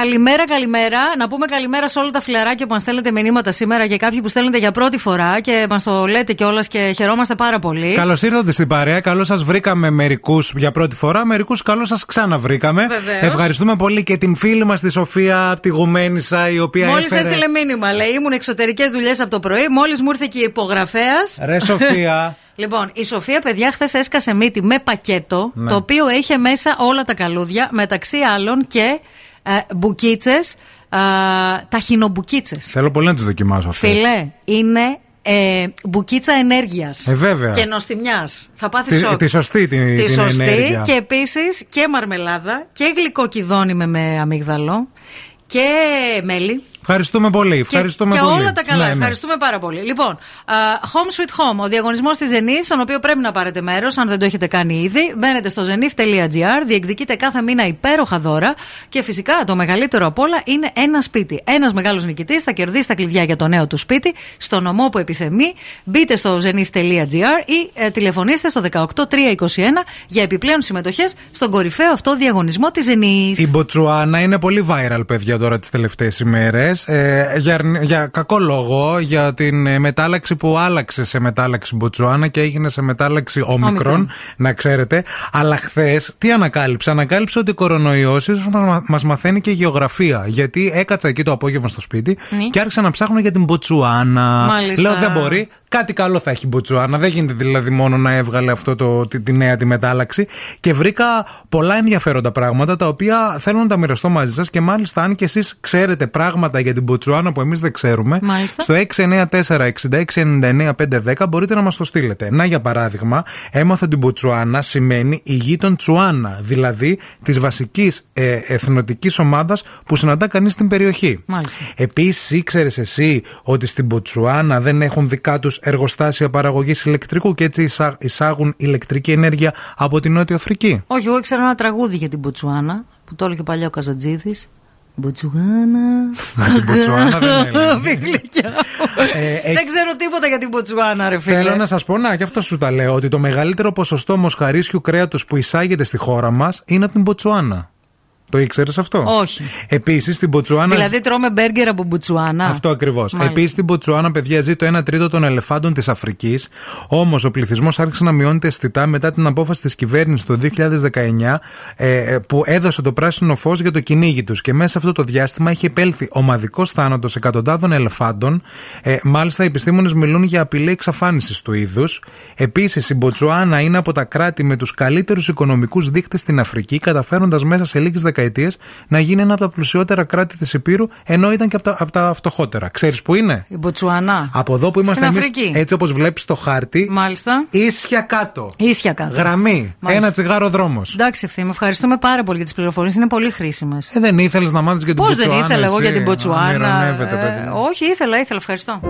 Καλημέρα, καλημέρα. Να πούμε καλημέρα σε όλα τα φιλαράκια που μας στέλνετε μηνύματα σήμερα και κάποιοι που στέλνετε για πρώτη φορά και μας το λέτε κιόλας και χαιρόμαστε πάρα πολύ. Καλώς ήρθατε στην παρέα. Καλώς σας βρήκαμε μερικούς για πρώτη φορά. Μερικούς καλώς σας ξαναβρήκαμε. Βεβαίως. Ευχαριστούμε πολύ και την φίλη μας τη Σοφία από τη Γουμένισσα, η οποία. Μόλις έφερε... έστειλε μήνυμα, λέει: Ήμουν εξωτερικές δουλειές από το πρωί. Μόλις μου ήρθε και η υπογραφέας. Ρε Σοφία. Λοιπόν, η Σοφία, παιδιά, χθες έσκασε μύτη με πακέτο, Ναι. το οποίο είχε μέσα όλα τα καλούδια, μεταξύ άλλων και ε, μπουκίτσες, ε, ταχυνομπουκίτσες. Θέλω πολύ να τις δοκιμάσω αυτές. Φίλε, είναι ε, μπουκίτσα ενέργειας. Ε, βέβαια. Και νοστιμιάς. Θα πάθεις Τη- σοκ. τη σωστή την- Τη την σωστή ενέργεια. και επίσης και μαρμελάδα και γλυκό κυδόνι με, με αμύγδαλο και μέλι. Ευχαριστούμε πολύ. Ευχαριστούμε και, πολύ. Και όλα τα καλά. Ναι, ναι. Ευχαριστούμε πάρα πολύ. Λοιπόν, α, Home Sweet Home, ο διαγωνισμός της Zenith, στον οποίο πρέπει να πάρετε μέρος, αν δεν το έχετε κάνει ήδη. Μπαίνετε στο zenith.gr, διεκδικείτε κάθε μήνα υπέροχα δώρα και φυσικά το μεγαλύτερο απ' όλα είναι ένα σπίτι. Ένας μεγάλος νικητής θα κερδίσει τα κλειδιά για το νέο του σπίτι στο νομό που επιθυμεί. Μπείτε στο zenith.gr ή ε, τηλεφωνήστε στο 18321 για επιπλέον συμμετοχές στον κορυφαίο αυτό διαγωνισμό της Zenith. Η Μποτσουάνα είναι πολύ viral, παιδιά, τώρα τις τελευταίες ημέρες. Ε, για, αρνη- για κακό λόγο, για την ε, μετάλλαξη που άλλαξε σε μετάλλαξη Μποτσουάνα και έγινε σε μετάλλαξη όμικρον, Όμικρον. να ξέρετε. Αλλά χθες, τι ανακάλυψε; Ανακάλυψε ότι ο κορονοϊός ίσως μας μαθαίνει και γεωγραφία. Γιατί έκατσα εκεί το απόγευμα στο σπίτι Ναι. και άρχισα να ψάχνω για την Μποτσουάνα. Μάλιστα. Λέω δεν μπορεί. Κάτι καλό θα έχει η Μποτσουάνα. Δεν γίνεται δηλαδή μόνο να έβγαλε αυτό το, τη, τη νέα τη μετάλλαξη. Και βρήκα πολλά ενδιαφέροντα πράγματα τα οποία θέλω να τα μοιραστώ μαζί σας. Και μάλιστα, αν και εσείς ξέρετε πράγματα για την Μποτσουάνα που εμείς δεν ξέρουμε, Μάλιστα. στο 694-6699-510 μπορείτε να μας το στείλετε. Να, για παράδειγμα, έμαθα ότι η Μποτσουάνα σημαίνει η γη των Τσουάνα, δηλαδή της βασικής ε, εθνοτικής ομάδας που συναντά κανείς στην περιοχή. Μάλιστα. Επίσης, ήξερες εσύ ότι στην Μποτσουάνα δεν έχουν δικά τους εργοστάσια παραγωγής ηλεκτρικού και έτσι εισά- εισάγουν ηλεκτρική ενέργεια από την Νότια Αφρική. Όχι, εγώ ήξερα ένα τραγούδι για την Μποτσουάνα που το έλεγε παλιά ο Καζατζίδη. Μποτσουάνα. την Μποτσουάνα δεν έλεγε. Γλυκιά. Ε, ε, Δεν ξέρω τίποτα για την Μποτσουάνα, ρε φίλε. Θέλω να σας πω, να, γι' αυτό σου τα λέω, ότι το μεγαλύτερο ποσοστό μοσχαρίσιου κρέατος που εισάγεται στη χώρα μας είναι από την Μποτσουάνα. Το ήξερες αυτό; Όχι. Επίσης στην Μποτσουάνα. Δηλαδή τρώμε μπέργκερ από Μποτσουάνα. Αυτό ακριβώς. Μάλιστα. Επίσης στην Μποτσουάνα, παιδιά, ζει το 1 τρίτο των ελεφάντων της Αφρικής. Όμως ο πληθυσμός άρχισε να μειώνεται αισθητά μετά την απόφαση της κυβέρνησης το 2019 ε, ε, που έδωσε το πράσινο φως για το κυνήγι τους. Και μέσα σε αυτό το διάστημα έχει επέλθει ομαδικός θάνατος εκατοντάδων ελεφάντων. Ε, μάλιστα, οι επιστήμονες μιλούν για απειλή εξαφάνισης του είδους. Επίσης, η Μποτσουάνα είναι από τα κράτη με τους καλύτερους οικονομικούς δείκτες στην Αφρική, καταφέροντας μέσα σε λίγες δεκαετίες να γίνει ένα από τα πλουσιότερα κράτη της Υπήρου, ενώ ήταν και από τα, από τα φτωχότερα. Ξέρεις που είναι; Η Μποτσουάνα. Από εδώ που είμαστε Στην εμείς, Αφρική. έτσι όπως βλέπεις το χάρτη, Μάλιστα. ίσια κάτω. Ίσια κάτω. Γραμμή. Μάλιστα. Ένα τσιγάρο δρόμος. Εντάξει, ευθύνη. Ευχαριστούμε πάρα πολύ για τις πληροφορίες. Είναι πολύ χρήσιμες. Ε, δεν ήθελες να μάθεις για την Πώς Μποτσουάνα. δεν ήθελα εγώ εσύ; για την Μποτσουάνα. Ονειρωνεύεται, παιδί Ε, μου. όχι, ήθελα, ήθελα. Ευχαριστώ.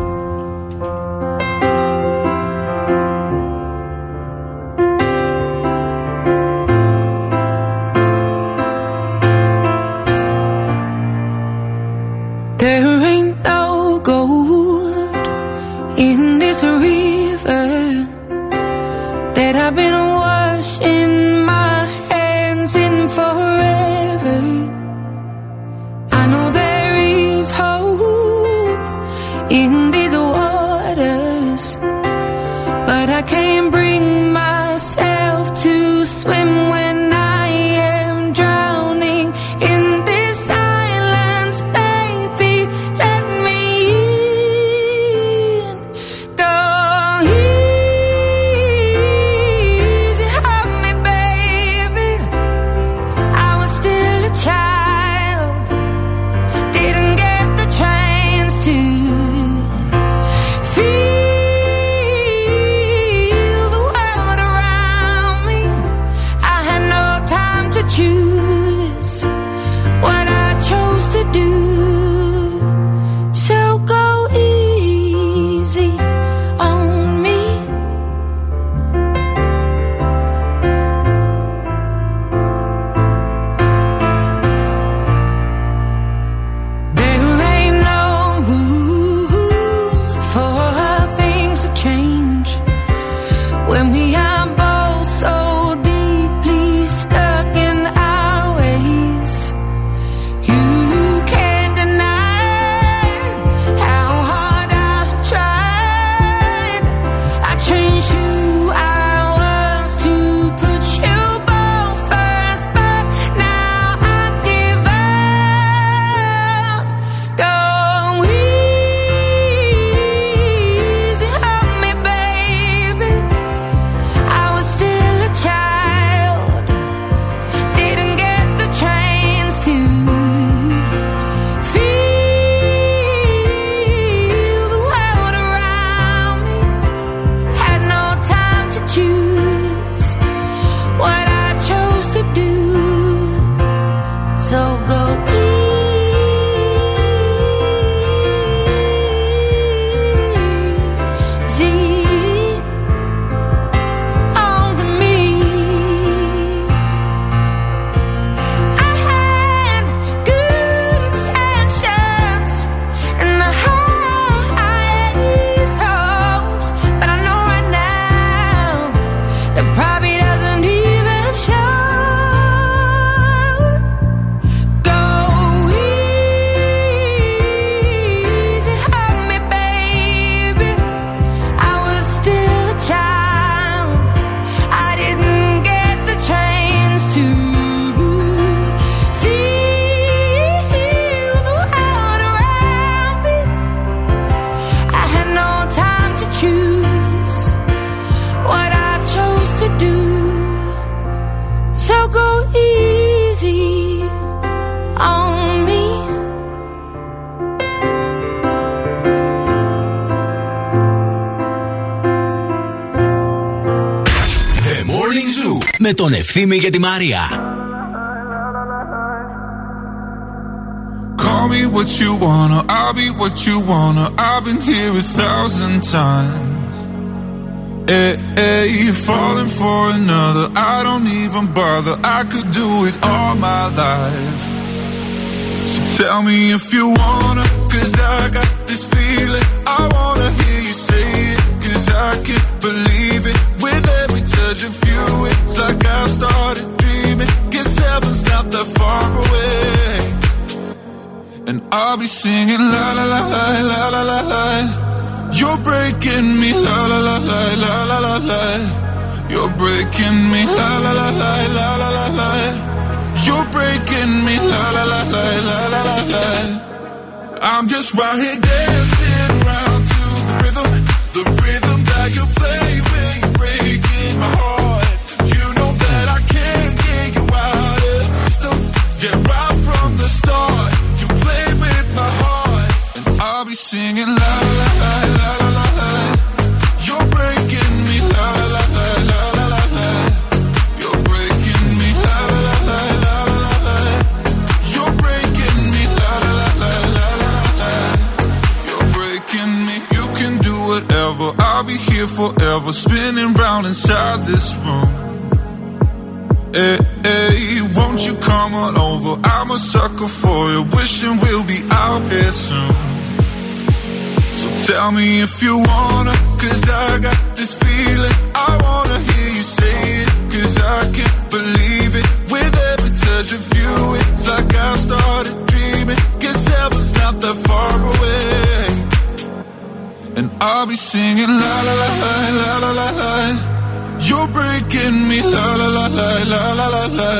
de Maria. And I'll be singing la la la la la la la. You're breaking me la la la la la la la.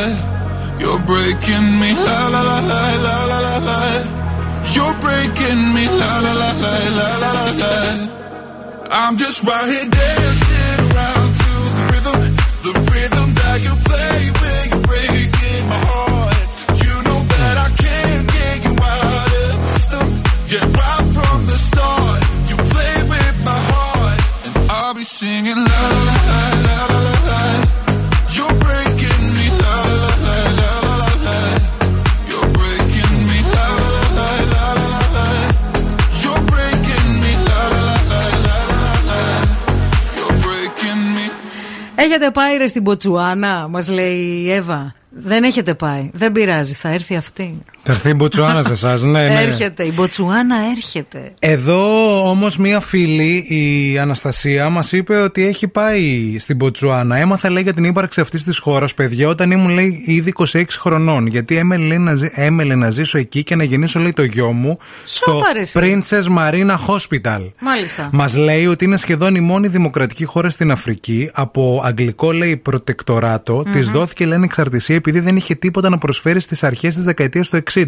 You're breaking me la la la la la la la la. You're breaking me la la la la la la la la. I'm just right here dancing around to the rhythm, the rhythm Έχετε πάει ρε στην Ποτσουάνα, μας λέει η Εύα. Δεν έχετε πάει. Δεν πειράζει, θα έρθει αυτή. Θα έρθει η Μποτσουάνα σε εσάς, ναι, ναι. Έρχεται, η Μποτσουάνα έρχεται. Εδώ όμως μία φίλη, η Αναστασία, μας είπε ότι έχει πάει στην Ποτσουάνα. Έμαθα λέει για την ύπαρξη αυτής της χώρας, παιδιά, όταν ήμουν λέει ήδη 26 χρονών. Γιατί έμελε, λέει, να, ζη- έμελε να ζήσω εκεί και να γεννήσω λέει το γιο μου στο Σόπα, ρε, εσύ. Princess Marina Hospital. Μάλιστα. Μας λέει ότι είναι σχεδόν η μόνη δημοκρατική χώρα στην Αφρική. Από αγγλικό λέει προτεκτοράτο. Της δόθηκε λένε εξαρτησία επειδή δεν είχε τίποτα να προσφέρει στις αρχές της δεκαετίας του 60.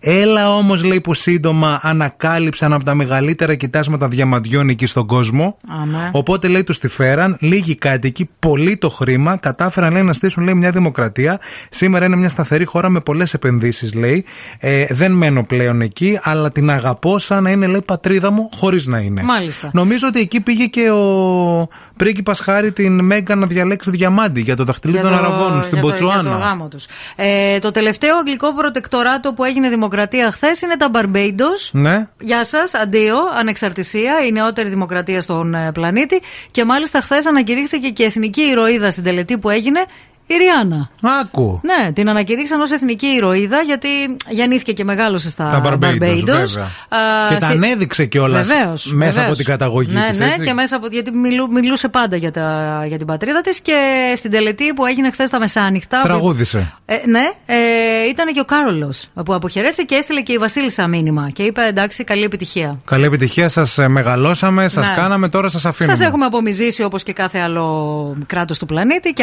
Έλα όμως λέει που σύντομα ανακάλυψαν από τα μεγαλύτερα κοιτάσματα διαμαντιών εκεί στον κόσμο. Αμέ. Οπότε λέει τους τη φέραν, λίγοι κάτοικοι, πολύ το χρήμα, κατάφεραν λέει, να στήσουν λέει, μια δημοκρατία. Σήμερα είναι μια σταθερή χώρα με πολλές επενδύσεις, λέει. Ε, δεν μένω πλέον εκεί, αλλά την αγαπώ σαν να είναι λέει πατρίδα μου, χωρίς να είναι. Μάλιστα. Νομίζω ότι εκεί πήγε και ο πρίγκιπας Χάρη την Μέγκα να διαλέξει διαμάντι για το δαχτυλίδι των Για το- Αραβών στην για το- για το Ποτσουάνα. Γάμο τους. Ε, το τελευταίο αγγλικό προτεκτοράτο που έγινε δημοκρατία χθες είναι τα Barbados. Ναι. Γεια σας, αντίο, ανεξαρτησία, η νεότερη δημοκρατία στον ε, πλανήτη. Και μάλιστα χθες ανακηρύχθηκε και εθνική ηρωίδα στην τελετή που έγινε η Ριάννα. Άκου. Ναι, την ανακηρύξαν ως εθνική ηρωίδα γιατί γεννήθηκε και μεγάλωσε στα Τα Barbados, Barbados. βέβαια. Α, Και τα στη- ανέδειξε κιόλας Βεβαίως, μέσα βεβαίως. από την καταγωγή ναι, της, Ναι, έτσι. και μέσα από. Γιατί μιλού- μιλούσε πάντα για, τα, για την πατρίδα της και στην τελετή που έγινε χθες τα μεσάνυχτα. Τραγούδισε. Ε, ναι, ε, ήταν και ο Κάρολος που αποχαιρέτησε και έστειλε και η Βασίλισσα μήνυμα. Και είπε εντάξει, καλή επιτυχία. Καλή επιτυχία, σας μεγαλώσαμε, σας Ναι. κάναμε, τώρα σας αφήνουμε. Σα έχουμε απομυζήσει όπως και κάθε άλλο κράτος του πλανήτη και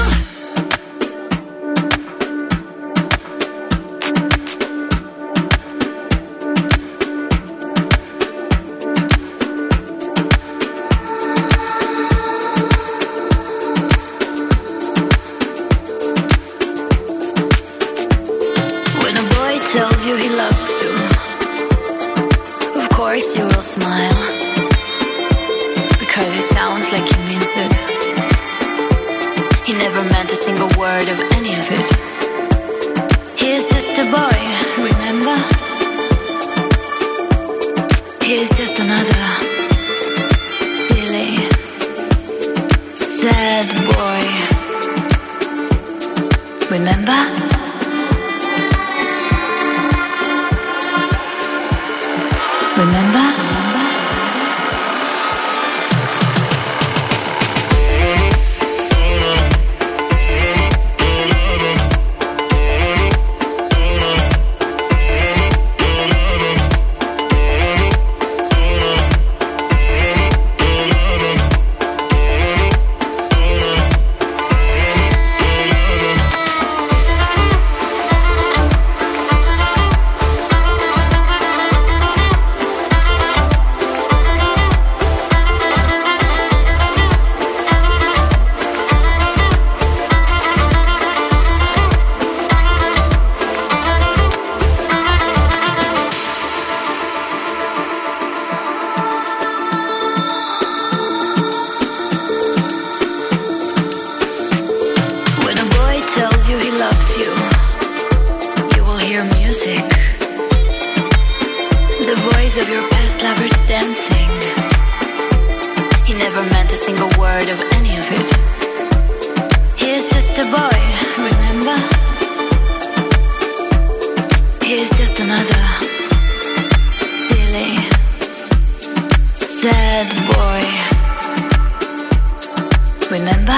Remember?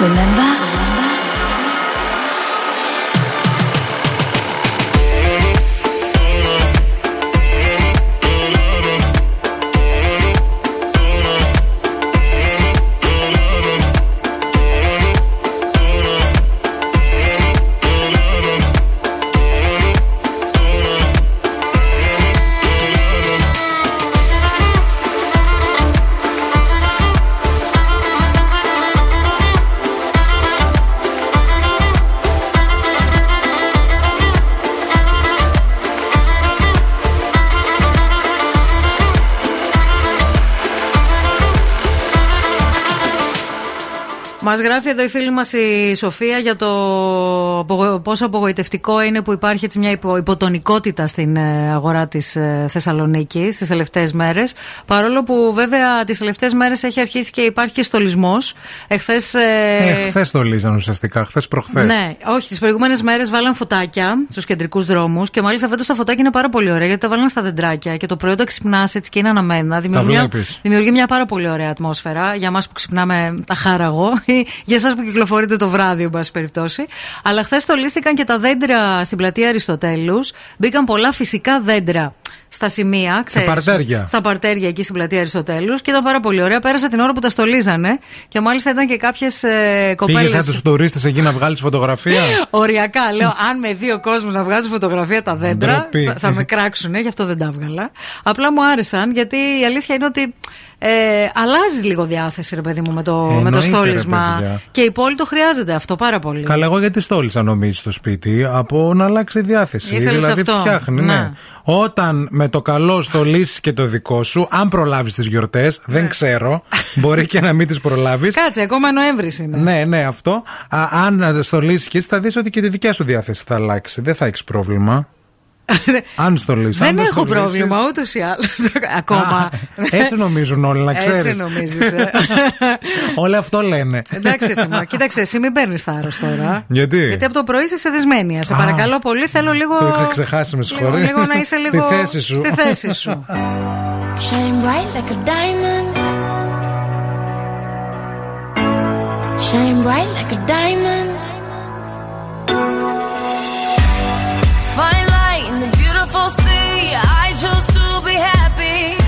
Remember? Μας γράφει εδώ η φίλη μας η Σοφία για το απογο- πόσο απογοητευτικό είναι που υπάρχει έτσι μια υπο- υποτονικότητα στην ε, αγορά της Θεσσαλονίκης τις τελευταίες μέρες. Παρόλο που βέβαια τις τελευταίες μέρες έχει αρχίσει και υπάρχει και στολισμός. Εχθές. Ε, Χθες το λύσαν ουσιαστικά, χθες προχθές. Ναι, όχι. Τις προηγούμενες μέρες βάλαν φωτάκια στους κεντρικούς δρόμους και μάλιστα φέτος τα φωτάκια είναι πάρα πολύ ωραία γιατί τα βάλαν στα δεντράκια και το πρωί όταν ξυπνάς έτσι και είναι αναμένα. Δημιουργεί, μια, βλέπεις. δημιουργεί μια πάρα πολύ ωραία ατμόσφαιρα για εμά που ξυπνάμε τα χάραγο ή για εσάς που κυκλοφορείτε το βράδυ, εν πάση περιπτώσει. Αλλά χθες στολίστηκαν και τα δέντρα στην πλατεία Αριστοτέλους. Μπήκαν πολλά φυσικά δέντρα στα σημεία, ξέρεις, παρτέρια. Στα παρτέρια εκεί στην πλατεία Αριστοτέλους και ήταν πάρα πολύ ωραία. Πέρασα την ώρα που τα στολίζανε και μάλιστα ήταν και κάποιες ε, κοπέλες. Πήγες σαν τους τουρίστες εκεί να βγάλεις φωτογραφία; Οριακά, λέω, αν με δύο κόσμο να βγάζει φωτογραφία τα δέντρα, Ντροπή. θα, θα με κράξουνε, γι' αυτό δεν τα έβγαλα. Απλά μου άρεσαν, γιατί η αλήθεια είναι ότι ε, αλλάζεις λίγο διάθεση, ρε παιδί μου, με το, με το Εννοείται, ρε στόλισμα. παιδιά. Και η πόλη το χρειάζεται αυτό πάρα πολύ. Καλά, εγώ γιατί στόλισα νομίζεις στο σπίτι; Από να αλλάξει διάθεση. Ήθελες δηλαδή αυτό. φτιάχνει, ναι. Ναι. Όταν με το καλό στολίσει και το δικό σου, αν προλάβεις τις γιορτές, Ναι. δεν ξέρω, μπορεί και να μην τις προλάβεις. Κάτσε, ακόμα Νοέμβρης είναι. Ναι, ναι, αυτό. Α, αν στολίσει και έτσι, θα δεις ότι και τη δικιά σου διάθεση θα αλλάξει. Δεν θα έχεις πρόβλημα. Αν στολίσει. Δεν έχω πρόβλημα ούτως ή άλλως. Ακόμα. Έτσι νομίζουν όλοι, να ξέρεις. Έτσι νομίζει. Όλοι αυτό λένε. Εντάξει, ευθυμά. Κοίταξε, εσύ μην παίρνεις θάρρος τώρα. Γιατί; Γιατί από το πρωί είσαι δεσμένη. Σε Α, παρακαλώ πολύ, θέλω λίγο. Το είχα ξεχάσει, με λίγο, συγχωρεί. λίγο να είσαι λίγο. Στη θέση σου. Στη θέση σου. Shine bright like a diamond. Shine bright like a diamond. Be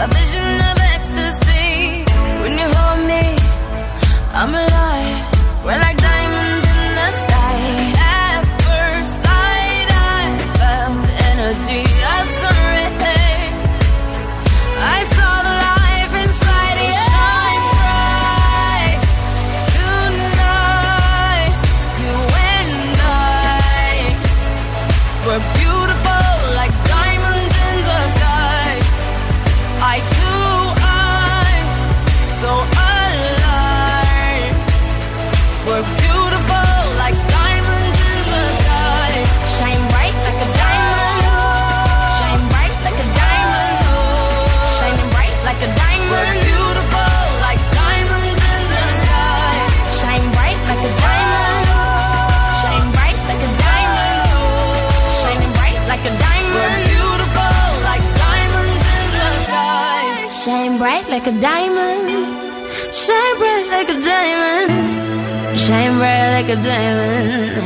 a vision of a diamond.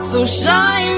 So shine.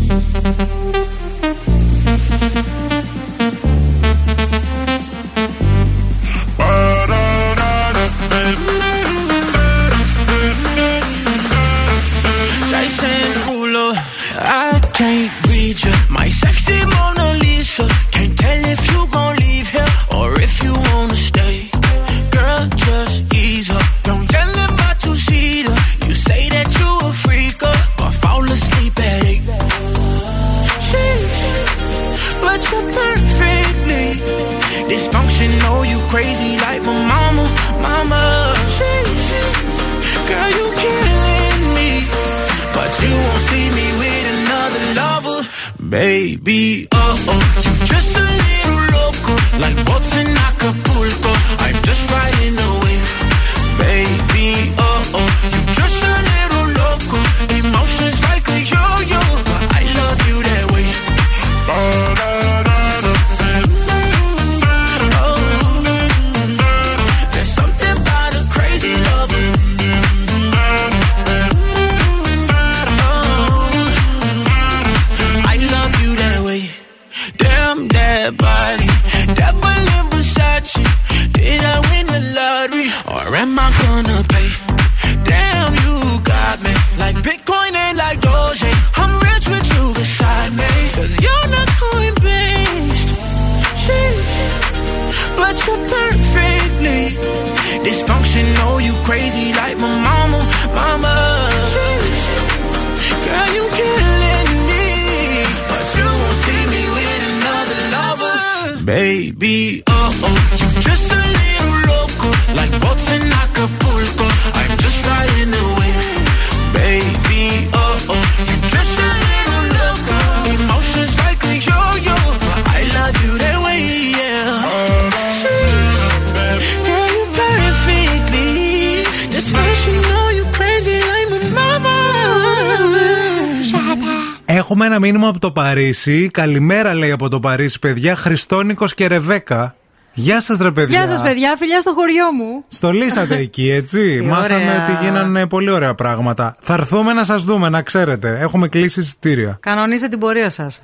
Παρίσι. Καλημέρα, λέει από το Παρίσι, παιδιά. Χριστόνικος και Ρεβέκα. Γεια σας, ρε παιδιά. Γεια σας, παιδιά, φιλιά στο χωριό μου. Στολίσατε εκεί, έτσι. Τι Μάθαμε ωραία. ότι γίνανε πολύ ωραία πράγματα. Θα έρθουμε να σας δούμε, να ξέρετε. Έχουμε κλείσει εισιτήρια. Κανονίστε την πορεία σας.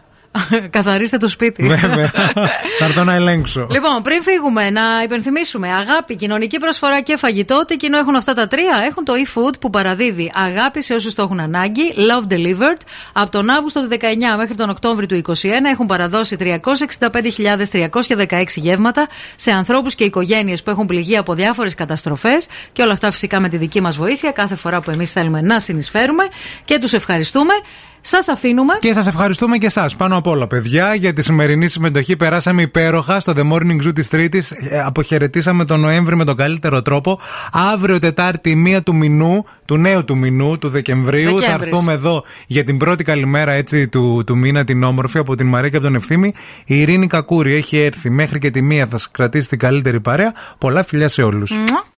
Καθαρίστε το σπίτι. Βέβαια. Θα έρθω να ελέγξω. Λοιπόν, πριν φύγουμε, να υπενθυμίσουμε αγάπη, κοινωνική προσφορά και φαγητό. Τι κοινό έχουν αυτά τα τρία; Έχουν το e-food που παραδίδει αγάπη σε όσους το έχουν ανάγκη. Love delivered. Από τον Αύγουστο του 19 μέχρι τον Οκτώβριο του 21 έχουν παραδώσει 365.316 γεύματα σε ανθρώπους και οικογένειες που έχουν πληγεί από διάφορες καταστροφές. Και όλα αυτά φυσικά με τη δική μας βοήθεια κάθε φορά που εμείς θέλουμε να συνεισφέρουμε. Και τους ευχαριστούμε. Σας αφήνουμε. Και σας ευχαριστούμε και εσάς πάνω απ' όλα, παιδιά, για τη σημερινή συμμετοχή. Περάσαμε υπέροχα στο The Morning Zoo της Τρίτης. αποχαιρετήσαμε τον Νοέμβρη με τον καλύτερο τρόπο. Αύριο, Τετάρτη, μία του μηνού, του νέου του μηνού, του Δεκεμβρίου. Θα Δεκέμβρης. έρθουμε εδώ για την πρώτη καλημέρα έτσι, του, του μήνα, την όμορφη, από την Μαρία και από τον Ευθύμη. Η Ειρήνη Κακούρη έχει έρθει μέχρι και τη μία, θα σας κρατήσει την καλύτερη παρέα. Πολλά φιλιά σε όλους. Μουα.